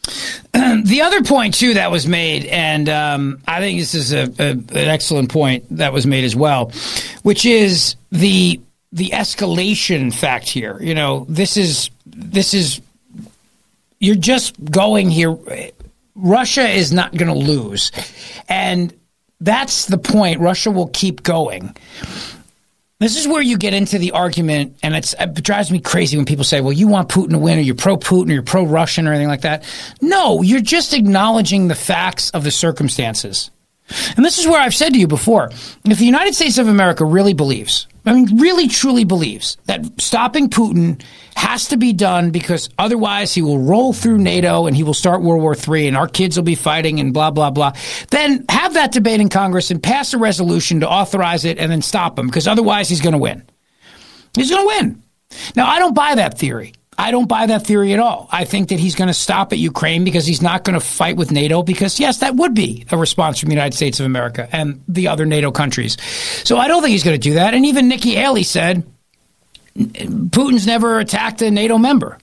the other point too that was made, and um, I think this is a, a, an excellent point that was made as well, which is the the escalation fact here. You know, this is this is you're just going here. Russia is not going to lose, and that's the point. Russia will keep going. This is where you get into the argument, and it drives me crazy when people say, well, you want Putin to win, or you're pro Putin, or you're pro Russian, or anything like that. No, you're just acknowledging the facts of the circumstances. And this is where I've said to you before if the United States of America really believes, I mean, really truly believes that stopping Putin has to be done because otherwise he will roll through NATO and he will start World War III and our kids will be fighting and blah, blah, blah, then have that debate in Congress and pass a resolution to authorize it and then stop him because otherwise he's going to win. He's going to win. Now, I don't buy that theory. I don't buy that theory at all. I think that he's going to stop at Ukraine because he's not going to fight with NATO because, yes, that would be a response from the United States of America and the other NATO countries. So I don't think he's going to do that. And even Nikki Haley said Putin's never attacked a NATO member.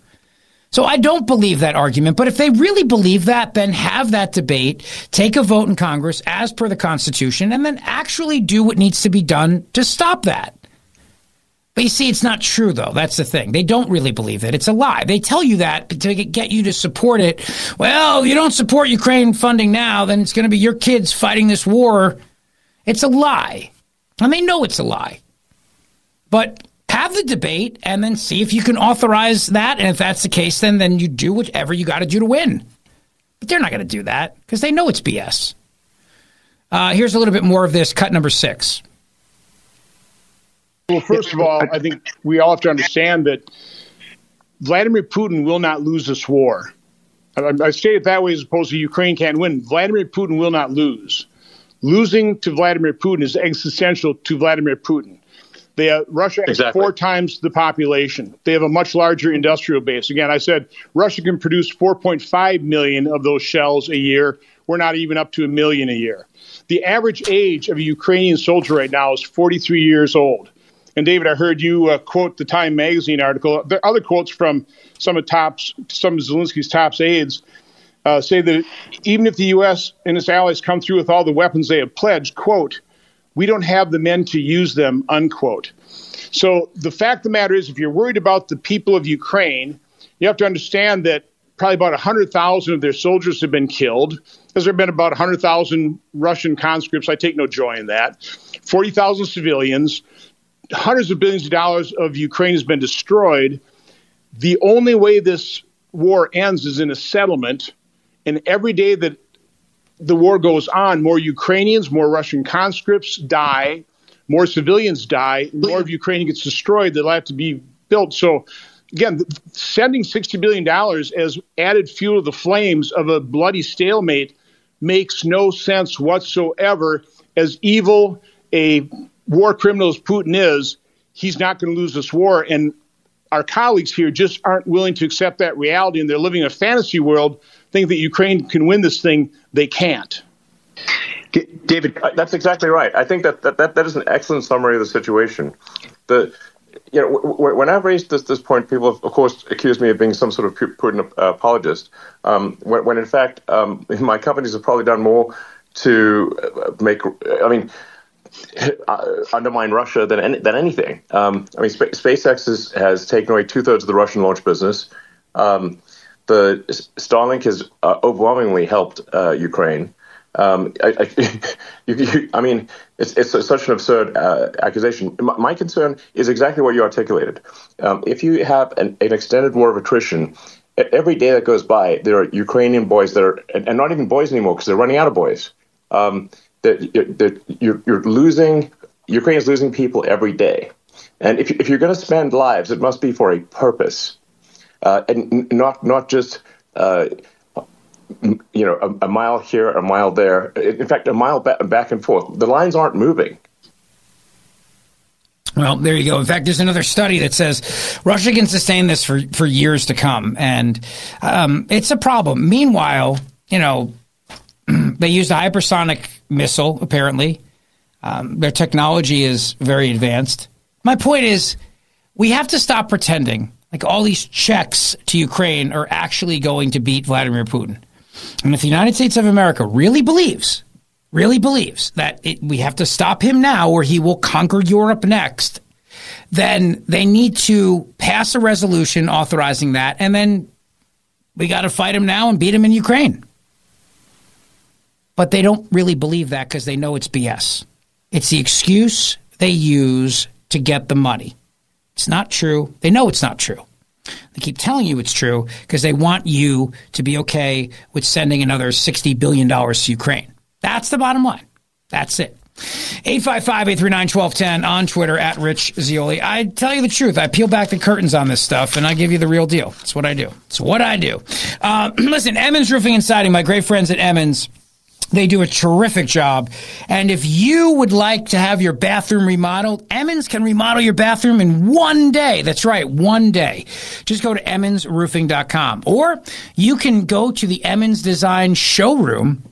So I don't believe that argument. But if they really believe that, then have that debate, take a vote in Congress as per the Constitution, and then actually do what needs to be done to stop that. But you see, it's not true, though. That's the thing. They don't really believe it. It's a lie. They tell you that to get you to support it. Well, you don't support Ukraine funding now, then it's going to be your kids fighting this war. It's a lie. And they know it's a lie. But have the debate and then see if you can authorize that. And if that's the case, then then you do whatever you got to do to win. But they're not going to do that because they know it's BS. Uh, here's a little bit more of this. Cut number six. Well, first of all, I think we all have to understand that Vladimir Putin will not lose this war. I, I say it that way as opposed to Ukraine can't win. Vladimir Putin will not lose. Losing to Vladimir Putin is existential to Vladimir Putin. They, uh, Russia has Exactly. four times the population. They have a much larger industrial base. Again, I said Russia can produce 4.5 million of those shells a year. We're not even up to a million a year. The average age of a Ukrainian soldier right now is 43 years old. And David, I heard you uh, quote the Time magazine article. There other quotes from some of tops, some of Zelensky's top aides uh, say that even if the U.S. and its allies come through with all the weapons they have pledged, quote, we don't have the men to use them, unquote. So the fact of the matter is, if you're worried about the people of Ukraine, you have to understand that probably about 100,000 of their soldiers have been killed. As There's been about 100,000 Russian conscripts. I take no joy in that. 40,000 civilians. Hundreds of billions of dollars of Ukraine has been destroyed. The only way this war ends is in a settlement. And every day that the war goes on, more Ukrainians, more Russian conscripts die, more civilians die, more of Ukraine gets destroyed. They'll have to be built. So, again, sending $60 billion as added fuel to the flames of a bloody stalemate makes no sense whatsoever. As evil a war criminal as Putin is, he's not going to lose this war. And our colleagues here just aren't willing to accept that reality, and they're living in a fantasy world, thinking that Ukraine can win this thing. They can't. David, that's exactly right. I think that that, that, that is an excellent summary of the situation. The you know, when I've raised this this point, people have, of course, accused me of being some sort of Putin uh, apologist. Um, when, when in fact, um, my companies have probably done more to uh, make. I mean, undermine Russia than any, than anything. Um, I mean, Spa- SpaceX has, has taken away two thirds of the Russian launch business. Um, the Starlink has uh, overwhelmingly helped uh, Ukraine. Um, I, I, you, you, I mean, it's, it's such an absurd uh, accusation. My, my concern is exactly what you articulated. Um, if you have an, an extended war of attrition, every day that goes by, there are Ukrainian boys that are, and not even boys anymore because they're running out of boys. Um, that, you're, you're losing, Ukraine is losing people every day. And if, if you're going to spend lives, it must be for a purpose, uh, and not not just uh, you know a, a mile here, a mile there. In fact, a mile ba- back and forth. The lines aren't moving. Well, there you go. In fact, there's another study that says Russia can sustain this for, for years to come, and um, it's a problem. Meanwhile, you know, they used a hypersonic missile, apparently. Um, their technology is very advanced. My point is, we have to stop pretending like all these checks to Ukraine are actually going to beat Vladimir Putin. And if the United States of America really believes, really believes that it, we have to stop him now or he will conquer Europe next, then they need to pass a resolution authorizing that. And then we got to fight him now and beat him in Ukraine. But they don't really believe that because they know it's BS. It's the excuse they use to get the money. It's not true. They know it's not true. They keep telling you it's true because they want you to be okay with sending another $60 billion to Ukraine. That's the bottom line. That's it. 855-839-1210 on Twitter at Rich Zeoli. I tell you the truth. I peel back the curtains on this stuff and I give you the real deal. It's what I do. It's what I do. Uh, listen, Emmons Roofing and Siding, my great friends at Emmons, they do a terrific job. And if you would like to have your bathroom remodeled, Emmons can remodel your bathroom in one day. That's right, one day. Just go to emmonsroofing.com. Or you can go to the Emmons Design showroom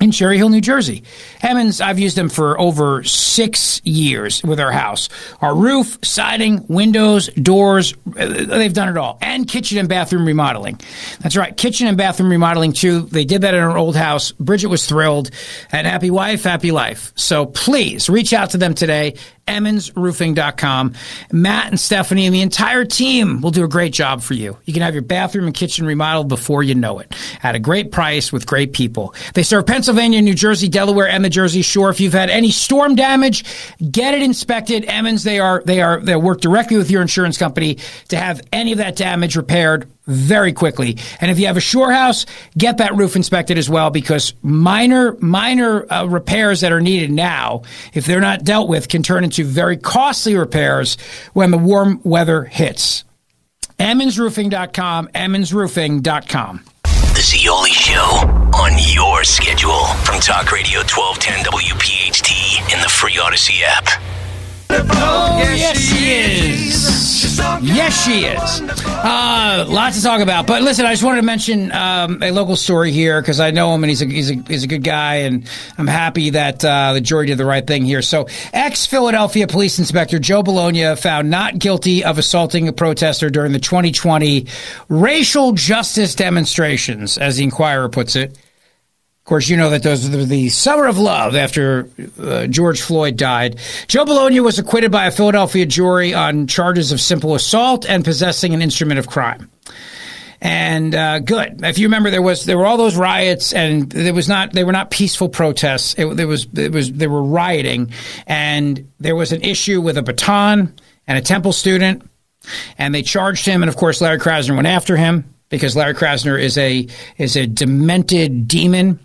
in Cherry Hill, New Jersey. Emmons, I've used them for over six years with our house. Our roof, siding, windows, doors, uh, they've done it all. And kitchen and bathroom remodeling. That's right, kitchen and bathroom remodeling too. They did that in our old house. Bridget was thrilled. And happy wife, happy life. So please reach out to them today. EmmonsRoofing.com. Matt and Stephanie and the entire team will do a great job for you. You can have your bathroom and kitchen remodeled before you know it at a great price with great people. They serve Pennsylvania, New Jersey, Delaware, and the Jersey Shore. If you've had any storm damage, get it inspected. Emmons, they are they are they work directly with your insurance company to have any of that damage repaired very quickly. And if you have a shore house, get that roof inspected as well because minor minor uh, repairs that are needed now, if they're not dealt with, can turn into very costly repairs when the warm weather hits. EmmonsRoofing.com, EmmonsRoofing.com. This is the Zeoli Show on your schedule from Talk Radio 1210 WPHT in the free Audacy app. Oh, yes, she is. Yes, she is. Uh, lots to talk about. But listen, I just wanted to mention um, a local story here because I know him and he's a, he's, a, he's a good guy, and I'm happy that uh, the jury did the right thing here. So, ex Philadelphia police inspector Joe Bologna found not guilty of assaulting a protester during the 2020 racial justice demonstrations, as the Inquirer puts it. Of course, you know that those were the summer of love after uh, George Floyd died. Joe Bologna was acquitted by a Philadelphia jury on charges of simple assault and possessing an instrument of crime. And uh, good. If you remember, there was there were all those riots, and there was not they were not peaceful protests. It, there was it was they were rioting, and there was an issue with a baton and a Temple student, and they charged him. And of course, Larry Krasner went after him because Larry Krasner is a is a demented demon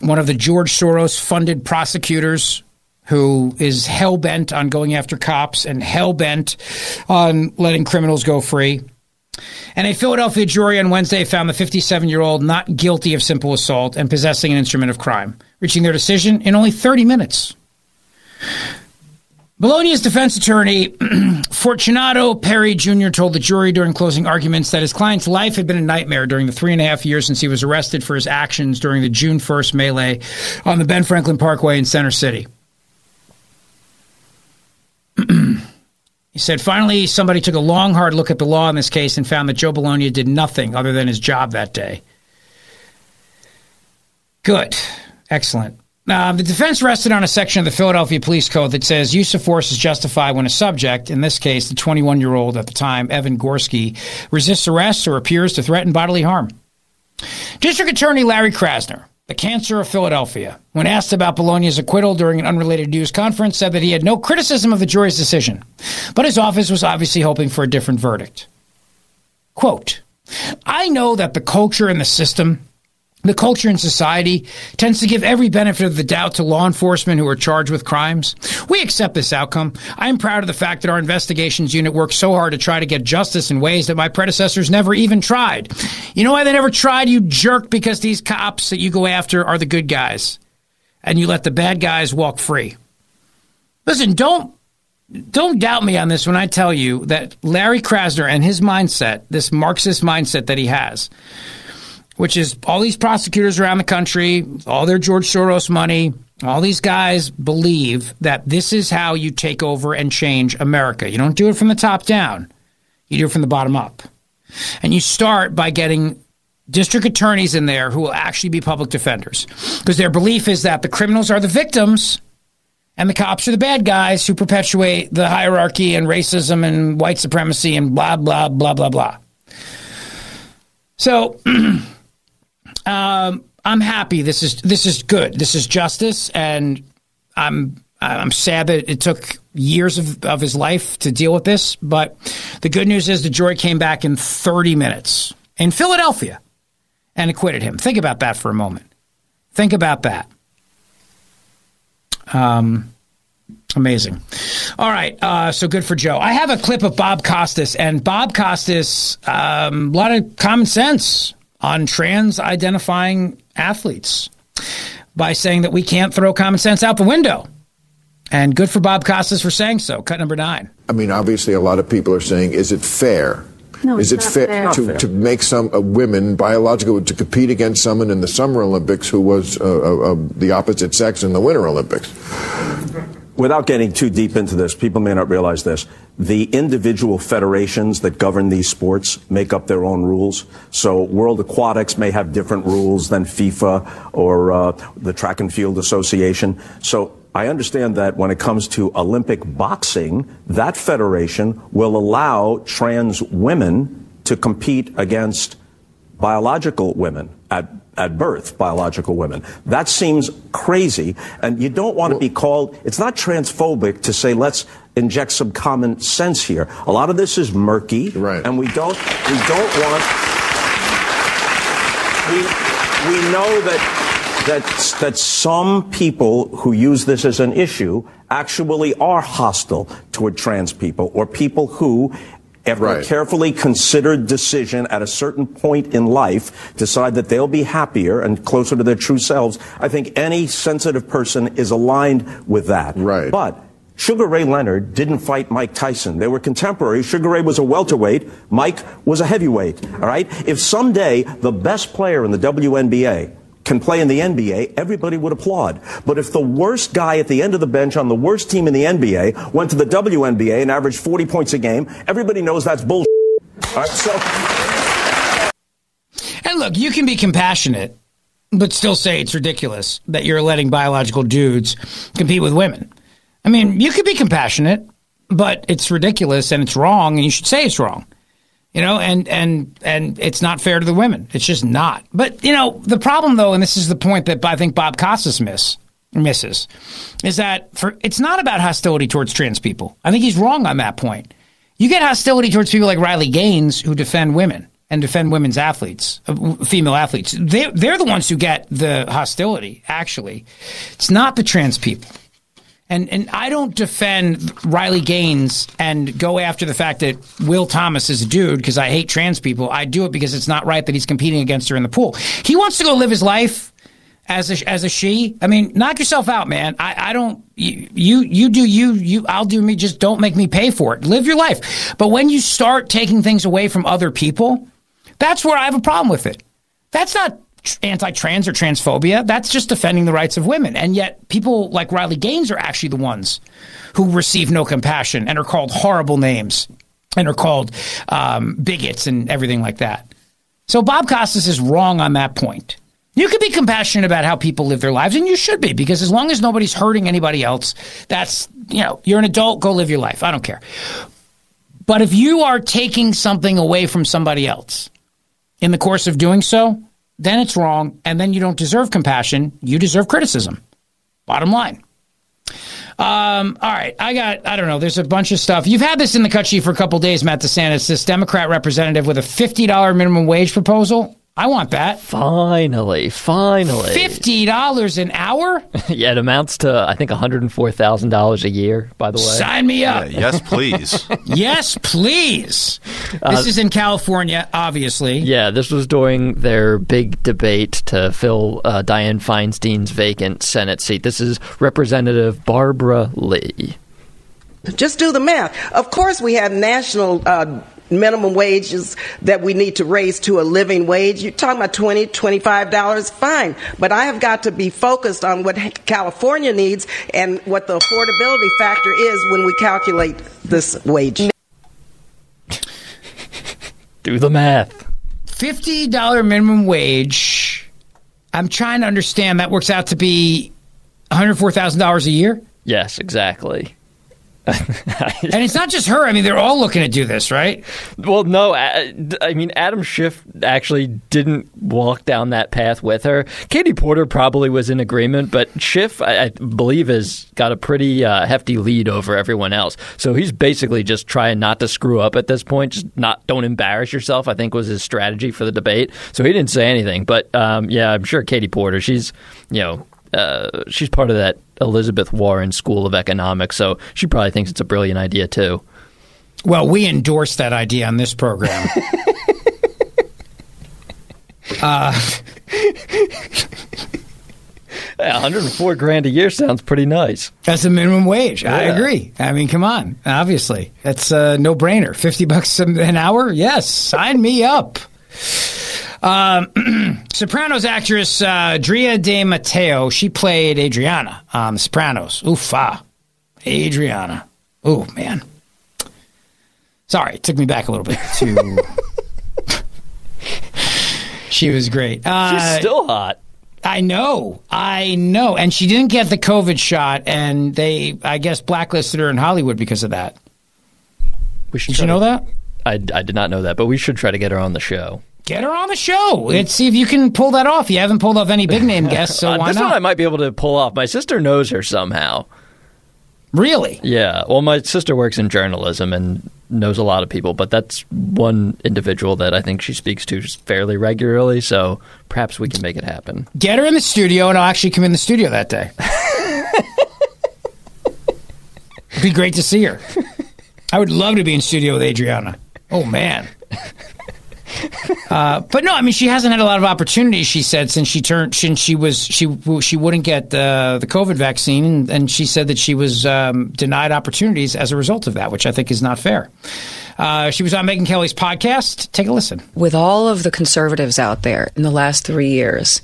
one of the George Soros funded prosecutors who is hell bent on going after cops and hell bent on letting criminals go free. And a Philadelphia jury on Wednesday found the 57 year old not guilty of simple assault and possessing an instrument of crime, reaching their decision in only 30 minutes. Bologna's defense attorney, Fortunato Perri Jr., told the jury during closing arguments that his client's life had been a nightmare during the three and a half years since he was arrested for his actions during the June 1st melee on the Ben Franklin Parkway in Center City. he said, finally, somebody took a long, hard look at the law in this case and found that Joe Bologna did nothing other than his job that day. Good. Excellent. Uh, the defense rested on a section of the Philadelphia Police Code that says use of force is justified when a subject, in this case the 21 year old at the time, Evan Gorski, resists arrest or appears to threaten bodily harm. District Attorney Larry Krasner, the cancer of Philadelphia, when asked about Bologna's acquittal during an unrelated news conference, said that he had no criticism of the jury's decision, but his office was obviously hoping for a different verdict. Quote, I know that the culture and the system the culture in society tends to give every benefit of the doubt to law enforcement who are charged with crimes. We accept this outcome. I am proud of the fact that our investigations unit worked so hard to try to get justice in ways that my predecessors never even tried. You know why they never tried, you jerk? Because these cops that you go after are the good guys. And you let the bad guys walk free. Listen, don't don't doubt me on this when I tell you that Larry Krasner and his mindset, this Marxist mindset that he has, which is all these prosecutors around the country, all their George Soros money, all these guys believe that this is how you take over and change America. You don't do it from the top down, you do it from the bottom up. And you start by getting district attorneys in there who will actually be public defenders. Because their belief is that the criminals are the victims and the cops are the bad guys who perpetuate the hierarchy and racism and white supremacy and blah, blah, blah, blah, blah. So. Um, I'm happy. This is this is good. This is justice, and I'm I'm sad that it took years of, of his life to deal with this. But the good news is the jury came back in 30 minutes in Philadelphia and acquitted him. Think about that for a moment. Think about that. Um, amazing. All right. Uh, so good for Joe. I have a clip of Bob Costas, and Bob Costas, um, a lot of common sense on trans identifying athletes by saying that we can't throw common sense out the window. And good for Bob Costas for saying so. Cut number nine. I mean, obviously, a lot of people are saying, is it fair? No, is it it's fair, fair. To, fair. to make some uh, women biological to compete against someone in the Summer Olympics who was uh, uh, uh, the opposite sex in the Winter Olympics? Without getting too deep into this, people may not realize this. The individual federations that govern these sports make up their own rules. So World Aquatics may have different rules than FIFA or uh, the Track and Field Association. So I understand that when it comes to Olympic boxing, that federation will allow trans women to compete against biological women at, at birth, biological women. That seems crazy. And you don't want to be called, it's not transphobic to say, let's inject some common sense here. A lot of this is murky. Right. And we don't, we don't want, we, we know that that that some people who use this as an issue actually are hostile toward trans people or people who after a carefully considered decision at a certain point in life decide that they'll be happier and closer to their true selves i think any sensitive person is aligned with that right but Sugar Ray Leonard didn't fight Mike Tyson. They were contemporaries. Sugar Ray was a welterweight. Mike was a heavyweight. All right. If someday the best player in the WNBA can play in the NBA, everybody would applaud. But if the worst guy at the end of the bench on the worst team in the NBA went to the WNBA and averaged 40 points a game, everybody knows that's bullshit. All right, so. And look, you can be compassionate, but still say it's ridiculous that you're letting biological dudes compete with women. I mean, you could be compassionate, but it's ridiculous and it's wrong, and you should say it's wrong. You know, and and and it's not fair to the women. It's just not. But you know, the problem though, and this is the point that I think Bob Costas miss misses, is that for it's not about hostility towards trans people. I think he's wrong on that point. You get hostility towards people like Riley Gaines who defend women and defend women's athletes, uh, female athletes. They they're the ones who get the hostility. Actually, it's not the trans people. And and I don't defend Riley Gaines and go after the fact that Will Thomas is a dude because I hate trans people. I do it because it's not right that he's competing against her in the pool. He wants to go live his life as a as a she. I mean, knock yourself out, man. I, I don't you, you you do you you I'll do me. Just don't make me pay for it. Live your life. But when you start taking things away from other people, that's where I have a problem with it. That's not anti-trans or transphobia. That's just defending the rights of women. And yet people like Riley Gaines are actually the ones who receive no compassion and are called horrible names and are called um, bigots and everything like that. So Bob Costas is wrong on that point. You can be compassionate about how people live their lives, and you should be, because as long as nobody's hurting anybody else, that's, you know, you're an adult, go live your life. I don't care. But if you are taking something away from somebody else in the course of doing so, then it's wrong, and then you don't deserve compassion. You deserve criticism. Bottom line. Um, all right, I got, I don't know, there's a bunch of stuff. You've had this in the cut sheet for a couple days, Matt DeSantis, this Democrat representative with a $50 minimum wage proposal. I want that. Finally, finally. Fifty dollars an hour? yeah, it amounts to I think one hundred and four thousand dollars a year. By the way, sign me up. Yeah, yes, please. yes, please. Uh, this is in California, obviously. Yeah, this was during their big debate to fill uh, Dianne Feinstein's vacant Senate seat. This is Representative Barbara Lee. Just do the math. Of course, we have national. Uh, minimum wages that we need to raise to a living wage. You're talking about 20 $25, fine. But I have got to be focused on what California needs and what the affordability factor is when we calculate this wage. Do the math. $50 minimum wage. I'm trying to understand that works out to be $104,000 a year? Yes, exactly. and it's not just her. I mean, they're all looking to do this, right? Well, no. I mean, Adam Schiff actually didn't walk down that path with her. Katie Porter probably was in agreement, but Schiff, I, I believe, has got a pretty uh, hefty lead over everyone else. So he's basically just trying not to screw up at this point. Just not don't embarrass yourself. I think was his strategy for the debate. So he didn't say anything. But um, yeah, I'm sure Katie Porter. She's you know uh, she's part of that Elizabeth Warren School of Economics, so she probably thinks it's a brilliant idea too. Well, we endorse that idea on this program. uh, 104 grand a year sounds pretty nice. That's a minimum wage. Yeah. I agree. I mean, come on. Obviously, that's a no brainer. 50 bucks an hour? Yes. Sign me up. Um, Sopranos actress uh, Drea De Matteo, she played Adriana on The Sopranos. Oof, ah. Adriana. Oh, man. Sorry, it took me back a little bit to. she was great. Uh, She's still hot. I know, I know, and she didn't get the COVID shot, and they, I guess, blacklisted her in Hollywood because of that. We should Did you know to- that? I, I did not know that, but we should try to get her on the show. Get her on the show. Let's see if you can pull that off. You haven't pulled off any big name guests, so Uh, why this one I might be able to pull off. My sister knows her somehow. Really? Yeah. Well, my sister works in journalism and knows a lot of people, but that's one individual that I think she speaks to fairly regularly. So perhaps we can make it happen. Get her in the studio, and I'll actually come in the studio that day. It'd be great to see her. I would love to be in studio with Adriana. Oh man. Uh, but no, I mean she hasn't had a lot of opportunities. She said since she turned, since she was she she wouldn't get the the COVID vaccine, and, and she said that she was um, denied opportunities as a result of that, which I think is not fair. Uh, she was on Megyn Kelly's podcast. Take a listen. with all of the conservatives out there in the last three years,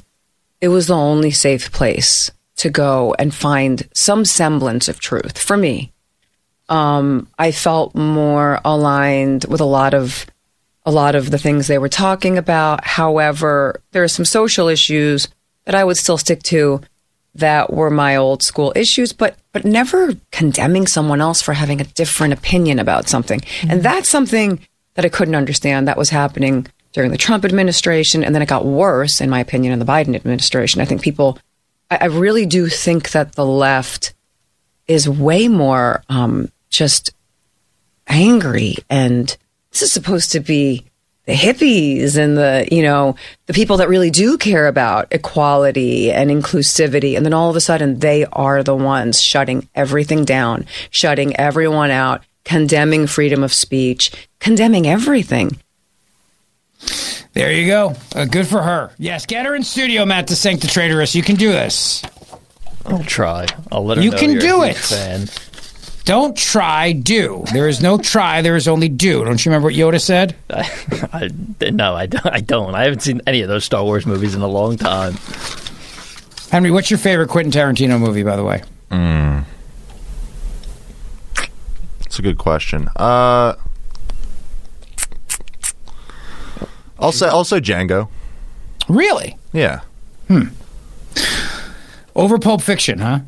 it was the only safe place to go and find some semblance of truth for me. Um, I felt more aligned with a lot of a lot of the things they were talking about. However, there are some social issues that I would still stick to that were my old school issues, but but never condemning someone else for having a different opinion about something. And that's something that I couldn't understand that was happening during the Trump administration, and then it got worse, in my opinion, in the Biden administration. I think people, I, I really do think that the left is way more um, just angry, and this is supposed to be the hippies and the you know the people that really do care about equality and inclusivity and then all of a sudden they are the ones shutting everything down shutting everyone out condemning freedom of speech condemning everything There you go. Uh, good for her. Yes, get her in studio, Matt the Sancta Traitorous. You can do this. I'll try. I'll let her You know can do it. Fan. Don't try, do. There is no try, there is only do. Don't you remember what Yoda said? I, no, I don't, I don't. I haven't seen any of those Star Wars movies in a long time. Henry, what's your favorite Quentin Tarantino movie, by the way? Mm. It's a good question. Uh, I'll say I'll say Django. Really? Yeah. Hmm. Over Pulp Fiction, huh?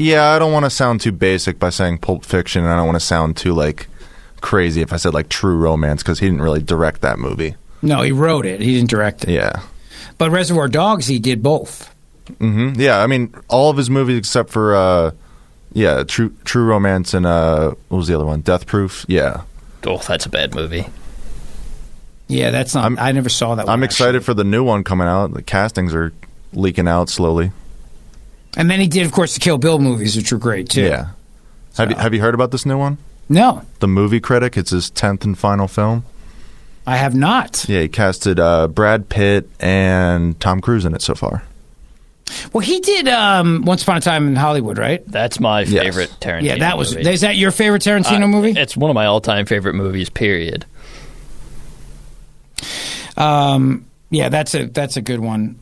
Yeah, I don't want to sound too basic by saying Pulp Fiction, and I don't want to sound too like crazy if I said like True Romance because he didn't really direct that movie. No, he wrote it. He didn't direct it. Yeah. But Reservoir Dogs, he did both. Mm-hmm. Yeah, I mean all of his movies except for uh, yeah, True True Romance and uh, what was the other one? Death Proof. Yeah. Oh, that's a bad movie. Yeah, that's not. i never saw that. One. I'm one, excited for the new one coming out. The castings are leaking out slowly. And then he did, of course, the Kill Bill movies, which were great too. Yeah. Have you have you heard about this new one? No, The Movie Critic. It's his tenth and final film. I have not. Yeah, he casted uh, Brad Pitt and Tom Cruise in it so far. Well, he did um, Once Upon a Time in Hollywood, right? That's my favorite Tarantino. Movie. Yeah, that was. movie. Is that your favorite Tarantino Uh, movie? It's one of my all-time favorite movies. Period. Um, yeah, that's a that's a good one.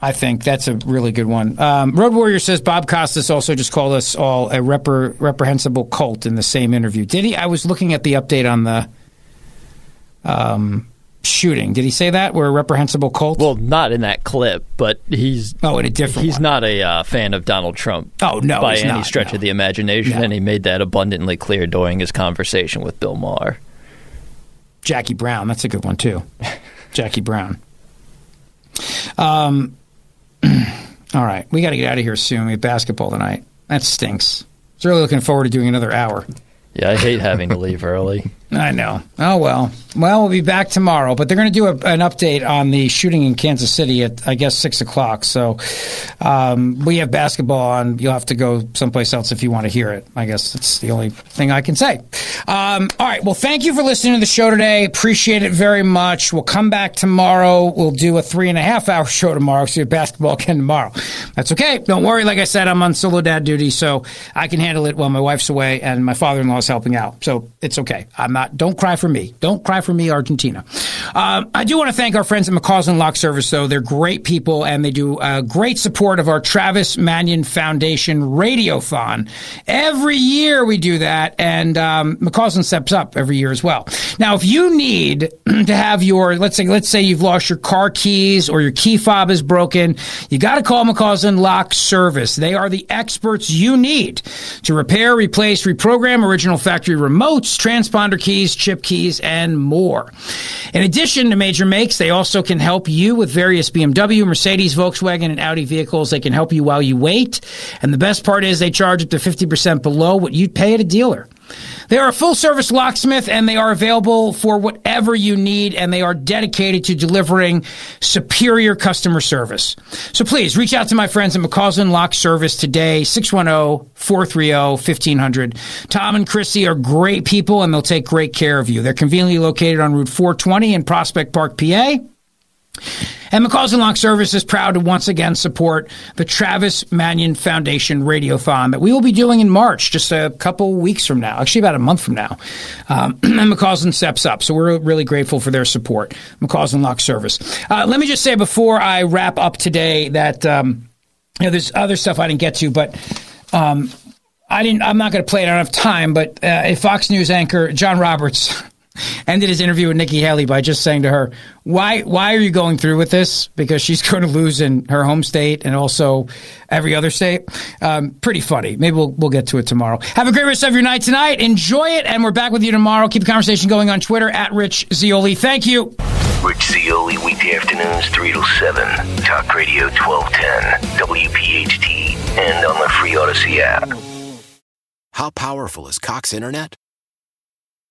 I think that's a really good one. Um, Road Warrior says Bob Costas also just called us all a repre- reprehensible cult in the same interview. Did he? I was looking at the update on the um, shooting. Did he say that we're a reprehensible cult? Well, not in that clip, but he's oh, in a different. He's not a uh, fan of Donald Trump. Oh no, by he's any not, stretch of the imagination, No. and he made that abundantly clear during his conversation with Bill Maher. Jackie Brown. That's a good one too. Jackie Brown. Um. all right, we got to get out of here soon. We have basketball tonight. That stinks. I was really looking forward to doing another hour. Yeah, I hate having to leave early. I know. Oh well. Well, we'll be back tomorrow, but they're going to do a, an update on the shooting in Kansas City at I guess six o'clock. So um, we have basketball on. You'll have to go someplace else if you want to hear it. I guess that's the only thing I can say. Um, all right. Well, thank you for listening to the show today. Appreciate it very much. We'll come back tomorrow. We'll do a three and a half hour show tomorrow. So we have basketball again tomorrow. That's okay. Don't worry. Like I said, I'm on solo dad duty, so I can handle it while my wife's away and my father in law is helping out. So it's okay. I'm not. Don't cry for me. Don't cry for me, Argentina. Um, I do want to thank our friends at McCausland Lock Service, though. They're great people and they do uh, great support of our Travis Manion Foundation Radiothon. Every year we do that, and um, McCausland steps up every year as well. Now, if you need to have your, let's say, let's say you've lost your car keys or your key fob is broken, you got to call McCausland Lock Service. They are the experts you need to repair, replace, reprogram original factory remotes, transponder keys, chip keys, and more. In addition to major makes, they also can help you with various BMW, Mercedes, Volkswagen, and Audi vehicles. They can help you while you wait. And the best part is they charge up to 50% below what you'd pay at a dealer. They are a full service locksmith and they are available for whatever you need and they are dedicated to delivering superior customer service. So please reach out to my friends at McCausland Lock Service today, 610-430-1500. Tom and Chrissy are great people and they'll take great care of you. They're conveniently located on Route 420 in Prospect Park, PA. And McCausland Lock Service is proud to once again support the Travis Manion Foundation Radiothon that we will be doing in March, just a couple weeks from now, actually about a month from now. Um, and McCausland steps up, so we're really grateful for their support. McCausland Lock Service. Uh, let me just say before I wrap up today that um, you know there's other stuff I didn't get to, but. Um, I didn't. I'm not going to play it. I don't have time. But uh, a Fox News anchor, John Roberts, ended his interview with Nikki Haley by just saying to her, "Why why are you going through with this? Because she's going to lose in her home state and also every other state." Um, pretty funny. Maybe we'll we'll get to it tomorrow. Have a great rest of your night tonight. Enjoy it, and we're back with you tomorrow. Keep the conversation going on Twitter at Rich Zeoli. Thank you. Rich Zeoli, weekday afternoons, 3 to 7. Talk Radio 1210, WPHT, and on the free Audacy app. How powerful is Cox Internet?